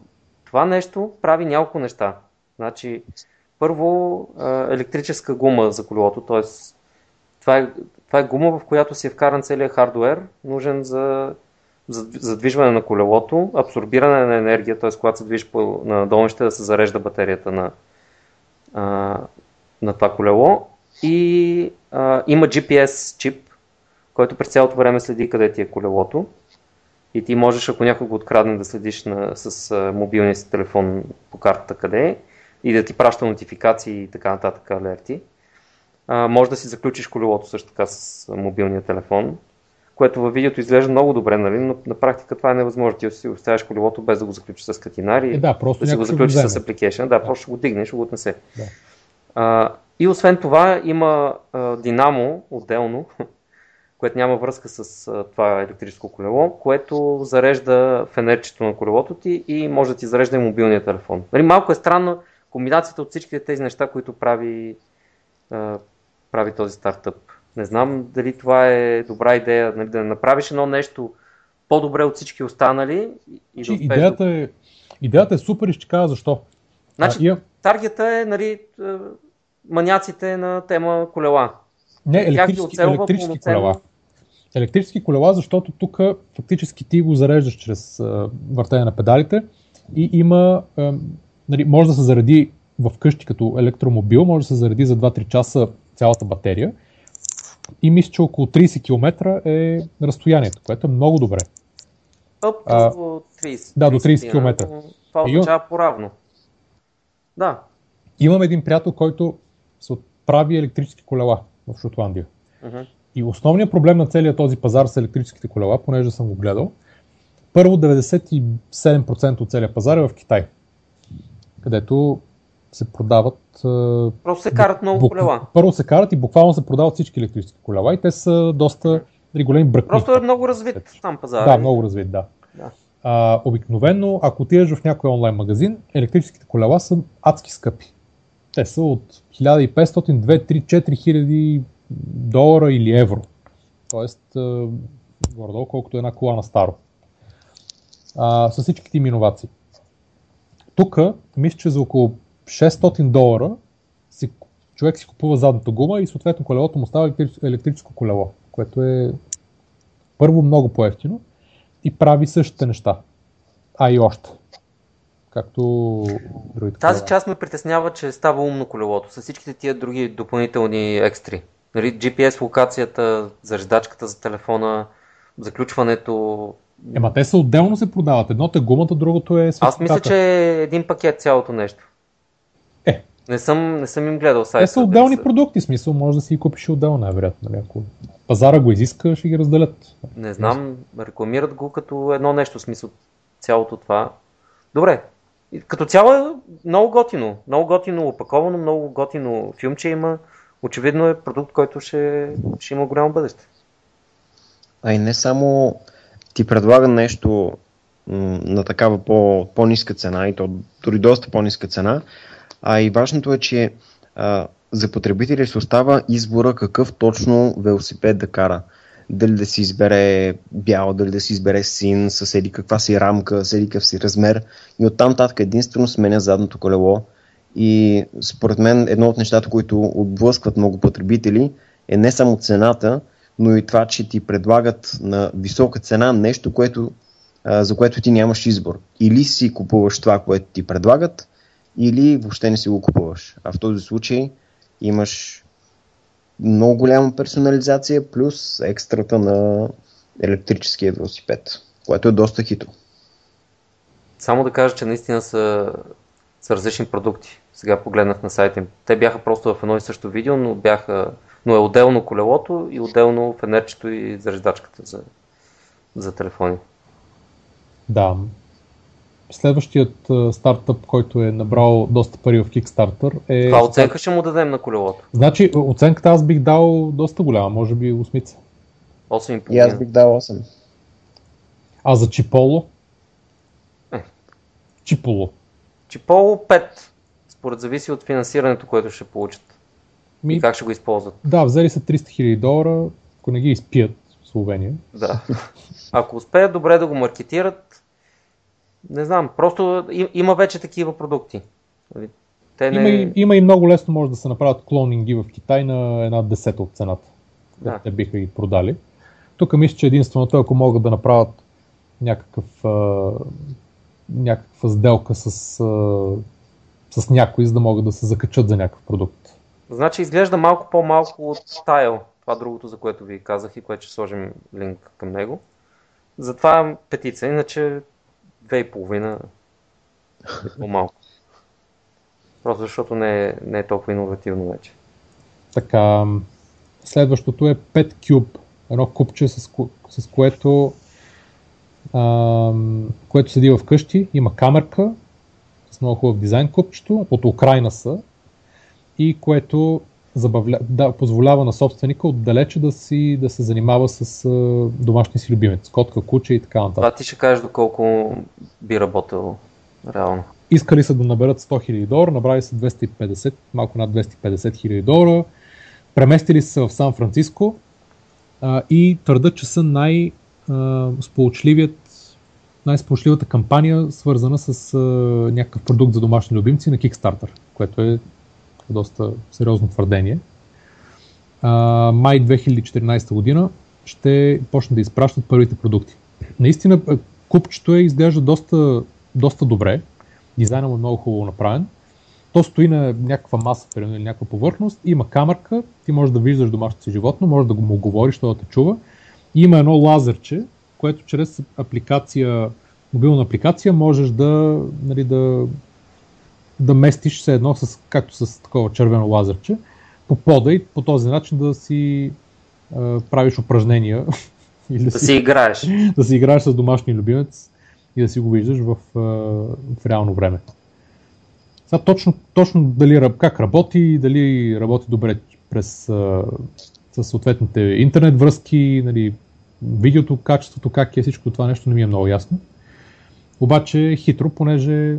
Това нещо прави няколко неща. Значи, първо, а, електрическа гума за колелото, т.е. Това е, това е гума, в която си е вкаран целият хардуер, нужен за за задвижване на колелото, абсорбиране на енергия, т.е. когато се движи по, на долнище да се зарежда батерията на, на това колело и а, има GPS чип, който през цялото време следи къде ти е колелото и ти можеш, ако някой го открадне, да следиш на, с а, мобилния си телефон по картата къде е и да ти праща нотификации и така нататък алерти. А, може да си заключиш колелото също така с а, мобилния телефон, което във видеото изглежда много добре, нали? но на практика това е невъзможно. Ти си оставяш колелото без да го заключиш с катинари, Е, да, просто да си го заключиш с application, да, просто ще го дигнеш, ще го отнесе. Да. А, и освен това има а, динамо отделно, което няма връзка с а, това електрическо колело, което зарежда фенерчето на колелото ти и може да ти зарежда и мобилния телефон. Нали, малко е странна комбинацията от всичките тези неща, които прави, а, прави този стартъп. Не знам дали това е добра идея, нали, да направиш едно нещо по-добре от всички останали и да Че успееш идеята, да... е, идеята е супер и ще кажа защо. Значи, А, имам- таргета е нали, е, маняците на тема колела. Не, ги електрически, оцелва електрически колела. Електрически колела, защото тук фактически ти го зареждаш чрез а, въртене на педалите и има, а, нали, може да се зареди в къщи като електромобил, може да се зареди за 2-3 часа цялата батерия и мисля, че около 30 км е разстоянието, което е много добре. Up А, до 30. да, до 30 км. Това означава по-равно. Да. Имам един приятел, който се прави електрически колела в Шотландия. Мгм. И основният проблем на целият този пазар с електрическите колела, понеже съм го гледал, първо 97% от целият пазар е в Китай, където се продават. Просто се карат много бук- колела. Първо се карат и буквално се продават всички електрически колела и те са доста нали, големи бръкни. Просто е много развит там пазар. Да, много развит, да. Да. А, обикновено, ако отидеш в някой онлайн магазин, електрическите колела са адски скъпи. Те са от 1500, 2, 3, 4 хиляди долара или евро. Тоест, а, горе-долу колкото една кола на старо. А, с всичките им иновации. Тук, мисля, че за около 600 долара си, човек си купува задната гума и съответно колелото му става електрическо колело, което е първо много по-ефтино и прави същите неща. А и още. Както другите Тази част ме притеснява, че става умно колелото с всичките тия други допълнителни екстри. Нали, GPS локацията, зареждачката за телефона, заключването. Ема те са отделно се продават. Едното е гумата, другото е Аз мисля, че е един пакет цялото нещо. Е. Не съм, не съм им гледал сайта. Те са отделни са... продукти, смисъл, може да си ги купиш отделно, най-вероятно. Нали? Ако пазара го изиска, ще ги разделят. Не знам, рекламират го като едно нещо, смисъл цялото това. Добре, като цяло е много готино. Много готино опаковано, много готино филмче има. Очевидно е продукт, който ще, ще има голямо бъдеще. А и не само ти предлага нещо на такава по, по-ниска цена и то дори доста по-ниска цена, а и важното е, че а, за потребителя се остава избора какъв точно велосипед да кара. Дали да си избере бял, дали да си избере син, с еди каква си рамка, с еди какъв си размер. И оттам татък единствено сменя задното колело и според мен едно от нещата, които отблъскват много потребители е не само цената, но и това, че ти предлагат на висока цена нещо, което, за което ти нямаш избор. Или си купуваш това, което ти предлагат, или въобще не си го купуваш. А в този случай имаш много голяма персонализация, плюс екстрата на електрическия велосипед, което е доста хито. Само да кажа, че наистина са, са различни продукти. Сега погледнах на сайта им. Те бяха просто в едно и също видео, но, бяха, но е отделно колелото и отделно фенерчето и зареждачката за, за телефони. Да, следващият стартъп, който е набрал доста пари в Kickstarter е... Това оценка ще му дадем на колелото. Значи оценката аз бих дал доста голяма, може би 8. 8,5. И аз бих дал 8. А за Чиполо? Е. Чиполо. Чиполо 5. Според зависи от финансирането, което ще получат. Ми... И как ще го използват. Да, взели са 300 000 долара, ако не ги изпият в Словения. Да. Ако успеят добре да го маркетират, не знам, просто има вече такива продукти. Нали? Те не... има, и, има и много лесно може да се направят клонинги в Китай на една десета от цената. Да. Те биха ги продали. Тук мисля, че единственото, ако могат да направят някакъв, а, някаква сделка с, а, с някой, за да могат да се закачат за някакъв продукт. Значи изглежда малко по-малко от Tile, това другото, за което ви казах и което ще сложим линк към него. Затова петица, иначе две и половина е по-малко. Просто защото не е, не е толкова иновативно вече. Така, следващото е 5 Cube. Едно купче, с, с което а, което седи в къщи, има камерка с много хубав дизайн купчето, от Украина са и което забавля, да, позволява на собственика отдалече да, си, да се занимава с а, домашния си любимец, котка, куче и така нататък. Това ти ще кажеш доколко би работил реално. Искали са да наберат 100 000 долара, набрали са 250, малко над 250 000 долара, преместили се в Сан Франциско а, и твърдат, че са най- сполучливият най-сполучливата кампания, свързана с а, някакъв продукт за домашни любимци на Kickstarter, което е доста сериозно твърдение. А, май 2014 година ще почне да изпращат първите продукти. Наистина, купчето е изглежда доста, доста добре. Дизайнът му е много хубаво направен. То стои на някаква маса, или някаква повърхност, има камерка, ти можеш да виждаш домашното си животно, можеш да го му говориш, то да те чува. Има едно лазерче, което чрез апликация, мобилна апликация можеш да, нали, да да местиш се едно, с, както с такова червено лазерче, по пода и по този начин да си а, правиш упражнения. или да, да си, си играеш. Да си играеш с домашния любимец и да си го виждаш в, а, в реално време. Сега точно, точно дали как работи, дали работи добре през а, с съответните интернет връзки, нали, видеото, качеството, как е всичко това нещо не ми е много ясно. Обаче хитро, понеже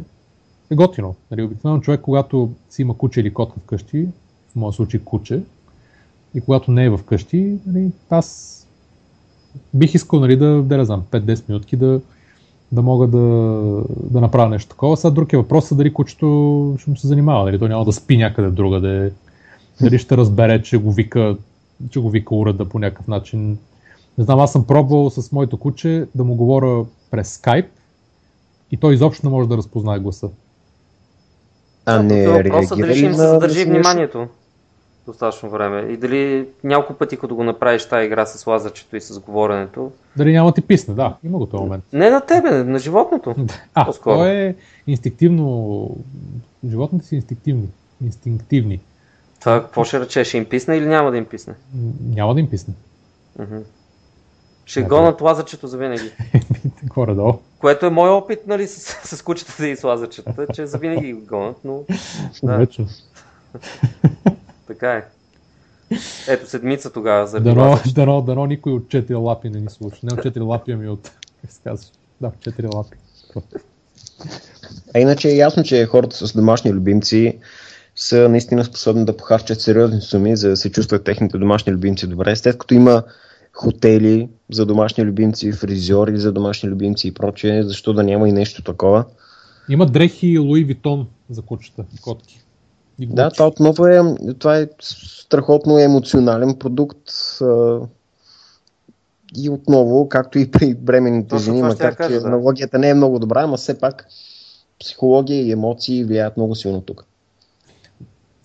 е готино. Нали, обикновено човек, когато си има куче или котка вкъщи, в моят случай куче, и когато не е вкъщи, нали, аз бих искал нали, да, да не знам, 5-10 минутки да, да мога да, да направя нещо такова. Сега друг е въпросът дали кучето ще му се занимава, дали то няма да спи някъде другаде, дали ще разбере, че го вика, че го вика урада по някакъв начин. Не знам, аз съм пробвал с моето куче да му говоря през скайп и той изобщо не може да разпознае гласа. А не Въпросът дали ще им се на- задържи вниманието достатъчно време. И дали няколко пъти, като го направиш тази игра с лазърчето и с говоренето, Дали няма да ти писне, да, има го този момент. не на тебе, на животното. А, По-скоро. то е инстинктивно, животните са инстинктивни. инстинктивни. Това какво ще рече? Ще им писне или няма да им писне? Няма да им писне. Мгм. Ще Да, гонат лазърчето за винаги. Горе-долу. Което е мой опит, нали, с, с кучетата и с лазърчетата, че за винаги го гонат, но да, така е. Ето седмица тогава за Дано, дано, дано никой от четири лапи не ни слуша. Не от четири лапи, ами от... Как се казва? Да, четири лапи. А иначе е ясно, че хората с домашни любимци са наистина способни да похарчат сериозни суми, за да се чувстват техните домашни любимци добре. След като има хотели за домашни любимци, фризьори за домашни любимци и прочее, защо да няма и нещо такова? Има дрехи Луи Витон за кучета, котки. И Да, това отново е, това е страхотно емоционален продукт. И отново, както и при бременните Точно жени, макар че да. аналогията не е много добра, ама все пак психология и емоции влияят много силно тук.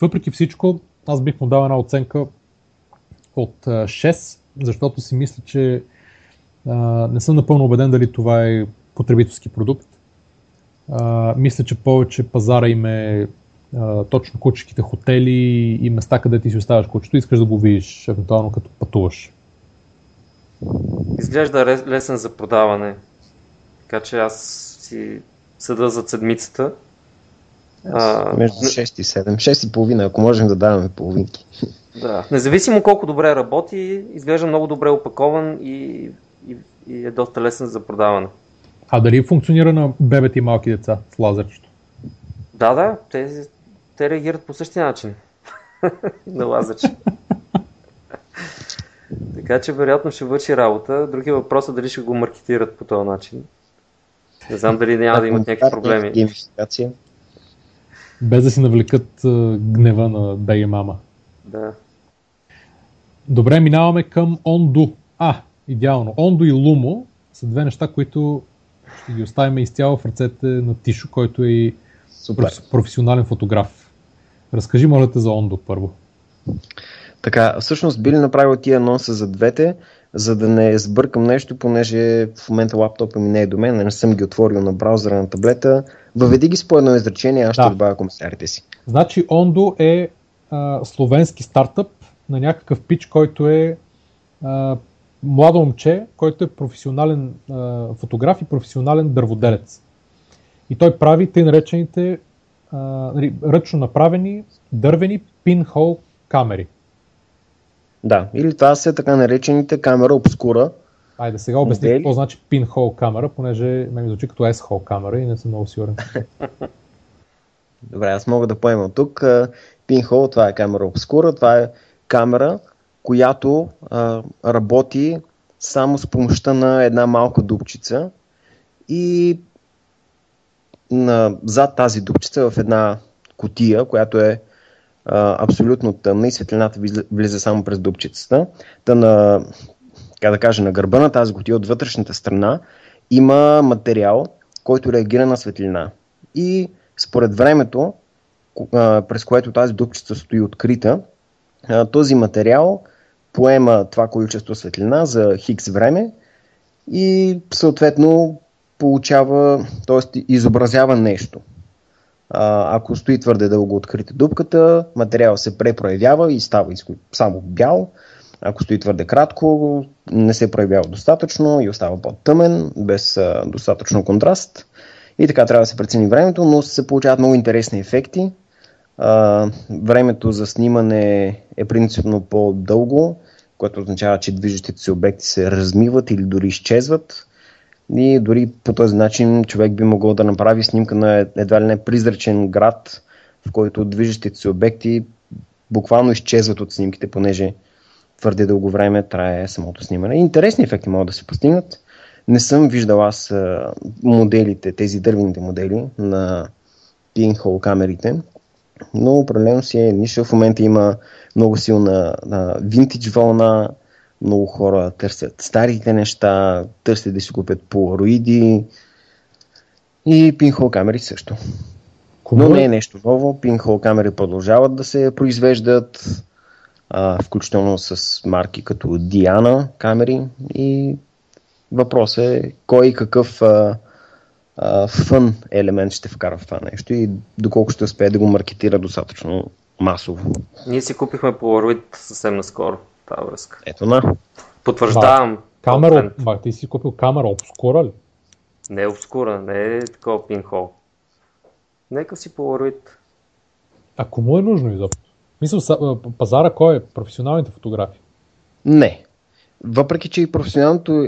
Въпреки всичко, аз бих му дал една оценка от а, 6, защото си мисля, че а, не съм напълно убеден дали това е потребителски продукт. А, мисля, че повече пазара им е а, точно кучешките хотели и места, където ти си оставяш кучето, искаш да го видиш, евентуално като пътуваш. Изглежда лесен за продаване. Така че аз си съда за седмицата. А, Между 6 и 7. 6 и половина, ако можем да даваме половинки. Да. Независимо колко добре работи, изглежда много добре опакован и, и, е доста лесен за продаване. А дали функционира на бебета и малки деца с лазерчето? Да, да, те, те реагират по същия начин на лазаче. така че вероятно ще върши работа. Други въпрос е дали ще го маркетират по този начин. Не знам дали няма да имат някакви проблеми. Геймификация. Без да си навлекат гнева на бега и мама. Да. Добре, минаваме към Онду. А, идеално. Ондо и Лумо са две неща, които ще ги оставим изцяло в ръцете на Тишо, който е и Супер. проф- професионален фотограф. Разкажи, моля те, за Ондо първо. Така, всъщност били направил тия анонса за двете, за да не сбъркам нещо, понеже в момента лаптопа ми не е до мен, не съм ги отворил на браузъра на таблета. Въведи ги с по едно изречение, аз ще Да. добавя коментарите си. Значи, Ондо е а, словенски стартъп на някакъв пич, който е а, младо момче, който е професионален а, фотограф и професионален дърводелец. И той прави тъй наречените а, ръчно направени дървени пинхол камери. Да, или това са така наречените камера обскура. Айде сега обясни какво значи пинхол камера, понеже ме ми звучи като S-хол камера и не съм много сигурен. Добре, аз мога да поема тук. Pinhole, това е камера обскура, това е камера, която а, работи само с помощта на една малка дупчица и на, зад тази дупчица в една котия, която е а, абсолютно тъмна и светлината влиза, само през дупчицата. Та на, как да кажа, на гърба на тази котия от вътрешната страна има материал, който реагира на светлина. И според времето, през което тази дупчица стои открита, този материал поема това количество светлина за хикс време и съответно получава, т.е. изобразява нещо. А, ако стои твърде дълго открита дупката, материал се препроявява и става само бял. Ако стои твърде кратко, не се проявява достатъчно и остава по-тъмен, без а, достатъчно контраст. И така трябва да се прецени времето, но се получават много интересни ефекти. А, времето за снимане е принципно по-дълго, което означава, че движещите се обекти се размиват или дори изчезват. И дори по този начин човек би могъл да направи снимка на едва ли не призрачен град, в който движещите се обекти буквално изчезват от снимките, понеже твърде дълго време трае самото снимане. Интересни ефекти могат да се постигнат. Не съм виждал аз моделите, тези дървените модели на pinhole камерите, но определено си е ниша. В момента има много силна на винтидж вълна, много хора търсят старите неща, търсят да си купят полароиди и пинхол камери също. Но не е нещо ново. Пинхол камери продължават да се произвеждат, а, включително с марки като Diana камери и въпросът е кой какъв а, а, фън елемент ще вкара в това нещо и доколко ще успее да го маркетира достатъчно масово. Ние си купихме Polaroid съвсем наскоро, тази връзка. Ето на. Потвърждавам. Камера, ма, ти си купил камера обскура ли? Не е обскура, не е такова пинхол. Нека си Polaroid. Ако му е нужно изобщо. Мисля, пазара кой е? Професионалните фотографии? Не. Въпреки, че и,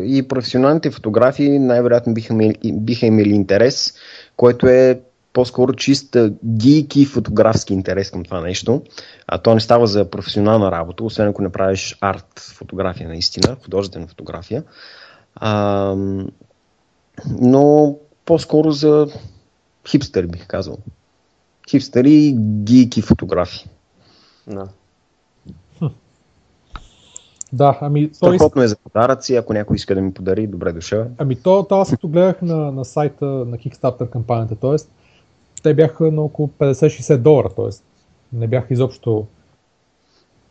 и професионалните фотографии най-вероятно биха имели, биха имели интерес, който е по-скоро чист гийки фотографски интерес към това нещо. А то не става за професионална работа, освен ако не правиш арт фотография наистина, художествена фотография. А, но по-скоро за хипстери бих казал. Хипстери и гийки фотографии. Да. Да, ами... Страхотно е за подаръци, ако някой иска да ми подари, добре дошъл. Ами то, то аз като гледах на, на сайта на Kickstarter кампанията, т.е. те бяха на около 50-60 долара, т.е. не бяха изобщо...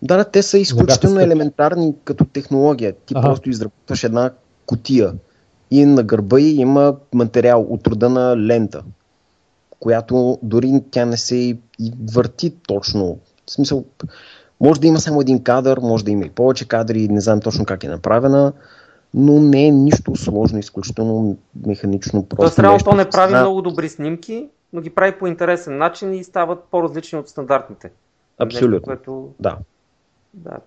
Да, да, те са изключително елементарни като технология. Ти ага. просто изработваш една котия и на гърба й има материал от рода на лента, която дори тя не се и върти точно. В смисъл, може да има само един кадър, може да има и повече кадри, не знам точно как е направена, но не е нищо сложно, изключително механично. Тоест, реално то не прави много добри снимки, но ги прави по интересен начин и стават по-различни от стандартните. Абсолютно. Нещо, което... Да. да.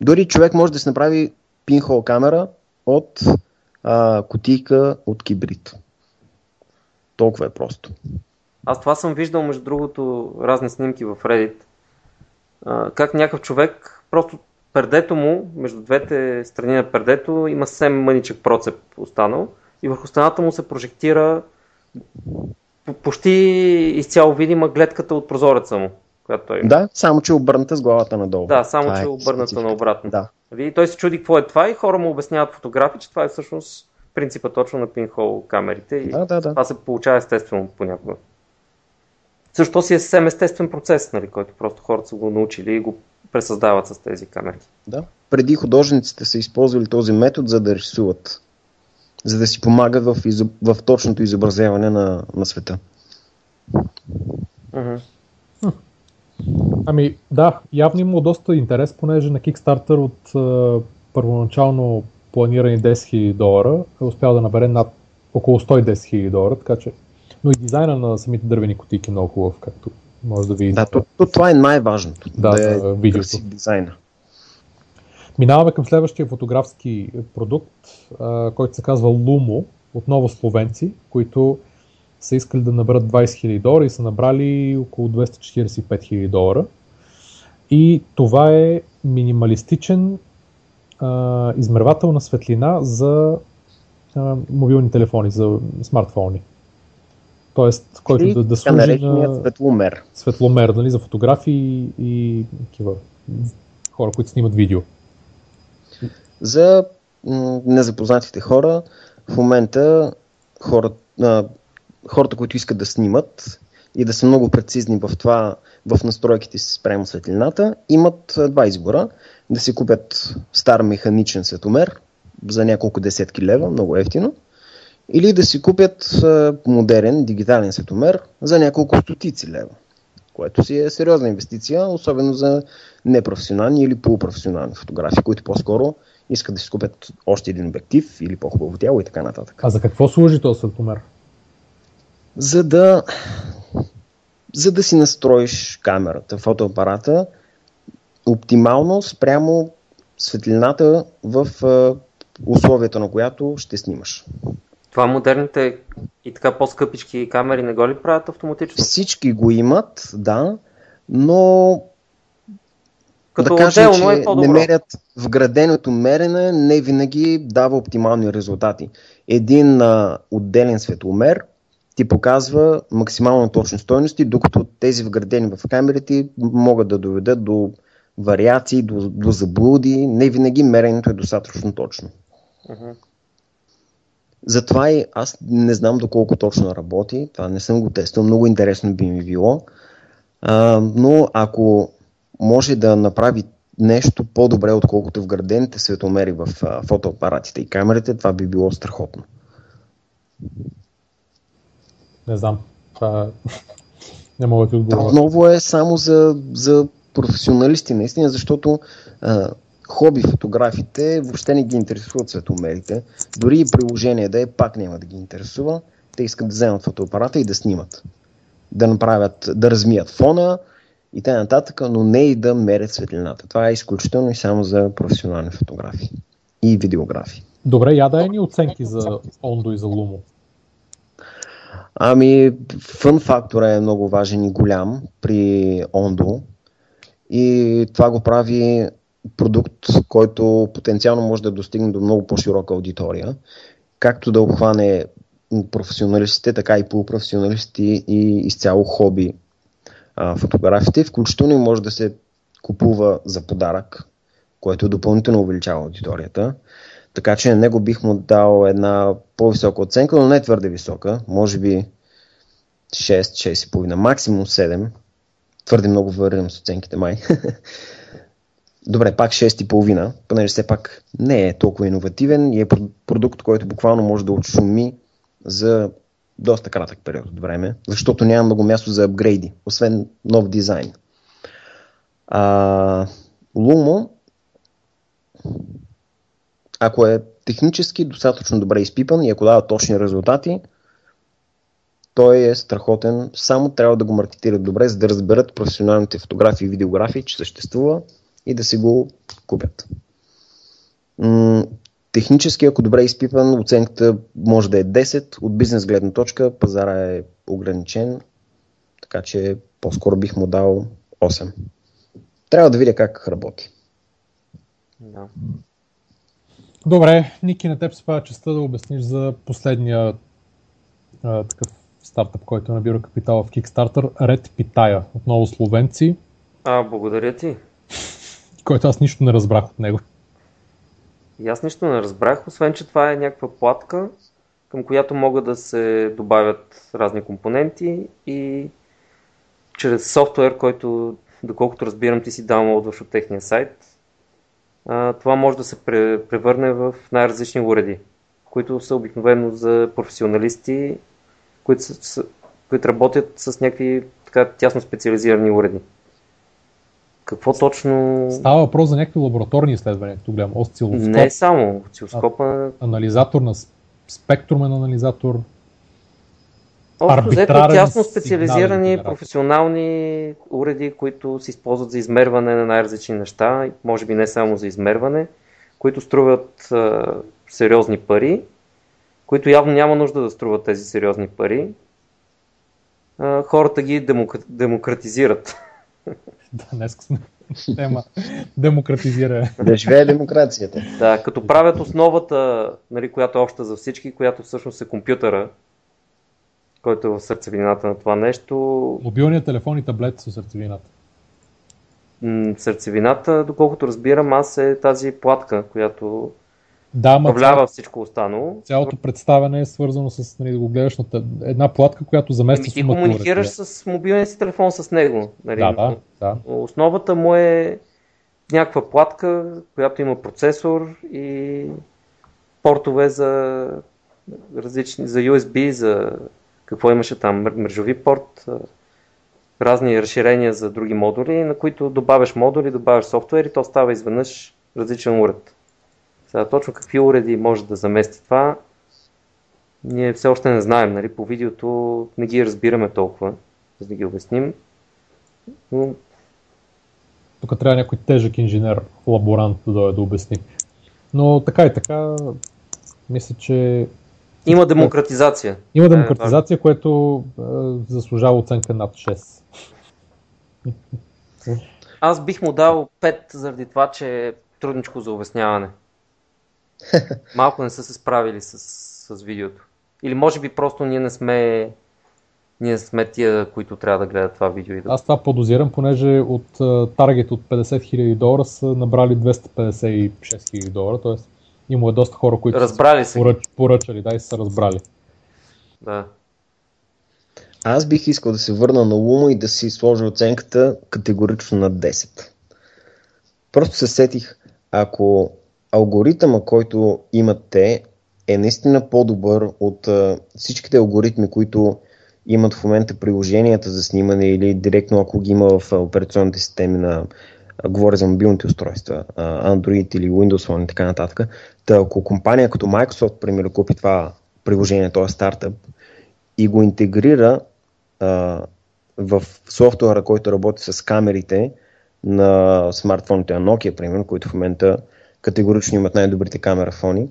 Дори човек може да се направи пинхол камера от а, кутийка от кибрид. Толкова е просто. Аз това съм виждал, между другото, разни снимки в Reddit, как някакъв човек, просто пердето му, между двете страни на пердето, има съвсем мъничък процеп останал и върху стената му се прожектира почти изцяло видима гледката от прозореца му. Която той... Да, само че обърната с главата надолу. Да, само това че е обърната наобратно. Да. И той се чуди какво е това и хора му обясняват фотографии, че това е всъщност принципа точно на пинхол камерите и да, да, да. това се получава естествено понякога. Също си е съвсем естествен процес, нали, който просто хората са го научили и го пресъздават с тези камери. Да. Преди художниците са използвали този метод, за да рисуват. За да си помагат в, изоб... в точното изобразяване на, на света. Uh-huh. Ами да, явно има доста интерес, понеже на Kickstarter от е, първоначално планирани 10 000 долара е успял да набере над около 110 000 долара, така че но и дизайна на самите дървени кутийки е много хубав, както може да видите. Да, то, то, това е най-важното. Да, да е видеото. дизайна. Минаваме към следващия фотографски продукт, а, който се казва Lumo, отново словенци, които са искали да наберат 20 000 долара и са набрали около 245 000 долара. И това е минималистичен а, измервател на светлина за а, мобилни телефони, за смартфони. Тоест, който да, да служи на светломер. Светломер, нали, за фотографии и такива хора, които снимат видео. За незапознатите хора, в момента хора, а, хората, които искат да снимат и да са много прецизни в това, в настройките си спрямо светлината, имат два избора. Да си купят стар механичен светомер за няколко десетки лева, много ефтино, или да си купят модерен дигитален светомер за няколко стотици лева, което си е сериозна инвестиция, особено за непрофесионални или полупрофесионални фотографии, които по-скоро искат да си купят още един обектив или по-хубаво тяло и така нататък. А за какво служи този светомер? За да, за да си настроиш камерата, фотоапарата оптимално спрямо светлината в условията, на която ще снимаш. Това модерните и така по-скъпички камери не го ли правят автоматично? Всички го имат, да, но Като да кажем, отделно че е по-добро. вграденото мерене, не винаги дава оптимални резултати. Един а, отделен светломер ти показва максимално точни стойности, докато тези вградени в камерите могат да доведат до вариации, до, до заблуди. Не винаги меренето е достатъчно точно. Мгм. Затова и аз не знам доколко точно работи. Това не съм го тествал. Много интересно би ми било. А, но ако може да направи нещо по-добре, отколкото вградените светомери в а, фотоапаратите и камерите, това би било страхотно. Не знам. Това не мога да ти отговоря. отново е само за, за професионалисти, наистина, защото а, хоби фотографите въобще не ги интересуват светомерите. Дори и приложение да е, пак няма да ги интересува. Те искат да вземат фотоапарата и да снимат. Да направят, да размият фона и т.н. но не и да мерят светлината. Това е изключително и само за професионални фотографии и видеографии. Добре, я дай ни оценки за Ондо и за Лумо. Ами, фън фактора е много важен и голям при Ondo. И това го прави продукт, който потенциално може да достигне до много по-широка аудитория. Както да обхване професионалистите, така и полупрофесионалисти и изцяло хоби а, фотографите. Включително може да се купува за подарък, което допълнително увеличава аудиторията. Така че на него бих му дал една по-висока оценка, но не твърде висока. Може би 6, 6,5, максимум 7. Твърде много варирам с оценките май. Добре, пак 6,5, понеже все пак не е толкова иновативен и е про- продукт, който буквално може да отшуми за доста кратък период от време, защото няма много място за апгрейди, освен нов дизайн. А, Lumo ако е технически достатъчно добре изпипан и ако дава точни резултати, той е страхотен. Само трябва да го маркетират добре, за да разберат професионалните фотографии и видеографии, че съществува и да си го купят. М- технически, ако добре е изпипан, оценката може да е 10. От бизнес гледна точка пазара е ограничен, така че по-скоро бих му дал 8. Трябва да видя как работи. Да. Добре, Ники, на теб се пада честа да обясниш за последния а, такъв стартъп, който набира капитала в Kickstarter, Red Pitaya, отново словенци, А, благодаря ти. Който аз нищо не разбрах от него. И аз нищо не разбрах, освен че това е някаква платка, към която могат да се добавят разни компоненти и чрез софтуер, който, доколкото разбирам, ти си даунлоудваш от техния сайт, това може да се пре- превърне в най-различни уреди, които са обикновено за професионалисти, които, са- които работят с някакви така тясно специализирани уреди. Какво точно... Става въпрос за някакви лабораторни изследвания, като гледам. Осцилоскоп, Не само. Осцилоскопа анализатор на спектрумен анализатор. Общо взето тясно специализирани професионални уреди, които се използват за измерване на най-различни неща, може би не само за измерване, които струват а, сериозни пари, които явно няма нужда да струват тези сериозни пари. А, хората ги демокра- демократизират. Да, днес сме тема демократизиране. Да живее демокрацията. Да, като правят основата, нали, която е обща за всички, която всъщност е компютъра, който е в сърцевината на това нещо, Мобилният телефон и таблет са сърцевината. М, сърцевината, доколкото разбирам, аз е тази платка, която Да, ма управлява всичко останало. цялото представяне е свързано с нали, да го гледаш на една платка, която замества Ами ти комуникираш с мобилния си телефон с него. Нали? Да, да, да. Основата му е някаква платка, която има процесор и портове за различни, за USB, за какво имаше там, мр- мрежови порт, разни разширения за други модули, на които добавяш модули, добавяш софтуер и то става изведнъж различен уред. Сега точно какви уреди може да замести това, ние все още не знаем, нали? по видеото не ги разбираме толкова, за да ги обясним. Но Тук трябва някой тежък инженер, лаборант да дойде да обясни. Но така и така, мисля, че има демократизация. има е демократизация, което е, заслужава оценка над 6. Аз бих му дал 5 заради това, че е трудничко за обясняване. Малко не са се справили с, с видеото. Или може би просто ние не сме ние сме тия, които трябва да гледат това видео. И да... Аз това подозирам, понеже от таргет от 50 000 долара са набрали 256 000 долара, т.е. има е доста хора, които разбрали са поръч, поръчали да, и са разбрали. Да. Аз бих искал да се върна на Лумо и да си сложа оценката категорично на 10. Просто се сетих, ако алгоритъма, който имат те, е наистина по-добър от а, всичките алгоритми, които имат в момента приложенията за снимане или директно ако ги има в операционните системи на говоря за мобилните устройства, Android или Windows Phone и така нататък. Та ако компания като Microsoft, примерно, купи това приложение, този стартъп и го интегрира а, в софтуера, който работи с камерите на смартфоните на Nokia, примерно, които в момента категорично имат най-добрите камерафони,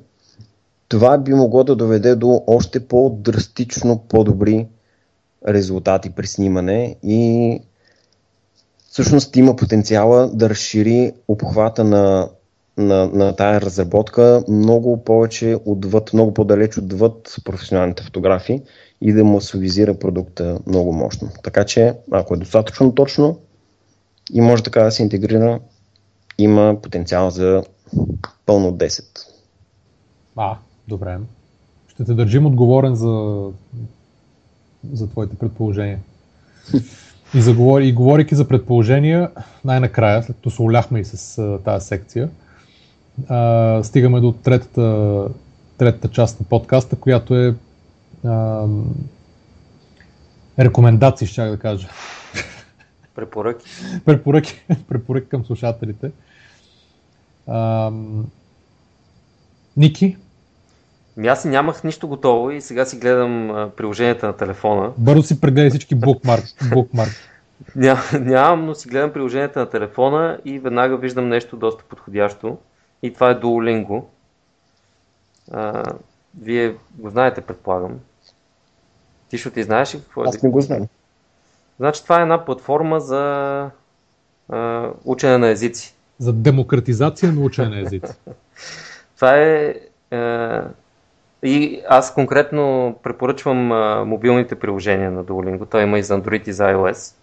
това би могло да доведе до още по-драстично по-добри резултати при снимане и всъщност има потенциала да разшири обхвата на, на, на тая разработка много повече отвъд, много по-далеч отвъд професионалните фотографии и да масовизира продукта много мощно. Така че, ако е достатъчно точно и може така да се интегрира, има потенциал за пълно 10. А, добре. Ще те държим отговорен за за твоите предположения. И, заговори, и говорейки за предположения, най-накрая, след като се оляхме и с а, тази секция, а, стигаме до третата, третата част на подкаста, която е а, рекомендации, ще да кажа. Препоръки. препоръки. Препоръки към слушателите. Ники, ми аз нямах нищо готово и сега си гледам а, приложенията на телефона. Бързо си прегледай всички букмарк. букмарк. Ня, нямам, но си гледам приложенията на телефона и веднага виждам нещо доста подходящо. И това е Duolingo. А, вие го знаете, предполагам. Ти ще ти знаеш ли какво е? Аз не го знам. Значи това е една платформа за а, учене на езици. За демократизация на учене на езици. това е, е и аз конкретно препоръчвам а, мобилните приложения на Duolingo. Той има и за Android и за iOS.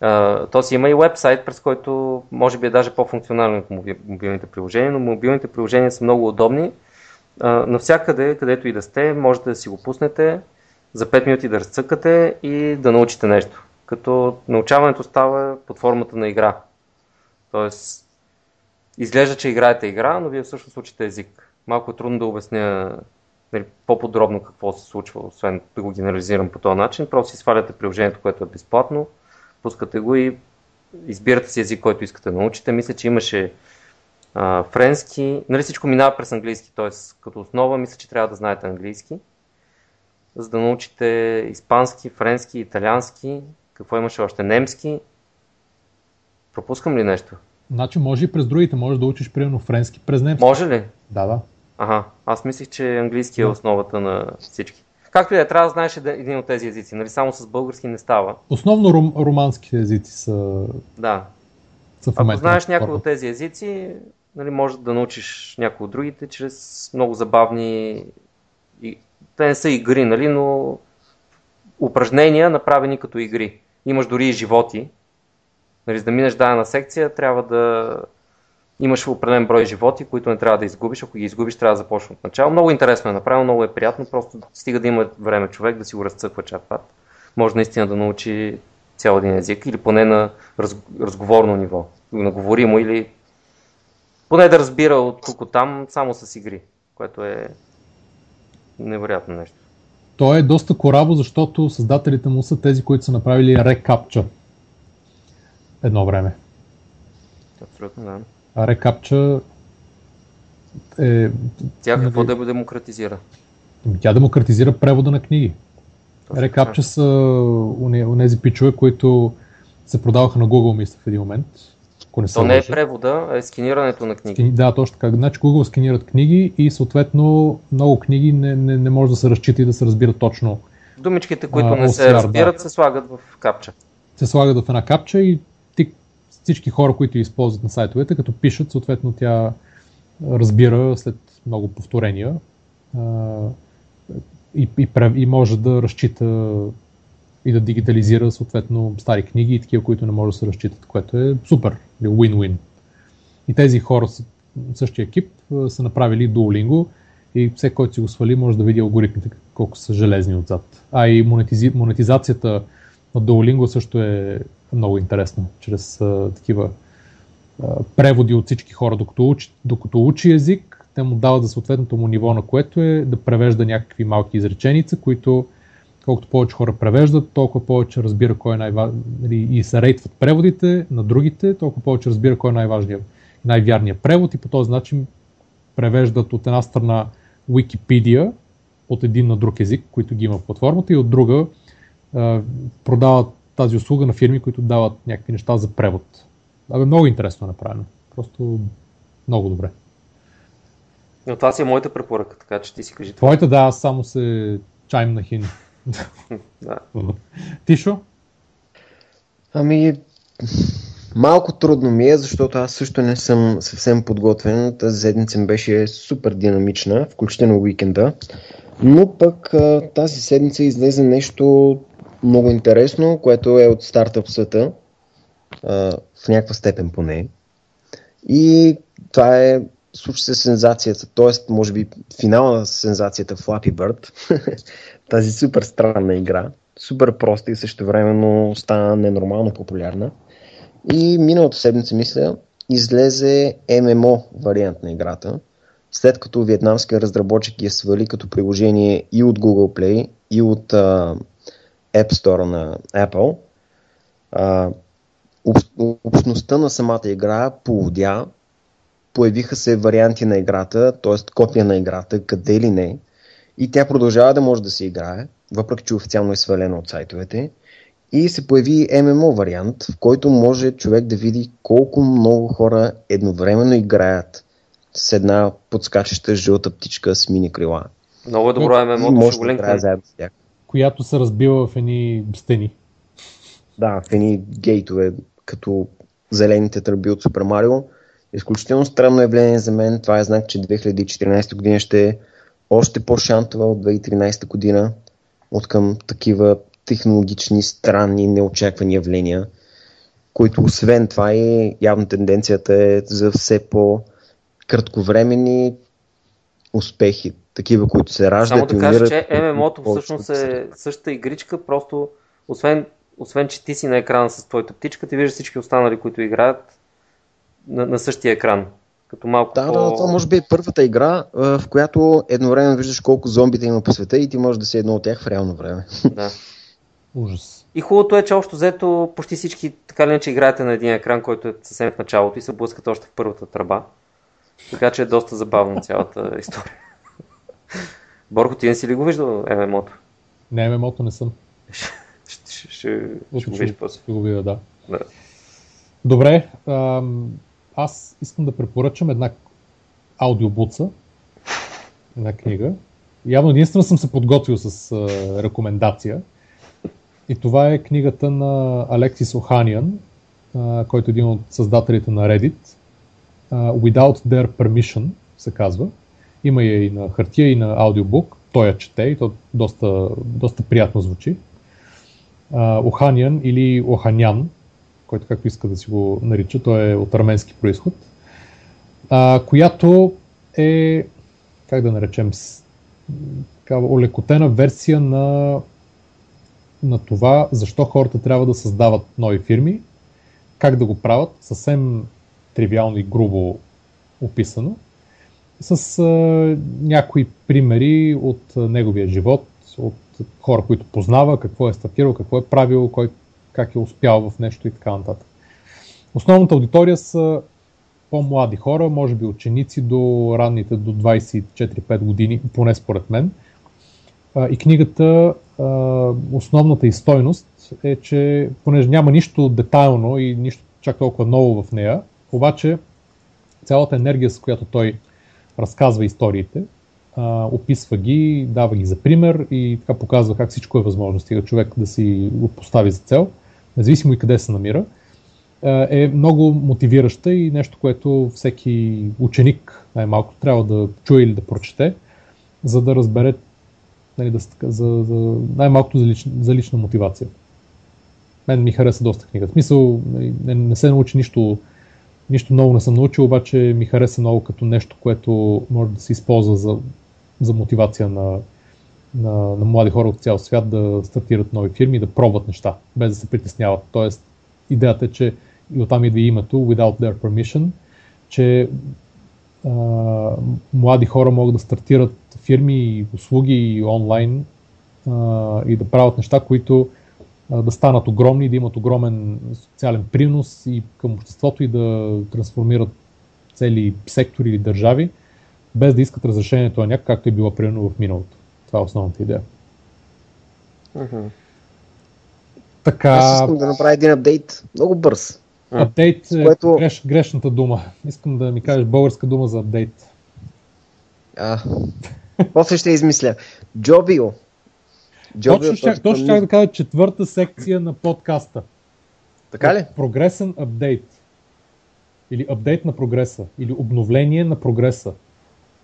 А, то си има и вебсайт, през който може би е даже по-функционален от мобилните приложения, но мобилните приложения са много удобни. Навсякъде, където и да сте, можете да си го пуснете, за 5 минути да разцъкате и да научите нещо. Като научаването става под формата на игра. Тоест, изглежда, че играете игра, но вие всъщност учите език. Малко е трудно да обясня нали, по-подробно какво се случва, освен да го генерализирам по този начин. Просто си сваляте приложението, което е безплатно, пускате го и избирате си език, който искате да научите. Мисля, че имаше а, френски, нали всичко минава през английски, т.е. като основа мисля, че трябва да знаете английски, за да научите испански, френски, италиански, какво имаше още, немски. Пропускам ли нещо? Значи може и през другите, може да учиш примерно френски през немски. Може ли? Да, да. Ага, аз мислих, че английски е основата на всички. Както и да е, трябва да знаеш един от тези езици, нали? Само с български не става. Основно рум, романските езици са. Да. Са в Ако знаеш някой от тези езици, нали, може да научиш някои от другите чрез много забавни. Те не са игри, нали, но упражнения, направени като игри. Имаш дори и животи. Нали, за да минеш дадена секция, трябва да имаш определен брой животи, които не трябва да изгубиш. Ако ги изгубиш, трябва да започнеш от начало. Много интересно е направено, много е приятно, просто стига да има време човек да си го разцъква чат-пат. Може наистина да научи цял един език или поне на раз, разговорно ниво, на говоримо или поне да разбира от тук там само с игри, което е невероятно нещо. То е доста корабо, защото създателите му са тези, които са направили Recaptcha едно време. Абсолютно, да. А рекапча е... Тя какво нали, да демократизира? Ами тя демократизира превода на книги. Рекапча са унези пичове, които се продаваха на Google, мисля, в един момент. Ако не То не е превода, а е сканирането на книги. Да, точно така. Значи Google сканират книги и съответно много книги не, не, не може да се разчита и да се разбира точно. Думичките, които а, не се разбират, да. се слагат в капча. Се слагат в една капча и всички хора, които използват на сайтовете, като пишат, съответно тя разбира след много повторения и, и, и може да разчита и да дигитализира съответно стари книги и такива, които не може да се разчитат, което е супер, win-win. И тези хора, същия екип, са направили Duolingo и всеки, който си го свали, може да види алгоритмите колко са железни отзад. А и монетизи... монетизацията на Duolingo също е много интересна, чрез а, такива а, преводи от всички хора, докато учи, докато учи език, те му дават за съответното му ниво, на което е да превежда някакви малки изреченица, които колкото повече хора превеждат, толкова повече разбира кой е най-важният нали, и се рейтват преводите на другите, толкова повече разбира кой е най-важният, най-вярният превод и по този начин превеждат от една страна Wikipedia от един на друг език, които ги има в платформата и от друга продават тази услуга на фирми, които дават някакви неща за превод. Абе, много интересно направено. Просто много добре. Но това си е моята препоръка, така че ти си кажи. Твоята, да, аз само се чайм на хин. да. Тишо? Ами, малко трудно ми е, защото аз също не съм съвсем подготвен. Тази седмица ми беше супер динамична, включително уикенда. Но пък тази седмица излезе нещо много интересно, което е от стартъп света, в някаква степен поне. И това е случи се сензацията, т.е. може би финала на сензацията Flappy Bird, тази супер странна игра, супер проста и също времено стана ненормално популярна. И миналата седмица, мисля, излезе ММО вариант на играта, след като вьетнамския разработчик я свали като приложение и от Google Play, и от а, App Store на Apple. А, общността на самата игра поводя, появиха се варианти на играта, т.е. копия на играта, къде ли не, и тя продължава да може да се играе, въпреки че официално е свалена от сайтовете. И се появи ММО вариант, в който може човек да види колко много хора едновременно играят с една подскачаща жълта птичка с мини крила. Много е добро ММО, заедно с тях. Която се разбива в едни стени. Да, в едни гейтове, като зелените тръби от Супер Марио. Изключително странно явление за мен. Това е знак, че 2014 година ще е още по-шантова от 2013 година от към такива технологични, странни, неочаквани явления, които освен това и явно тенденцията е за все по-кратковременни успехи, такива, които се раждат. Само да кажа, че MMO-то всъщност е същата игричка, просто освен, освен, че ти си на екрана с твоята птичка, ти виждаш всички останали, които играят на, на същия екран. Като малко да, по... да, това може би е първата игра, в която едновременно виждаш колко зомбите има по света и ти можеш да си едно от тях в реално време. Да. Ужас. И хубавото е, че общо взето почти всички така ли не, че играете на един екран, който е съвсем в началото и се блъскат още в първата тръба. Така че е доста забавна цялата история. Борко, ти не си ли го виждал ММО-то? Не, ММО-то не съм. ще, ще, ще, ще го видиш после. Ще го видя, да. да. Добре, ам, аз искам да препоръчам една аудиобуца, една книга. Явно единствено съм се подготвил с а, рекомендация. И това е книгата на Алексис Оханиан, а, който е един от създателите на Reddit. А, Without Their Permission се казва. Има я и на хартия, и на аудиобук. Той я чете и то доста, доста приятно звучи. Оханян или Оханян, който както иска да си го нарича, той е от арменски происход, а, която е, как да наречем, такава олекотена версия на, на това, защо хората трябва да създават нови фирми, как да го правят, съвсем тривиално и грубо описано, с а, някои примери от неговия живот, от хора, които познава, какво е стартирал, какво е правил, кой как е успял в нещо и така нататък. Основната аудитория са по-млади хора, може би ученици до ранните до 24-5 години, поне според мен. И книгата, основната и стойност е, че понеже няма нищо детайлно и нищо чак толкова ново в нея, обаче цялата енергия, с която той разказва историите, описва ги, дава ги за пример и така показва как всичко е възможно, стига човек да си го постави за цел – независимо и къде се намира, е много мотивираща и нещо, което всеки ученик най-малко трябва да чуе или да прочете, за да разбере нали, да, за, за, най-малкото за, лич, за лична мотивация. Мен ми хареса доста книга. В смисъл, нали, не, не се научи нищо, нищо много не съм научил, обаче ми хареса много като нещо, което може да се използва за, за мотивация на, на, на млади хора от цял свят да стартират нови фирми и да пробват неща, без да се притесняват. Тоест, идеята е, че и оттам идва името Without Their Permission, че а, млади хора могат да стартират фирми, услуги онлайн а, и да правят неща, които да станат огромни, да имат огромен социален принос и към обществото и да трансформират цели сектори или държави, без да искат разрешението на някак, както е било примерно в миналото. Това е основната идея. Uh-huh. Така... Аз искам да направя един апдейт, много бърз. Апдейт е което... греш, грешната дума. Искам да ми кажеш българска дума за апдейт. А, после ще измисля. Джобио. Точно ще, точно ще да кажа четвърта секция на подкаста. Така ли? Прогресен апдейт. Или апдейт на прогреса. Или обновление на прогреса.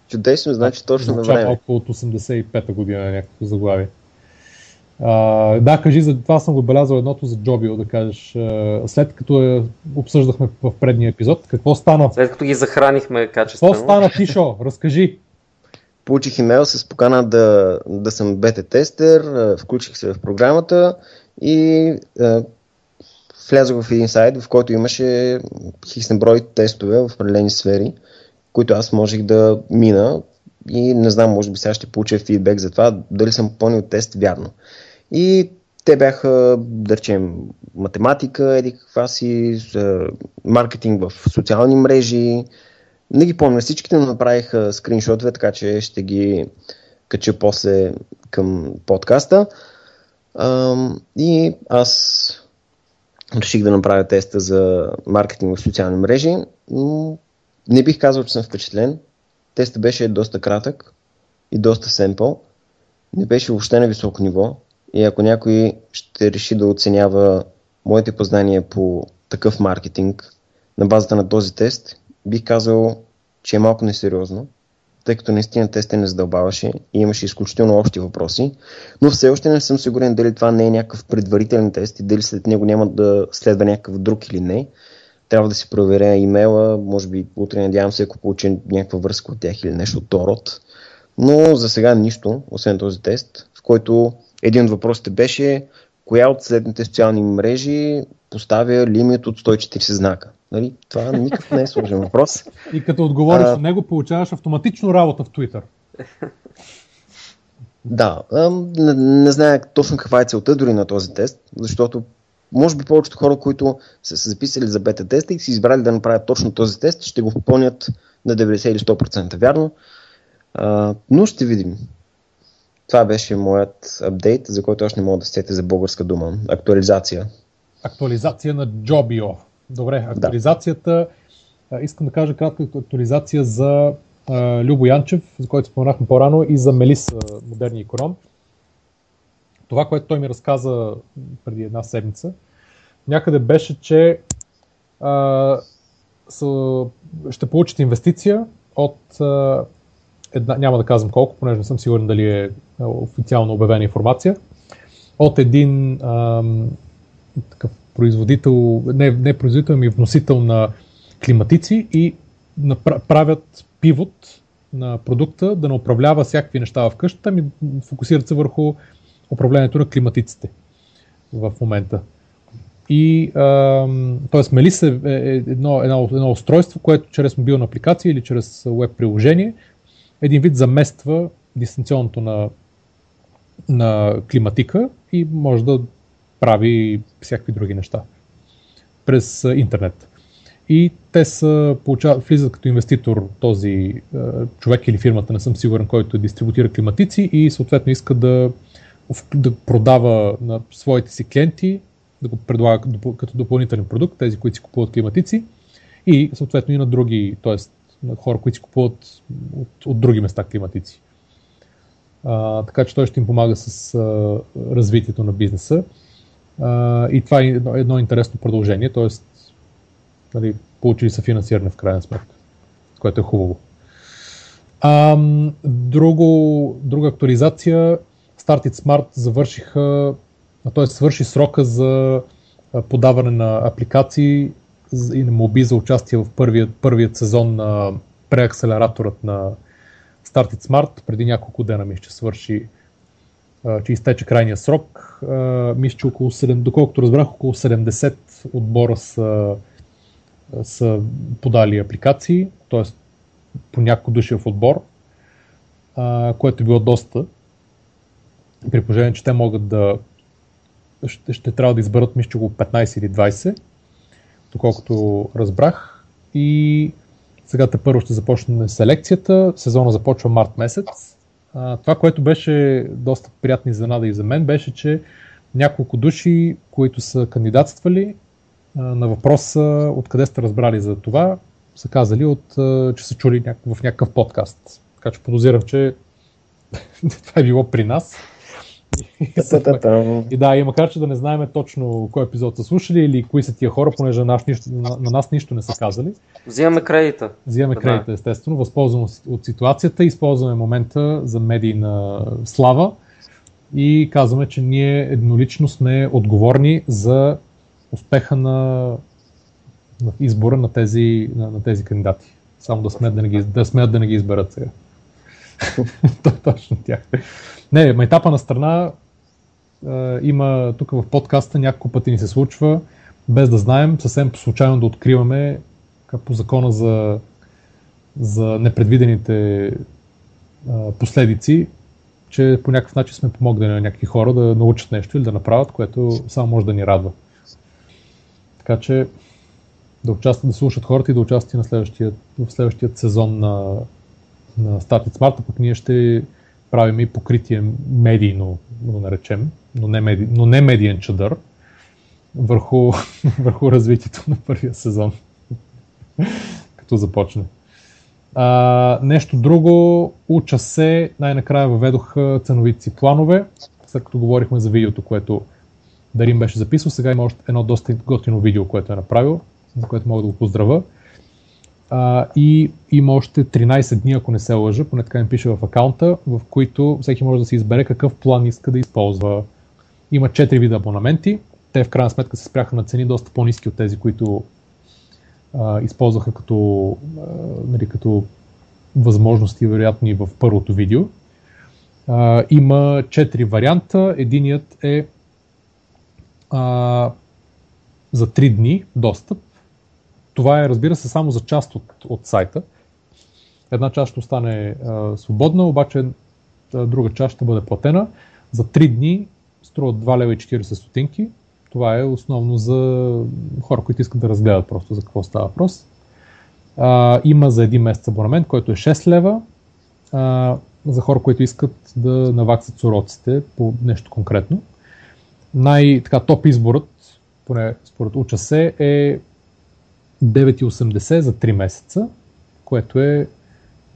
Чудесно, значи точно на време. Около от 85-та година е някакво заглавие. Uh, да, кажи, за това съм го белязал едното за Джобио, да кажеш. Uh, след като е, обсъждахме в предния епизод, какво стана? След като ги захранихме качествено. Какво стана, Тишо? Разкажи. Получих имейл с покана да, да съм бета-тестер, включих се в програмата и uh, влязох в един сайт, в който имаше хиксен брой тестове в определени сфери, които аз можех да мина и не знам, може би сега ще получа фидбек за това, дали съм попълнил тест вярно. И те бяха, да речем, математика, еди каква си, маркетинг в социални мрежи. Не ги помня всичките, но направих скриншотове, така че ще ги кача после към подкаста. И аз реших да направя теста за маркетинг в социални мрежи. Не бих казал, че съм впечатлен. Тестът беше доста кратък и доста семпъл. Не беше въобще на високо ниво. И ако някой ще реши да оценява моите познания по такъв маркетинг на базата на този тест, бих казал, че е малко несериозно, тъй като наистина тестът не задълбаваше и имаше изключително общи въпроси, но все още не съм сигурен дали това не е някакъв предварителен тест и дали след него няма да следва някакъв друг или не. Трябва да си проверя имейла, може би утре надявам се, ако получа някаква връзка от тях или нещо от Торот. Но за сега нищо, освен този тест, в който един от въпросите беше коя от следните социални мрежи поставя лимит от 140 знака. Нали? Това никакъв не е сложен въпрос. И като отговориш а, на него, получаваш автоматично работа в Twitter. Да, не, не знае точно каква е целта дори на този тест, защото може би повечето хора, които са се записали за бета теста и си избрали да направят точно този тест, ще го попълнят на 90 или 100% вярно. А, но ще видим. Това беше моят апдейт, за който още не мога да сетя за българска дума. Актуализация. Актуализация на Jobio. Добре, актуализацията. Да. Искам да кажа кратка актуализация за а, Любо Янчев, за който споменахме по-рано, и за Мелис, модерни иконом. Това, което той ми разказа преди една седмица, някъде беше, че а, са, ще получите инвестиция от а, една, няма да казвам колко, понеже не съм сигурен дали е официално обявена информация, от един ам, такъв производител, не, не производител, ами вносител на климатици и правят пивот на продукта да не управлява всякакви неща в къщата, ми фокусират се върху управлението на климатиците в момента. И, т.е. Мелис е, е едно, едно, едно устройство, което чрез мобилна апликация или чрез веб приложение един вид замества дистанционното на, на климатика и може да прави всякакви други неща през интернет. И те са, получават, влизат като инвеститор този е, човек или фирмата, не съм сигурен, който дистрибутира климатици и съответно иска да, да продава на своите си клиенти, да го предлага като допълнителен продукт, тези, които си купуват климатици и съответно и на други, т.е на хора, които си купуват от, от други места климатици. А, така че той ще им помага с а, развитието на бизнеса. И това е едно, едно интересно продължение, т.е. нали, получили са финансиране в крайна сметка, което е хубаво. А, друго, друга актуализация, Started Smart завършиха, т.е. свърши срока за подаване на апликации и на моби за участие в първият, първият сезон на преакселераторът на Started Smart. Преди няколко дена ми ще свърши, че изтече крайния срок. Мисля, че около 7, доколкото разбрах, около 70 отбора са, са подали апликации, т.е. по няколко души в отбор, което е било доста. При положение, че те могат да ще, ще трябва да изберат мисля, около 15 или 20, доколкото разбрах. И сега те първо ще започне селекцията. Сезона започва март месец. Това, което беше доста приятни изненада и за мен, беше, че няколко души, които са кандидатствали на въпроса откъде сте разбрали за това, са казали, от, че са чули в някакъв подкаст. Така че подозирам, че това е било при нас и да, и макар че да не знаем точно кой епизод са слушали или кои са тия хора, понеже на, нас нищо, на, на нас нищо не са казали. Взимаме кредита. Взимаме да. кредита, естествено. Възползваме от ситуацията, използваме момента за медийна слава и казваме, че ние еднолично сме отговорни за успеха на, на избора на тези, на, на тези кандидати. Само да смеят да не ги, да смеят да не ги изберат сега. Точно тях. Не, майтапа на страна има тук в подкаста няколко пъти ни се случва, без да знаем, съвсем случайно да откриваме по закона за, за непредвидените а, последици, че по някакъв начин сме помогнали на някакви хора да научат нещо или да направят, което само може да ни радва. Така че да участват, да слушат хората и да участват на следващия, в следващия сезон на, на Started Smart, пък ние ще правим и покритие медийно, да наречем, но не, меди, но не медиен чадър, върху, върху развитието на първия сезон, като започне. А, нещо друго, уча се, най-накрая въведох ценовите си планове, след като говорихме за видеото, което Дарин беше записал, сега има още едно доста готино видео, което е направил, за което мога да го поздравя. А, и има още 13 дни, ако не се лъжа, поне така им пише в акаунта, в които всеки може да си избере какъв план иска да използва. Има 4 вида абонаменти. Те в крайна сметка се спряха на цени доста по-низки от тези, които а, използваха като, а, нали, като възможности, вероятни в първото видео. А, има 4 варианта. Единият е а, за 3 дни достъп това е, разбира се, само за част от, от сайта. Една част ще остане а, свободна, обаче а, друга част ще бъде платена. За 3 дни струва 2 лева и 40 стотинки. Това е основно за хора, които искат да разгледат просто за какво става въпрос. Има за един месец абонамент, който е 6 лева. А, за хора, които искат да наваксат уроците по нещо конкретно. Най-така топ изборът, поне според уча се, е 9,80 за 3 месеца, което е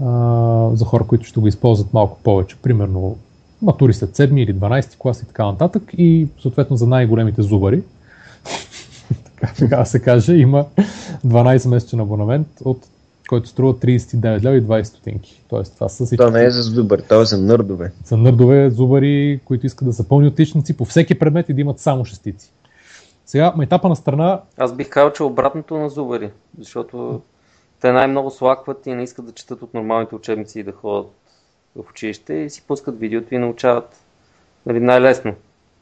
а, за хора, които ще го използват малко повече, примерно матури след 7 или 12 клас и така нататък и съответно за най-големите зубари, така, така се каже, има 12 месечен абонамент, от който струва 39 лева и 20 стотинки. Тоест, това са всички... Това не е за зубари, това е за нърдове. За нърдове, зубари, които искат да са пълни отличници по всеки предмет и да имат само шестици. Сега, майтапа на страна... Аз бих казал, че обратното на зубари, защото те най-много слакват и не искат да четат от нормалните учебници и да ходят в училище и си пускат видеото и научават нали, най-лесно.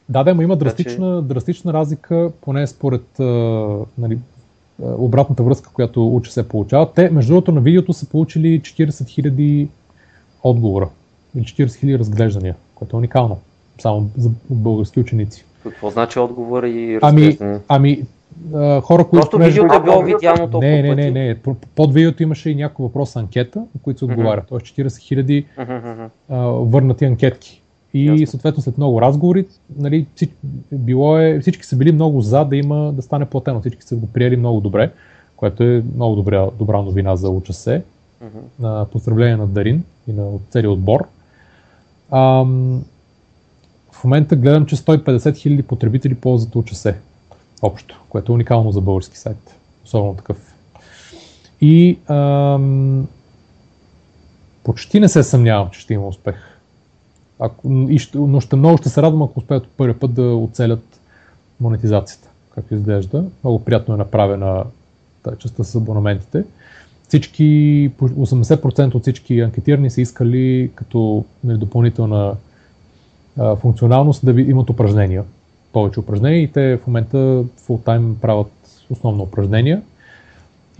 Да, да, но има драстична, че... драстична разлика, поне според а, нали, обратната връзка, която учи се получава. Те, между другото, на видеото са получили 40 000 отговора или 40 000 разглеждания, което е уникално, само за български ученици. Какво значи отговор и ами, ами, а, хора, които... Просто видеото е било видяно толкова Не, не, не, не. Под видеото имаше и някой въпрос анкета, на които се отговарят. Тоест 40 хиляди върнати анкетки. И Ясно. съответно след много разговори, нали, било е, всички са били много за да има да стане платено. Всички са го приели много добре, което е много добра, добра новина за учасе. Uh-huh. Поздравление на Дарин и на целия отбор. Ам, в момента гледам, че 150 000 потребители ползват учасе общо, което е уникално за български сайт. особено такъв. И ам, почти не се съмнявам, че ще има успех. Ако, и ще, но ще много ще се радвам, ако успеят първи път да оцелят монетизацията, както изглежда. Много приятно е направена тази частта с абонаментите. Всички, 80% от всички анкетирани са искали като нали, допълнителна функционалност да ви, имат упражнения. Повече упражнения и те в момента full правят основно упражнения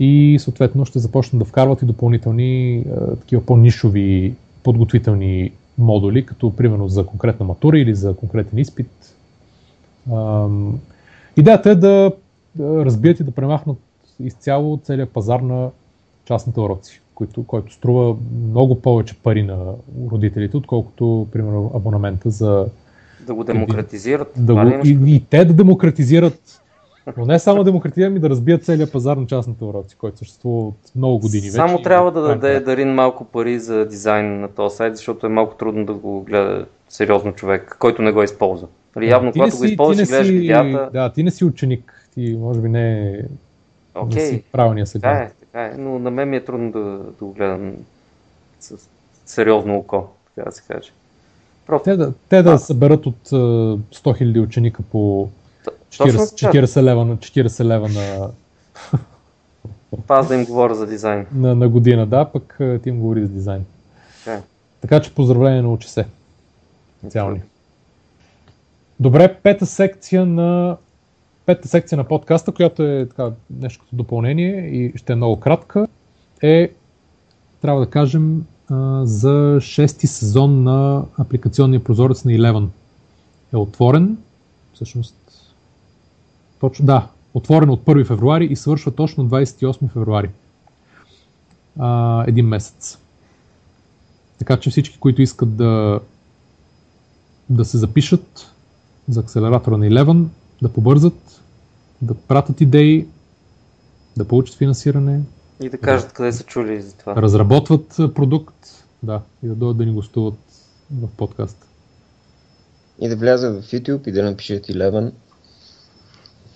и съответно ще започнат да вкарват и допълнителни а, такива по-нишови подготвителни модули, като примерно за конкретна матура или за конкретен изпит. А, идеята е да разбият и да премахнат изцяло целият пазар на частните уроци, който, който струва много повече пари на родителите, отколкото, примерно, абонамента за... Да го демократизират. Да го, и, и те да демократизират но не само демократия, ми да разбият целият пазар на частните уроци, който съществува от много години само вече. Само трябва да даде Дарин малко пари за дизайн на този сайт, защото е малко трудно да го гледа сериозно човек, който не го използва. Нали, явно, ти когато си, го използваш, гледаш си, видеята. Да, ти не си ученик, ти може би не, okay. не си правилния. Така е, така е, но на мен ми е трудно да, да го гледам с сериозно око, така да се каже. Просто... Те да, те да съберат от 100 000 ученика по 40, 40 лева на 40 лева на... Аз да им говоря за дизайн. На, на година, да, пък ти им говори за дизайн. Okay. Така че поздравление на учи се. Цялни. Добре, пета секция на пета секция на подкаста, която е така, нещо като допълнение и ще е много кратка, е, трябва да кажем, за шести сезон на апликационния прозорец на Eleven. Е отворен, всъщност, точно, да, отворен от 1 февруари и свършва точно 28 февруари. А, един месец. Така че всички, които искат да, да се запишат за акселератора на Eleven, да побързат, да пратят идеи, да получат финансиране. И да кажат да, къде са чули за това. Разработват продукт, да, и да дойдат да ни гостуват в подкаст. И да влязат в YouTube и да напишат Eleven.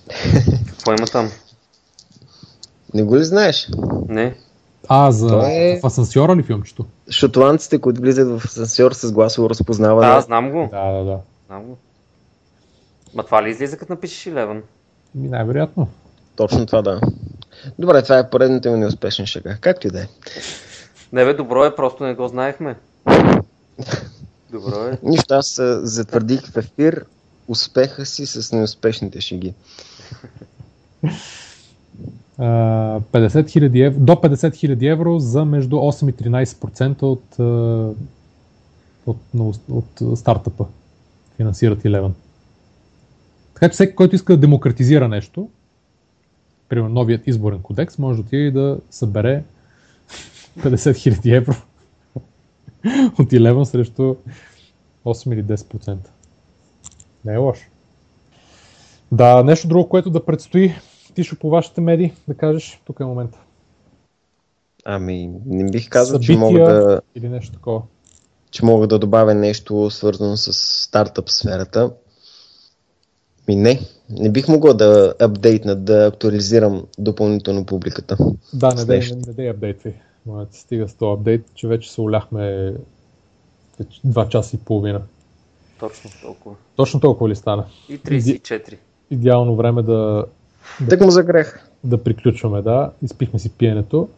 Какво има там? Не го ли знаеш? Не. А, за е... в асансьора ли филмчето? Шотландците, които влизат в асансьор с гласово разпознаване. Да, знам го. Да, да, да. Знам го. Ма това ли излиза като напишеш Eleven? Ми най-вероятно. Точно това да. Добре, това е поредната ми неуспешна шега. Както и да е. Не бе, добро е, просто не го знаехме. Добро е. Нищо, аз затвърдих в ефир успеха си с неуспешните шеги. 50 000 евро, до 50 000 евро за между 8 и 13% от, от, от, от стартъпа. Финансират Eleven. Така че всеки, който иска да демократизира нещо, примерно новият изборен кодекс, може да отиде и да събере 50 000 евро от Eleven срещу 8 или 10%. Не е лошо. Да, нещо друго, което да предстои, Тишо, по вашите медии, да кажеш, тук е момента. Ами, не бих казал, Събития че мога да... Или нещо такова. Че мога да добавя нещо свързано с стартъп сферата. Ми не, не бих могъл да апдейтна, да актуализирам допълнително публиката. Да, не дай, не, не дай апдейтвай. Моят стига с този апдейт, че вече се уляхме 2 часа и половина. Точно толкова. Точно толкова ли стана? И 34. Идеално време да... Да, му загрех. Да приключваме, да. Изпихме си пиенето.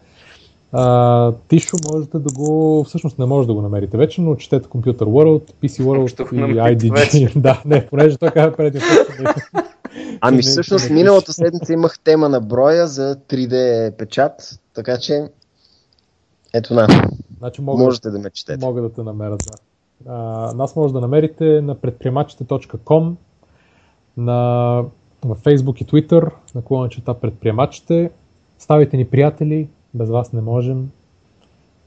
А, Тишо можете да го, всъщност не може да го намерите вече, но четете Computer World, PC World и IDG. да, не, понеже той каза преди Ами всъщност миналата седмица имах тема на броя за 3D печат, така че ето на. Значи мога, Можете да ме четете. Мога да те намеря, да. А, нас може да намерите на предприемачите.com, на, в Facebook и Twitter, на клончета предприемачите. Ставите ни приятели, без вас не можем.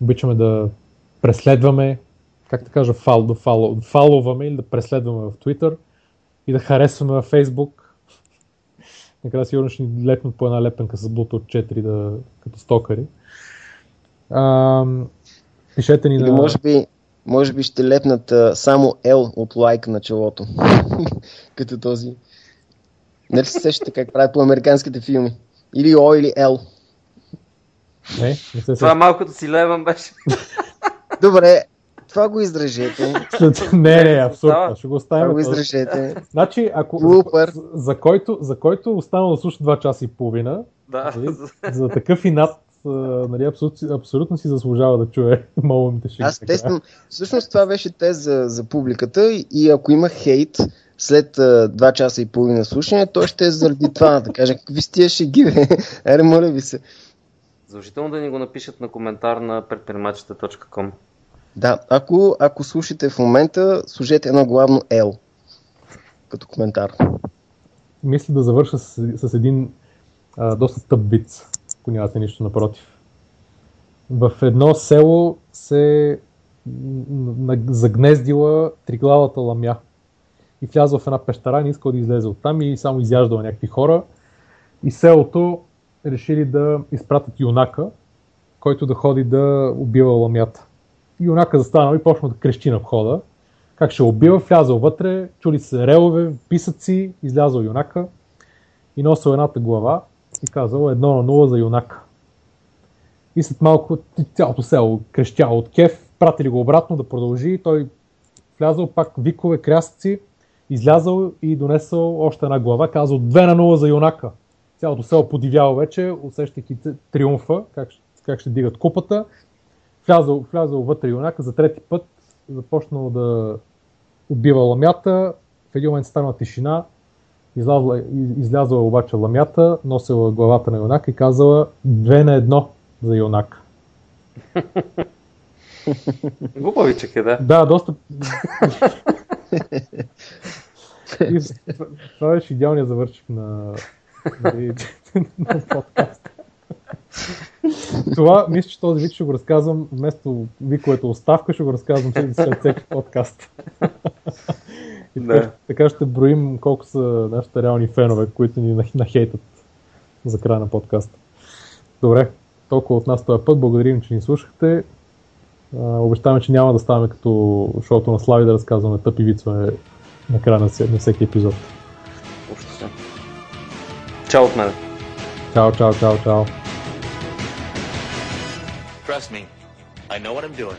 Обичаме да преследваме, как да кажа, фал, да фало, фаловаме или да преследваме в Twitter и да харесваме в Facebook. Накрая сигурно ще ни лепнат по една лепенка с блуто от 4 да, като стокари. А, пишете ни Или на... може би, може би ще лепнат а, само L от лайк на челото. като този. Не ли се сещате как прави по американските филми? Или О, или Л. Не, не се Това малкото си леван беше. Добре, това го издръжете. След... Не, не, абсурдно. Ще го Това оставим. го този. издръжете. Значи, ако за, за, който, за който остана да слуша 2 часа и половина, Да. нали, за такъв инат, а, нали, абсолютно, абсолютно си заслужава да чуе малумните шеги. Аз тествам. Всъщност това беше тест за, за публиката и ако има хейт след а, 2 часа и половина слушане, той ще е заради това да каже какви сте тия шеги, бе. Аре, моля ви се. Задължително да ни го напишат на коментар на предприемачите.com. Да, ако, ако слушате в момента, служете едно главно L като коментар. Мисля да завърша с, с един а, доста тъп виц, ако нямате нищо напротив. В едно село се загнездила триглавата ламя и влязла в една пещера, не искал да излезе оттам и само изяждала някакви хора. И селото решили да изпратят юнака, който да ходи да убива ламята. Юнака застанал и почна да крещи на входа. Как ще убива, влязъл вътре, чули се релове, писъци, излязъл юнака и носил едната глава и казал едно на нула за юнака. И след малко цялото село крещяло от кеф, пратили го обратно да продължи, той влязъл пак викове, крясъци, излязъл и донесъл още една глава, казал 2 на 0 за юнака. Цялото село подивяло вече, усещайки триумфа, как, ще- как ще дигат купата. Влязъл, влязъл вътре юнака за трети път, започнал да убива ламята, в един момент стана тишина, излязла, из- излязла обаче ламята, носила главата на юнака и казала две на едно за юнака. Глупавичък е, да. Да, доста... И това- беше идеалният завършик на, на подкаст. Това, мисля, че този вид ще го разказвам вместо виковете оставка, ще го разказвам след, всеки подкаст. И Да. така, така ще броим колко са нашите реални фенове, които ни нах- нахейтат за края на подкаста. Добре, толкова от нас този път. Благодарим, че ни слушахте. Обещаваме, че няма да ставаме като шоуто на Слави да разказваме тъпи вицове на края на всеки епизод. Cheltenham. Ciao, ciao, ciao, ciao. Trust me, I know what I'm doing.